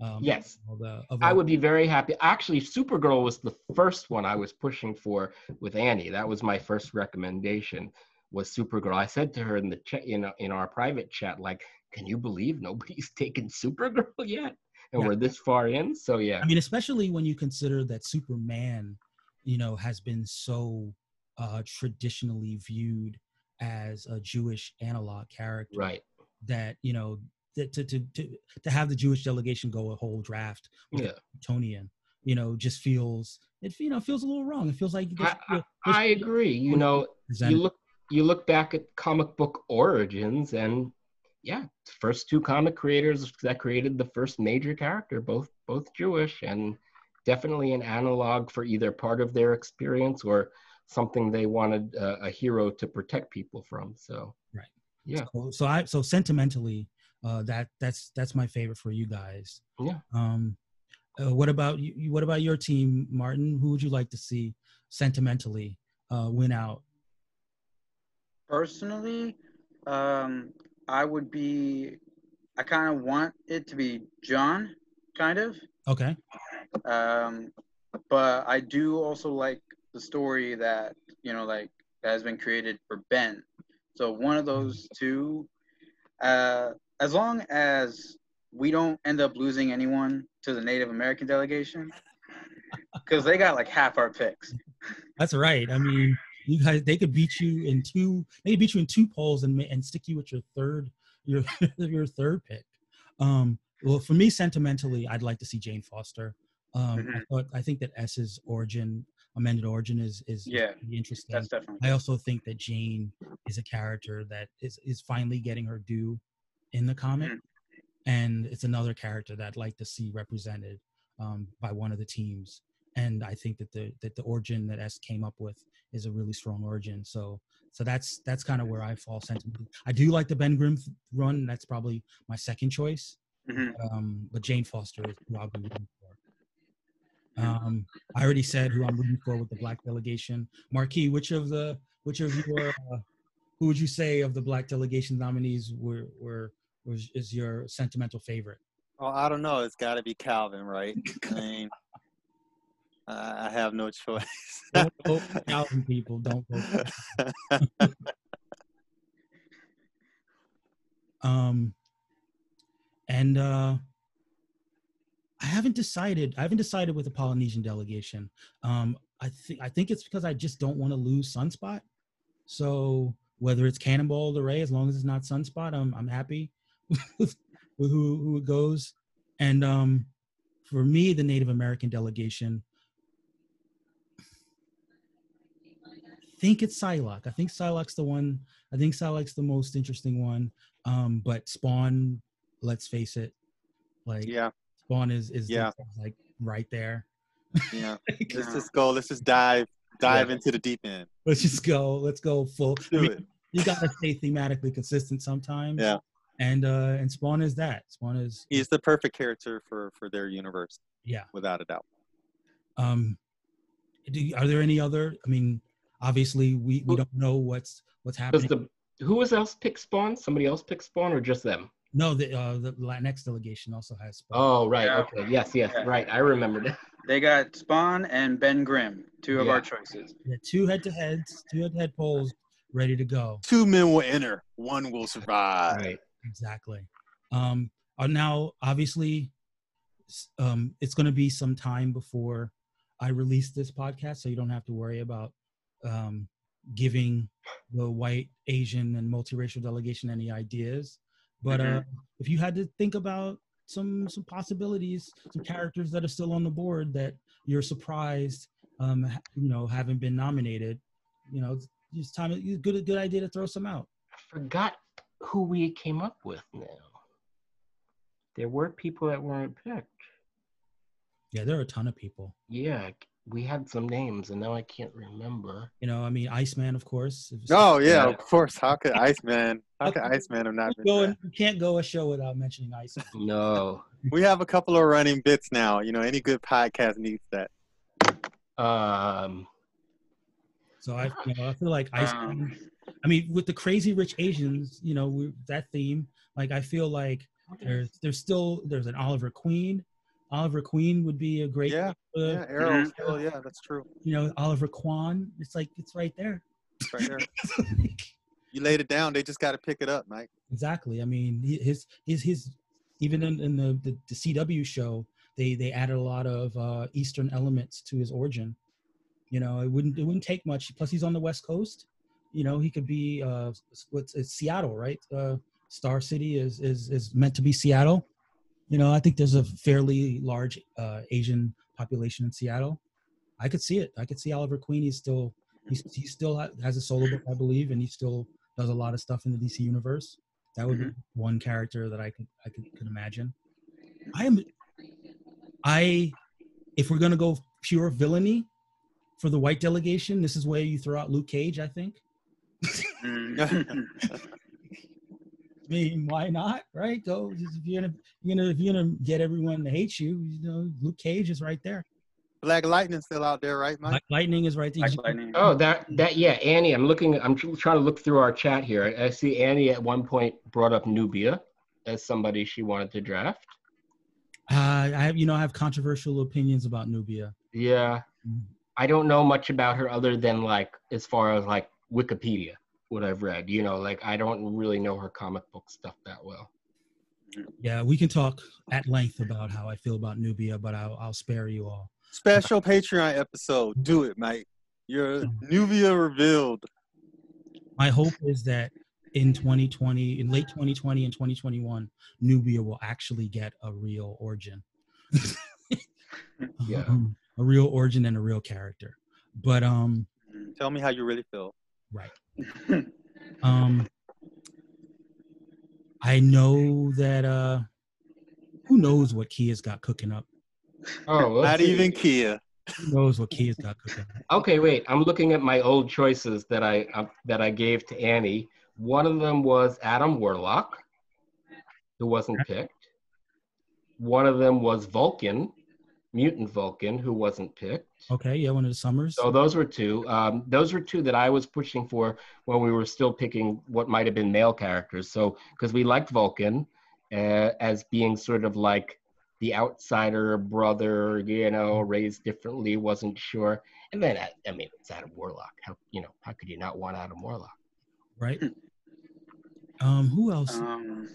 Um, Yes. the- I would be very happy. Actually, Supergirl was the first one I was pushing for with Annie. That was my first recommendation. Was Supergirl? I said to her in the chat, you know, in our private chat, like, "Can you believe nobody's [LAUGHS] taken Supergirl [LAUGHS] yet?" And Yeah. we're this far in. So yeah, I mean, especially when you consider that Superman, you know, has been so uh, traditionally viewed as a Jewish analog character. right. That you know, that to to to to have the Jewish delegation go a whole draft with Yeah, Tonian, you know, just feels it you know feels a little wrong. It feels like I, I, I agree. You know, you look you look back at comic book origins, and yeah, first two comic creators that created the first major character, both both Jewish, and definitely an analog for either part of their experience or something they wanted uh, a hero to protect people from. So Right. yeah, So, so I so sentimentally, uh, that that's that's my favorite for you guys. Yeah. Um, uh, what about you? you- What about your team, Martin? Who would you like to see sentimentally uh, win out? Personally, um, I would be. I kind of want it to be John, kind of. Okay. Um, but I do also like the story that you know, like that has been created for Ben. So one of those two, uh, as long as we don't end up losing anyone to the Native American delegation, because they got like half our picks. That's right. I mean, you guys, they could beat you in two. They could beat you in two polls and and stick you with your third, your [LAUGHS] your third pick. Um, well, for me, sentimentally, I'd like to see Jane Foster. Um, I Mhm. thought I think that S's origin amended origin is is Yeah, interesting. That's definitely. I also think that Jane is a character that is is finally getting her due in the comic, Mhm. and it's another character that I'd like to see represented um, by one of the teams. And I think that the that the origin that S came up with is a really strong origin. So so that's that's kind of where I fall sentimentally. I do like the Ben Grimm run. That's probably my second choice. Mhm. Um, but Jane Foster is who I'll be rooting for. Um, I already said who I'm rooting for with the black delegation. Marky, which of the which of your uh, who would you say of the black delegation nominees were were was is your sentimental favorite? Oh, I don't know. It's got to be Calvin, right? I mean, I have no choice. [LAUGHS] Don't vote for [LAUGHS] Calvin, people. Don't vote. [LAUGHS] Um, and uh, I haven't decided. I haven't decided with the Polynesian delegation. Um, I think I think it's because I just don't want to lose Sunspot. So whether it's Cannonball or Ray, as long as it's not Sunspot, I'm I'm happy with, with who who it goes. And um, for me, the Native American delegation. I think it's Psylocke. I think Psylocke's the one. I think Psylocke's the most interesting one. Um, but Spawn, let's face it, like yeah, Spawn is is Yeah. like right there. yeah. [LAUGHS] Like, Let's just go. Let's just dive dive Yeah. into the deep end. let's just go. Let's go full. I Do mean, it. you gotta stay thematically consistent sometimes. Yeah. And uh and Spawn is that. Spawn is He's the perfect character for for their universe, yeah. without a doubt. Um do you- are there any other I mean obviously we we don't know what's what's happening. the who was else pick Spawn? Somebody else pick Spawn or just them? no, the uh the Latinx delegation also has Spawn. Oh right, Yeah. okay, yes, yes, Yeah. right. I remembered. It. [LAUGHS] They got Spawn and Ben Grimm, two of our choices. Yeah, two head to heads, two head to head polls ready to go. Two men will enter. One will survive. right. Exactly. Um, uh, now, obviously, um, it's going to be some time before I release this podcast, so you don't have to worry about um, giving the white, Asian, and multiracial delegation any ideas. But uh, if you had to think about some some possibilities, some characters that are still on the board that you're surprised, um, you know, haven't been nominated, you know, it's time. It's good good idea to throw some out. I forgot who we came up with now. There were people that weren't picked. Yeah, there are a ton of people. Yeah, we had some names and now I can't remember. You know, I mean, Iceman, of course. If- Oh yeah, Yeah. of course. How could [LAUGHS] Iceman? How could Iceman have not you been? go there? and- you can't go a show without mentioning Iceman. [LAUGHS] No. We have a couple of running bits now. You know, any good podcast needs that. Um So I, you know, I feel like Iceman. Um, I mean, with the Crazy Rich Asians, you know, we, that theme. Like, I feel like there's there's still there's an Oliver Queen. Oliver Queen would be a great. Yeah, uh, yeah, Arrow. Yeah, that's true. You know, Oliver Kwan. It's like it's right there. It's right there. [LAUGHS] You laid it down. They just got to pick it up, Mike. Exactly. I mean, his his his even in, in the, the the CW show, they they added a lot of uh, Eastern elements to his origin. You know, it wouldn't it wouldn't take much. Plus, he's on the West Coast. You know, he could be uh, what's it's Seattle, right? Uh, Star City is is is meant to be Seattle. You know, I think there's a fairly large uh, Asian population in Seattle. I could see it. I could see Oliver Queen. He's still he's, he still has a solo book, I believe, and he still does a lot of stuff in the DC universe. That would be one character that I could I could, could imagine. I am I if we're gonna go pure villainy for the white delegation, this is where you throw out Luke Cage, I think. [LAUGHS] [LAUGHS] I mean, why not? Right? Go just if you're gonna you're gonna if you're gonna get everyone to hate you, you know, Luke Cage is right there. Black Lightning's still out there, right, Mike? Light- Lightning is right there. Oh, that that yeah, Annie. I'm looking. I'm trying to look through our chat here. I see Annie at one point brought up Nubia as somebody she wanted to draft. Uh, I have you know I have controversial opinions about Nubia. Yeah, Mhm. I don't know much about her other than like as far as like Wikipedia, what I've read. You know, like I don't really know her comic book stuff that well. Yeah, we can talk at length about how I feel about Nubia, but I'll, I'll spare you all. Special Patreon episode. Do it, Mike. Your Nubia revealed. My hope is that in 2020, in late 2020 and 2021, Nubia will actually get a real origin. [LAUGHS] Yeah. Um, [LAUGHS] a real origin and a real character. But um, Tell me how you really feel. Right. [LAUGHS] Um, I know that uh, who knows what Kia's got cooking up. Oh, let's Not see. even Kia. Who knows what Kia's got cooking up. Okay, wait. I'm looking at my old choices that I uh, that I gave to Annie. One of them was Adam Warlock, who wasn't picked. One of them was Vulcan, mutant Vulcan, who wasn't picked. Okay, yeah, one of the summers. So those were two. Um, those were two that I was pushing for when we were still picking what might have been male characters. So because we liked Vulcan uh, as being sort of like the outsider brother, you know, raised differently, wasn't sure. And then I, I mean, it's Adam Warlock. How you know how could you not want Adam Warlock? right? Um, who else? Um,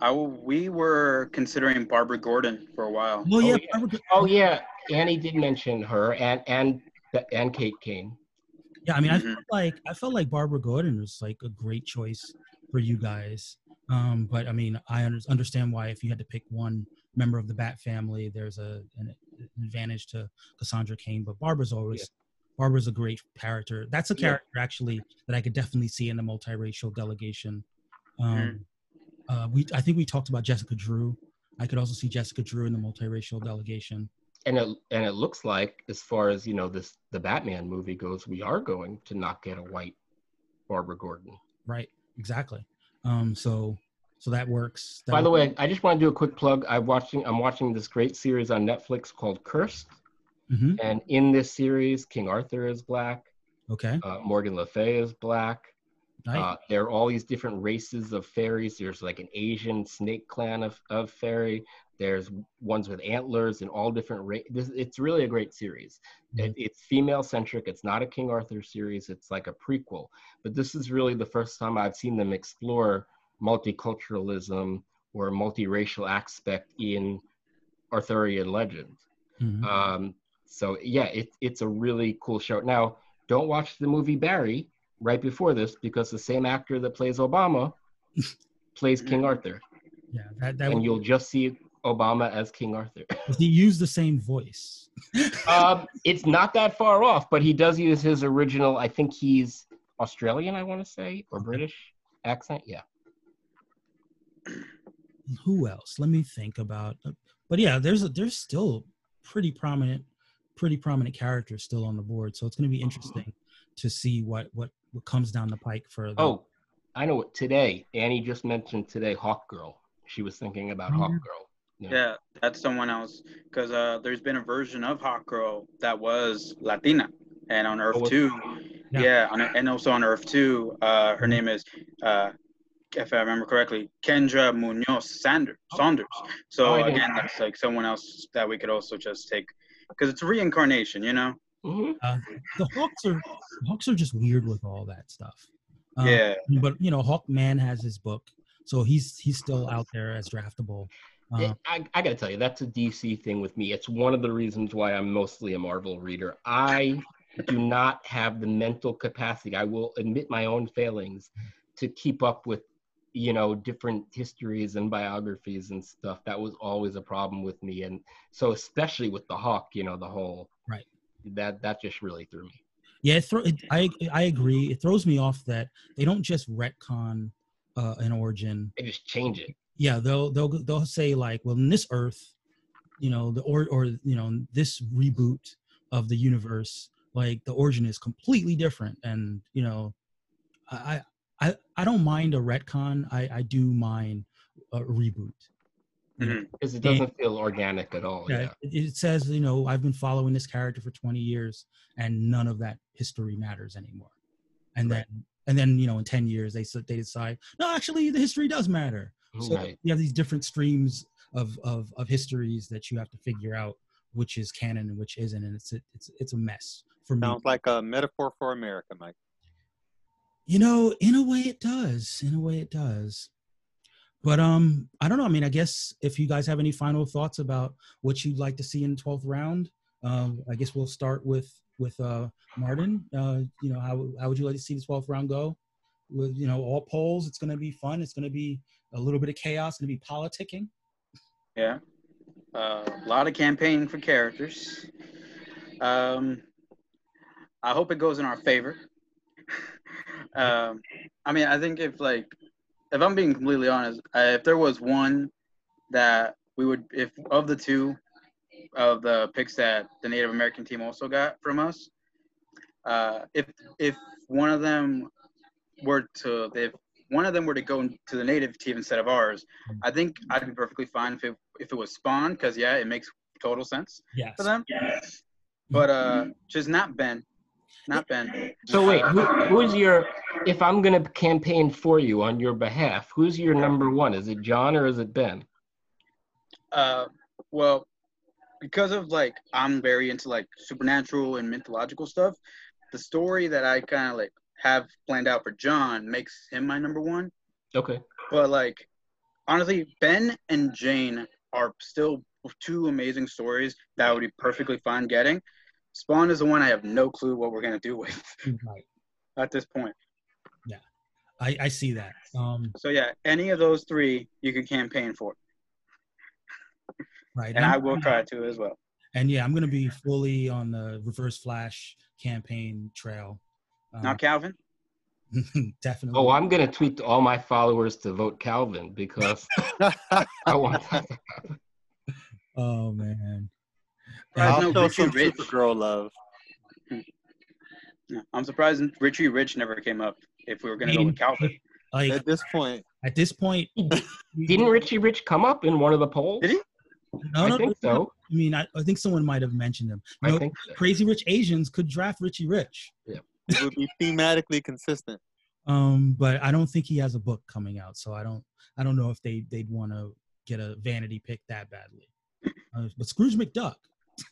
I w- we were considering Barbara Gordon for a while. oh yeah, yeah. Barbara- Oh yeah, Annie did mention her and and and Kate Kane. yeah. I mean, I Mhm. felt like I felt like Barbara Gordon was like a great choice for you guys. Um, but I mean, I understand why if you had to pick one member of the Bat family, there's a an, an advantage to Cassandra Cain. But Barbara's always Barbara's a great character. That's a Yeah. character actually that I could definitely see in the multiracial delegation. Um, uh, we I think we talked about Jessica Drew. I could also see Jessica Drew in the multiracial delegation. And it and it looks like, as far as you know, this the Batman movie goes, we are going to not get a white Barbara Gordon. Right. Exactly. Um, so so that works. That By the works. way, I just want to do a quick plug. I'm watching. I'm watching this great series on Netflix called Cursed, Mhm. and in this series, King Arthur is black. Okay. Uh, Morgan Le Fay is black. Right. Uh, there are all these different races of fairies. There's like an Asian snake clan of, of fairy. There's ones with antlers and all different races. It's really a great series. It, it's female centric. It's not a King Arthur series. It's like a prequel. But this is really the first time I've seen them explore multiculturalism or multiracial aspect in Arthurian legends. Mhm. Um, so yeah, it, it's a really cool show. Now, don't watch the movie Barry right before this because the same actor that plays Obama [LAUGHS] plays King Arthur, yeah. That that and you'll just see Obama as King Arthur. [LAUGHS] Does he used the same voice. um, [LAUGHS] it's not that far off, but he does use his original. I think he's Australian, I want to say, or British accent. Yeah. Who else? Let me think about. uh, But yeah, there's a, there's still pretty prominent, pretty prominent characters still on the board. So it's going to be interesting to see what what what comes down the pike for. The, Oh, I know what Today, Annie just mentioned today Hawk Girl. She was thinking about Oh, Hawk yeah. Girl. Yeah, that's someone else. Because uh, there's been a version of Hawk Girl that was Latina, and on Earth Oh, was- Two, Yeah. yeah, on, and also on Earth Two, uh, her name is, uh, if I remember correctly, Kendra Munoz Sanders. Saunders. So Oh, I didn't- again, that's like someone else that we could also just take, because it's reincarnation, you know. Hmm uh, the Hawks are the Hawks are just weird with all that stuff. Um, yeah. But you know, Hawkman has his book, so he's he's still out there as draftable. It- I, I gotta tell you, that's a DC thing with me. It's one of the reasons why I'm mostly a Marvel reader. I do not have the mental capacity. I will admit my own failings to keep up with, you know, different histories and biographies and stuff. That was always a problem with me, and so especially with the Hawk, you know, the whole. That that just really threw me. Yeah, it thro- it, I I agree. It throws me off that they don't just retcon uh, an origin. They just change it. Yeah, they'll they'll they'll say like, well, in this Earth, you know, the or or you know this reboot of the universe, like the origin is completely different, and you know, I I I don't mind a retcon. I I do mind a reboot. You know, because it doesn't feel organic at all. yeah, Yeah. It, it says you know I've been following this character for 20 years, and none of that history matters anymore. And Right. then and then you know in 10 years they s- they decide no actually the history does matter. Oh, so Right. you have these different streams of, of of histories that you have to figure out which is canon and which isn't, and it's a, it's it's a mess for me. Sounds like a metaphor for America, Mike. You know, in a way it does. In a way it does. But um, I don't know. I mean, I guess if you guys have any final thoughts about what you'd like to see in the twelfth round, um, I guess we'll start with with uh, Martin. Uh, you know, how how would you like to see the twelfth round go? With you know all polls, it's going to be fun. It's going to be a little bit of chaos. Going to be politicking. Yeah. Uh, a lot of campaigning for characters. Um, I hope it goes in our favor. [LAUGHS] um, I mean, I think if like, if I'm being completely honest, uh, if there was one that we would, if of the two of the picks that the Native American team also got from us, uh, if if one of them were to if one of them were to go to the native team instead of ours, I think I'd be perfectly fine if it if it was Spawn because yeah, it makes total sense Yes. for them. Yes. But uh, just not Ben, not Ben. So wait, who, who's your? If I'm gonna campaign for you on your behalf, who's your number one? Is it John or is it Ben? Uh, well, because of like I'm very into like supernatural and mythological stuff. The story that I kind of like have planned out for John makes him my number one. Okay. But like, honestly, Ben and Jane are still two amazing stories that would be perfectly fine getting. Spawn is the one I have no clue what we're gonna do with Right. [LAUGHS] at this point. Yeah, I, I see that. Um, So yeah, any of those three you can campaign for, right. and I'm- I will try to as well. And yeah, I'm gonna be fully on the Reverse Flash campaign trail. Um, Now, Calvin, [LAUGHS] definitely. Oh, I'm gonna tweet to all my followers to vote Calvin because [LAUGHS] I want that. Oh man. Guys, I'll no, show Richie some Rich. Supergirl love. Yeah, I'm surprised Richie Rich never came up. If we were gonna go with Calvin, Like At this point, at this point, [LAUGHS] Didn't Richie Rich come up in one of the polls? Did he? No, I no, think no, so. I mean, I, I think someone might have mentioned him. You I know, think so. Crazy Rich Asians could draft Richie Rich, Yeah, it would be thematically consistent. um, but I don't think he has a book coming out, so I don't I don't know if they they'd want to get a vanity pick that badly. Uh, but Scrooge McDuck.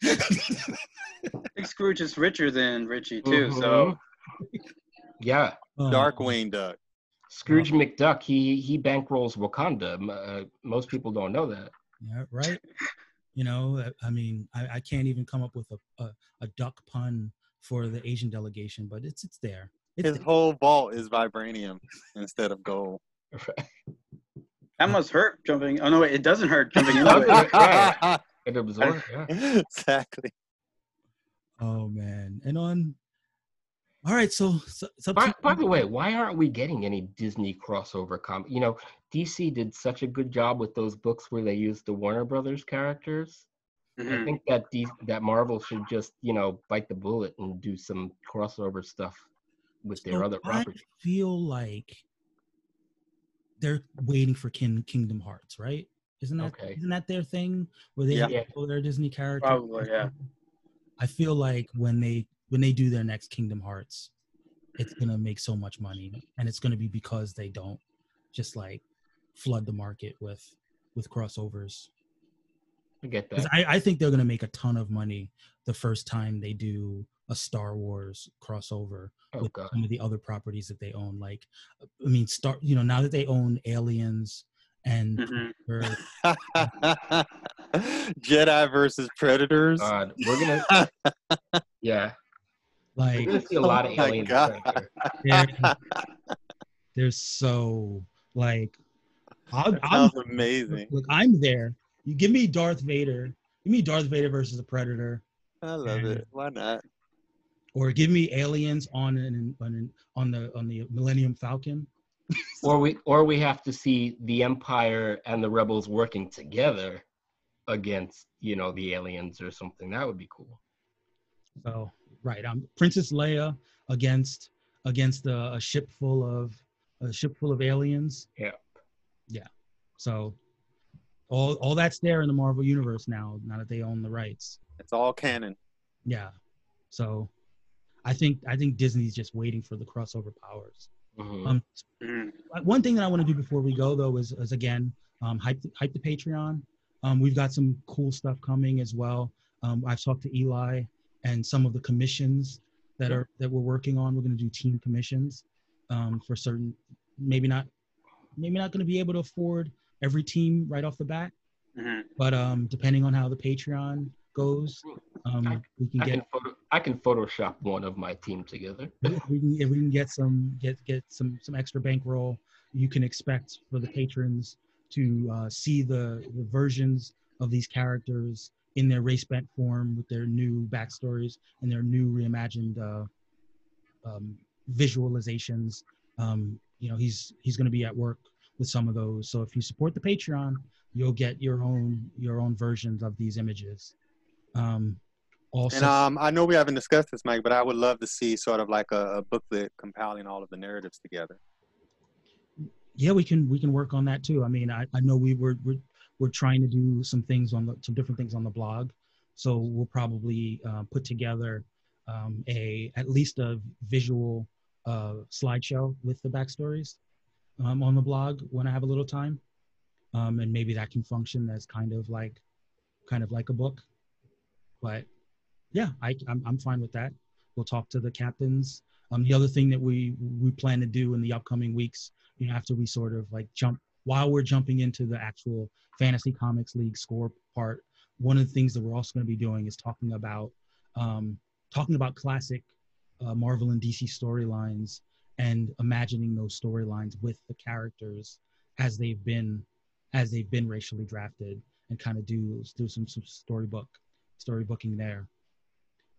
I think Scrooge is richer than Richie too. So Mhm. yeah, Um, Darkwing Duck. Scrooge McDuck. He he bankrolls Wakanda. Uh, most people don't know that. Yeah, right. You know, I- I mean, I, I can't even come up with a, a, a duck pun for the Asian delegation, but it's it's there. It's His there. whole vault is vibranium instead of gold. that must hurt jumping. Oh no, wait, it doesn't hurt jumping [LAUGHS] into it. Right. It absorbs. Yeah. [LAUGHS] exactly. Oh man, and on. All right, so, so, so By, by the way, why aren't we getting any Disney crossover com? You know, DC did such a good job with those books where they used the Warner Brothers characters. I Mhm. think that D, that Marvel should just you know bite the bullet and do some crossover stuff with their So other properties. I feel like they're waiting for King, Kingdom Hearts, right? Isn't that Okay. not that their thing where they Yeah. have their Disney characters? Probably, yeah. I feel like when they when they do their next Kingdom Hearts, it's gonna make so much money, and it's gonna be because they don't just like flood the market with with crossovers. I get that. I, I think they're gonna make a ton of money the first time they do a Star Wars crossover Oh with god. some of the other properties that they own. Like, I mean, Star. You know, now that they own Aliens and Mhm. Predator, [LAUGHS] Jedi versus Predators. God, we're gonna. [LAUGHS] yeah, we're like gonna see a lot of Oh my aliens. Right there. they're, [LAUGHS] they're so like. I'm, I'm sounds amazing. look. I'm there. You give me Darth Vader. Give me Darth Vader versus a Predator, I love it. Why not? or give me Aliens on an, on an, on the on the Millennium Falcon. Or we or we have to see the Empire and the Rebels working together against you know the aliens or something. That would be cool. So right, um, Princess Leia against against a, a ship full of a ship full of aliens. Yeah. Yeah. So all all that's there in the Marvel universe now. Now that they own the rights. It's all canon. Yeah. So I think I think Disney's just waiting for the crossover powers. Mhm. Um, uh, one thing that I want to do before we go though is, is again um, hype the, hype the Patreon. Um, we've got some cool stuff coming as well. Um, I've talked to Eli and some of the commissions that are that we're working on. We're going to do team commissions um, for certain. Maybe not, maybe not going to be able to afford every team right off the bat, Mhm. but um, depending on how the Patreon goes, um, we can I get can photo, I can Photoshop one of my team together. [LAUGHS] if we can we can get some get get some some extra bankroll you can expect for the patrons to uh, see the, the versions of these characters in their race bent form with their new backstories and their new reimagined uh, um, visualizations. Um, you know, he's he's going to be at work with some of those. So if you support the Patreon, you'll get your own your own versions of these images. Um, also, And um, I know we haven't discussed this, Mike, but I would love to see sort of like a, a booklet compiling all of the narratives together. yeah, we can we can work on that too. I mean, I, I know we were we're, we're trying to do some things on the some different things on the blog, so we'll probably uh, put together um, a at least a visual uh, slideshow with the backstories um, on the blog when I have a little time, um, and maybe that can function as kind of like kind of like a book. But yeah, I, I'm I'm fine with that. We'll talk to the captains. Um, the other thing that we we plan to do in the upcoming weeks you know, after we sort of like jump while we're jumping into the actual fantasy comics league score part one of the things that we're also going to be doing is talking about um, talking about classic uh, marvel and dc storylines and imagining those storylines with the characters as they've been as they've been racially drafted and kind of do do some, some storybook storybooking there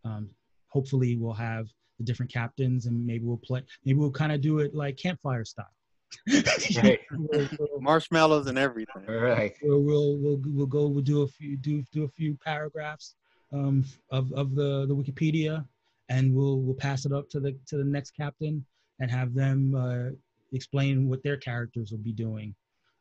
um, hopefully we'll have the different captains and maybe we'll play maybe we'll kind of do it like campfire style [LAUGHS] Right. We'll- we'll- Marshmallows and everything. Right. we'll, we'll we'll we'll go we'll do a few do do a few paragraphs um of of the the wikipedia and we'll we'll pass it up to the to the next captain and have them uh explain what their characters will be doing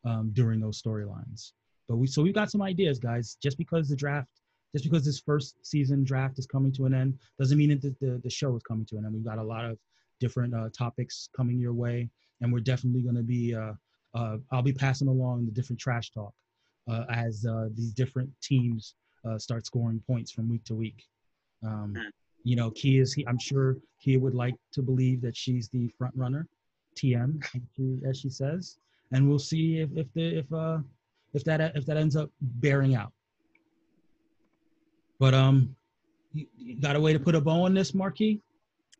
um during those storylines but we so we've got some ideas guys just because the draft just because this first season draft is coming to an end doesn't mean that the, the, the show is coming to an end we've got a lot of different uh, topics coming your way and we're definitely going to be uh, uh, I'll be passing along the different trash talk uh, as uh, these different teams uh, start scoring points from week to week. Um, Hmm. you know, Kia is. I'm sure Kia would like to believe that she's the front runner, TM, as she, as she says, and we'll see if if the if uh if that if that ends up bearing out. But um, you, you got a way to put a bow on this, Marky?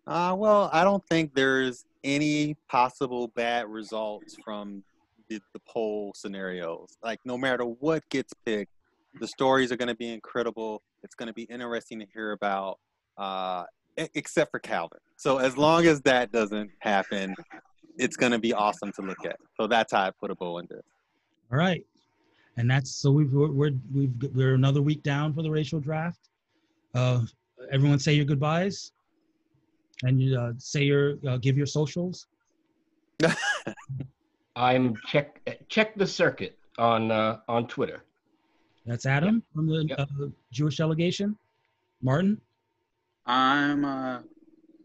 Uh, well, I don't think there's any possible bad results from the, the poll scenarios. Like, no matter what gets picked, the stories are going to be incredible. It's going to be interesting to hear about, uh, except for Calvin. So, as long as that doesn't happen, it's going to be awesome to look at. So, that's how I put a bow in this. All right, and that's so we've we're we're- we've we're another week down for the racial draft. Uh, everyone say your goodbyes, and you uh, say your uh, give your socials. [LAUGHS] I'm check check the circuit on uh, on Twitter. That's Adam from the Yep. uh, Jewish delegation. Martin. I'm uh,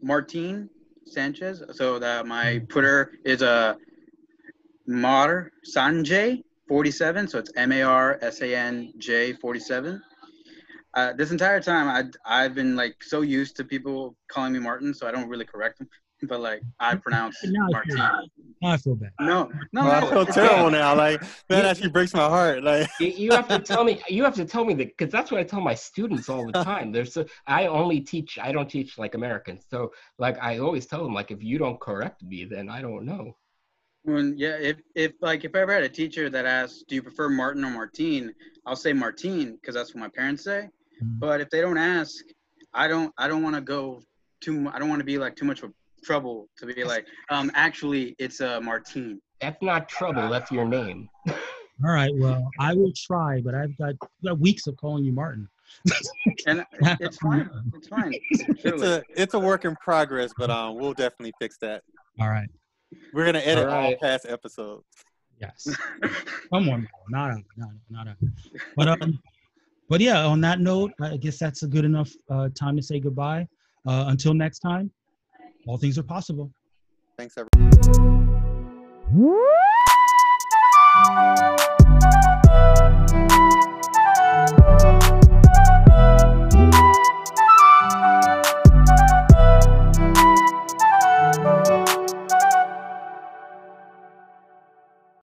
Martin Sanchez. So that my Twitter is a uh, Mar Sanjay 47. So it's M A R S A N J 47. Uh, this entire time, I I've been like so used to people calling me Martin, so I don't really correct them. [LAUGHS] But like I pronounce Now Martin. Now I feel bad. No, no, Oh, I feel terrible now. Like, that actually breaks my heart. Like, You, you have to tell me. You have to tell me that because that's what I tell my students all the time. There's a, I only teach. I don't teach like Americans. So like I always tell them like if you don't correct me, then I don't know. When yeah, if if like if I ever had a teacher that asked, "Do you prefer Martin or Martine?" I'll say Martine because that's what my parents say. Mhm. But if they don't ask, I don't I don't want to go too. I don't want to be like too much of trouble to be like, um, actually it's a uh, Martine. That's not trouble. That's your name. [LAUGHS] All right. Well, I will try, but I've got, got weeks of calling you Martin. [LAUGHS] And it's fine. It's fine. [LAUGHS] it's a it's a work in progress, but um, we'll definitely fix that. All right. We're gonna edit all past episodes. Yes. Someone, not a, not a, not a. But um, but yeah. On that note, I guess that's a good enough uh, time to say goodbye. Uh, until next time, all things are possible. Thanks, everyone.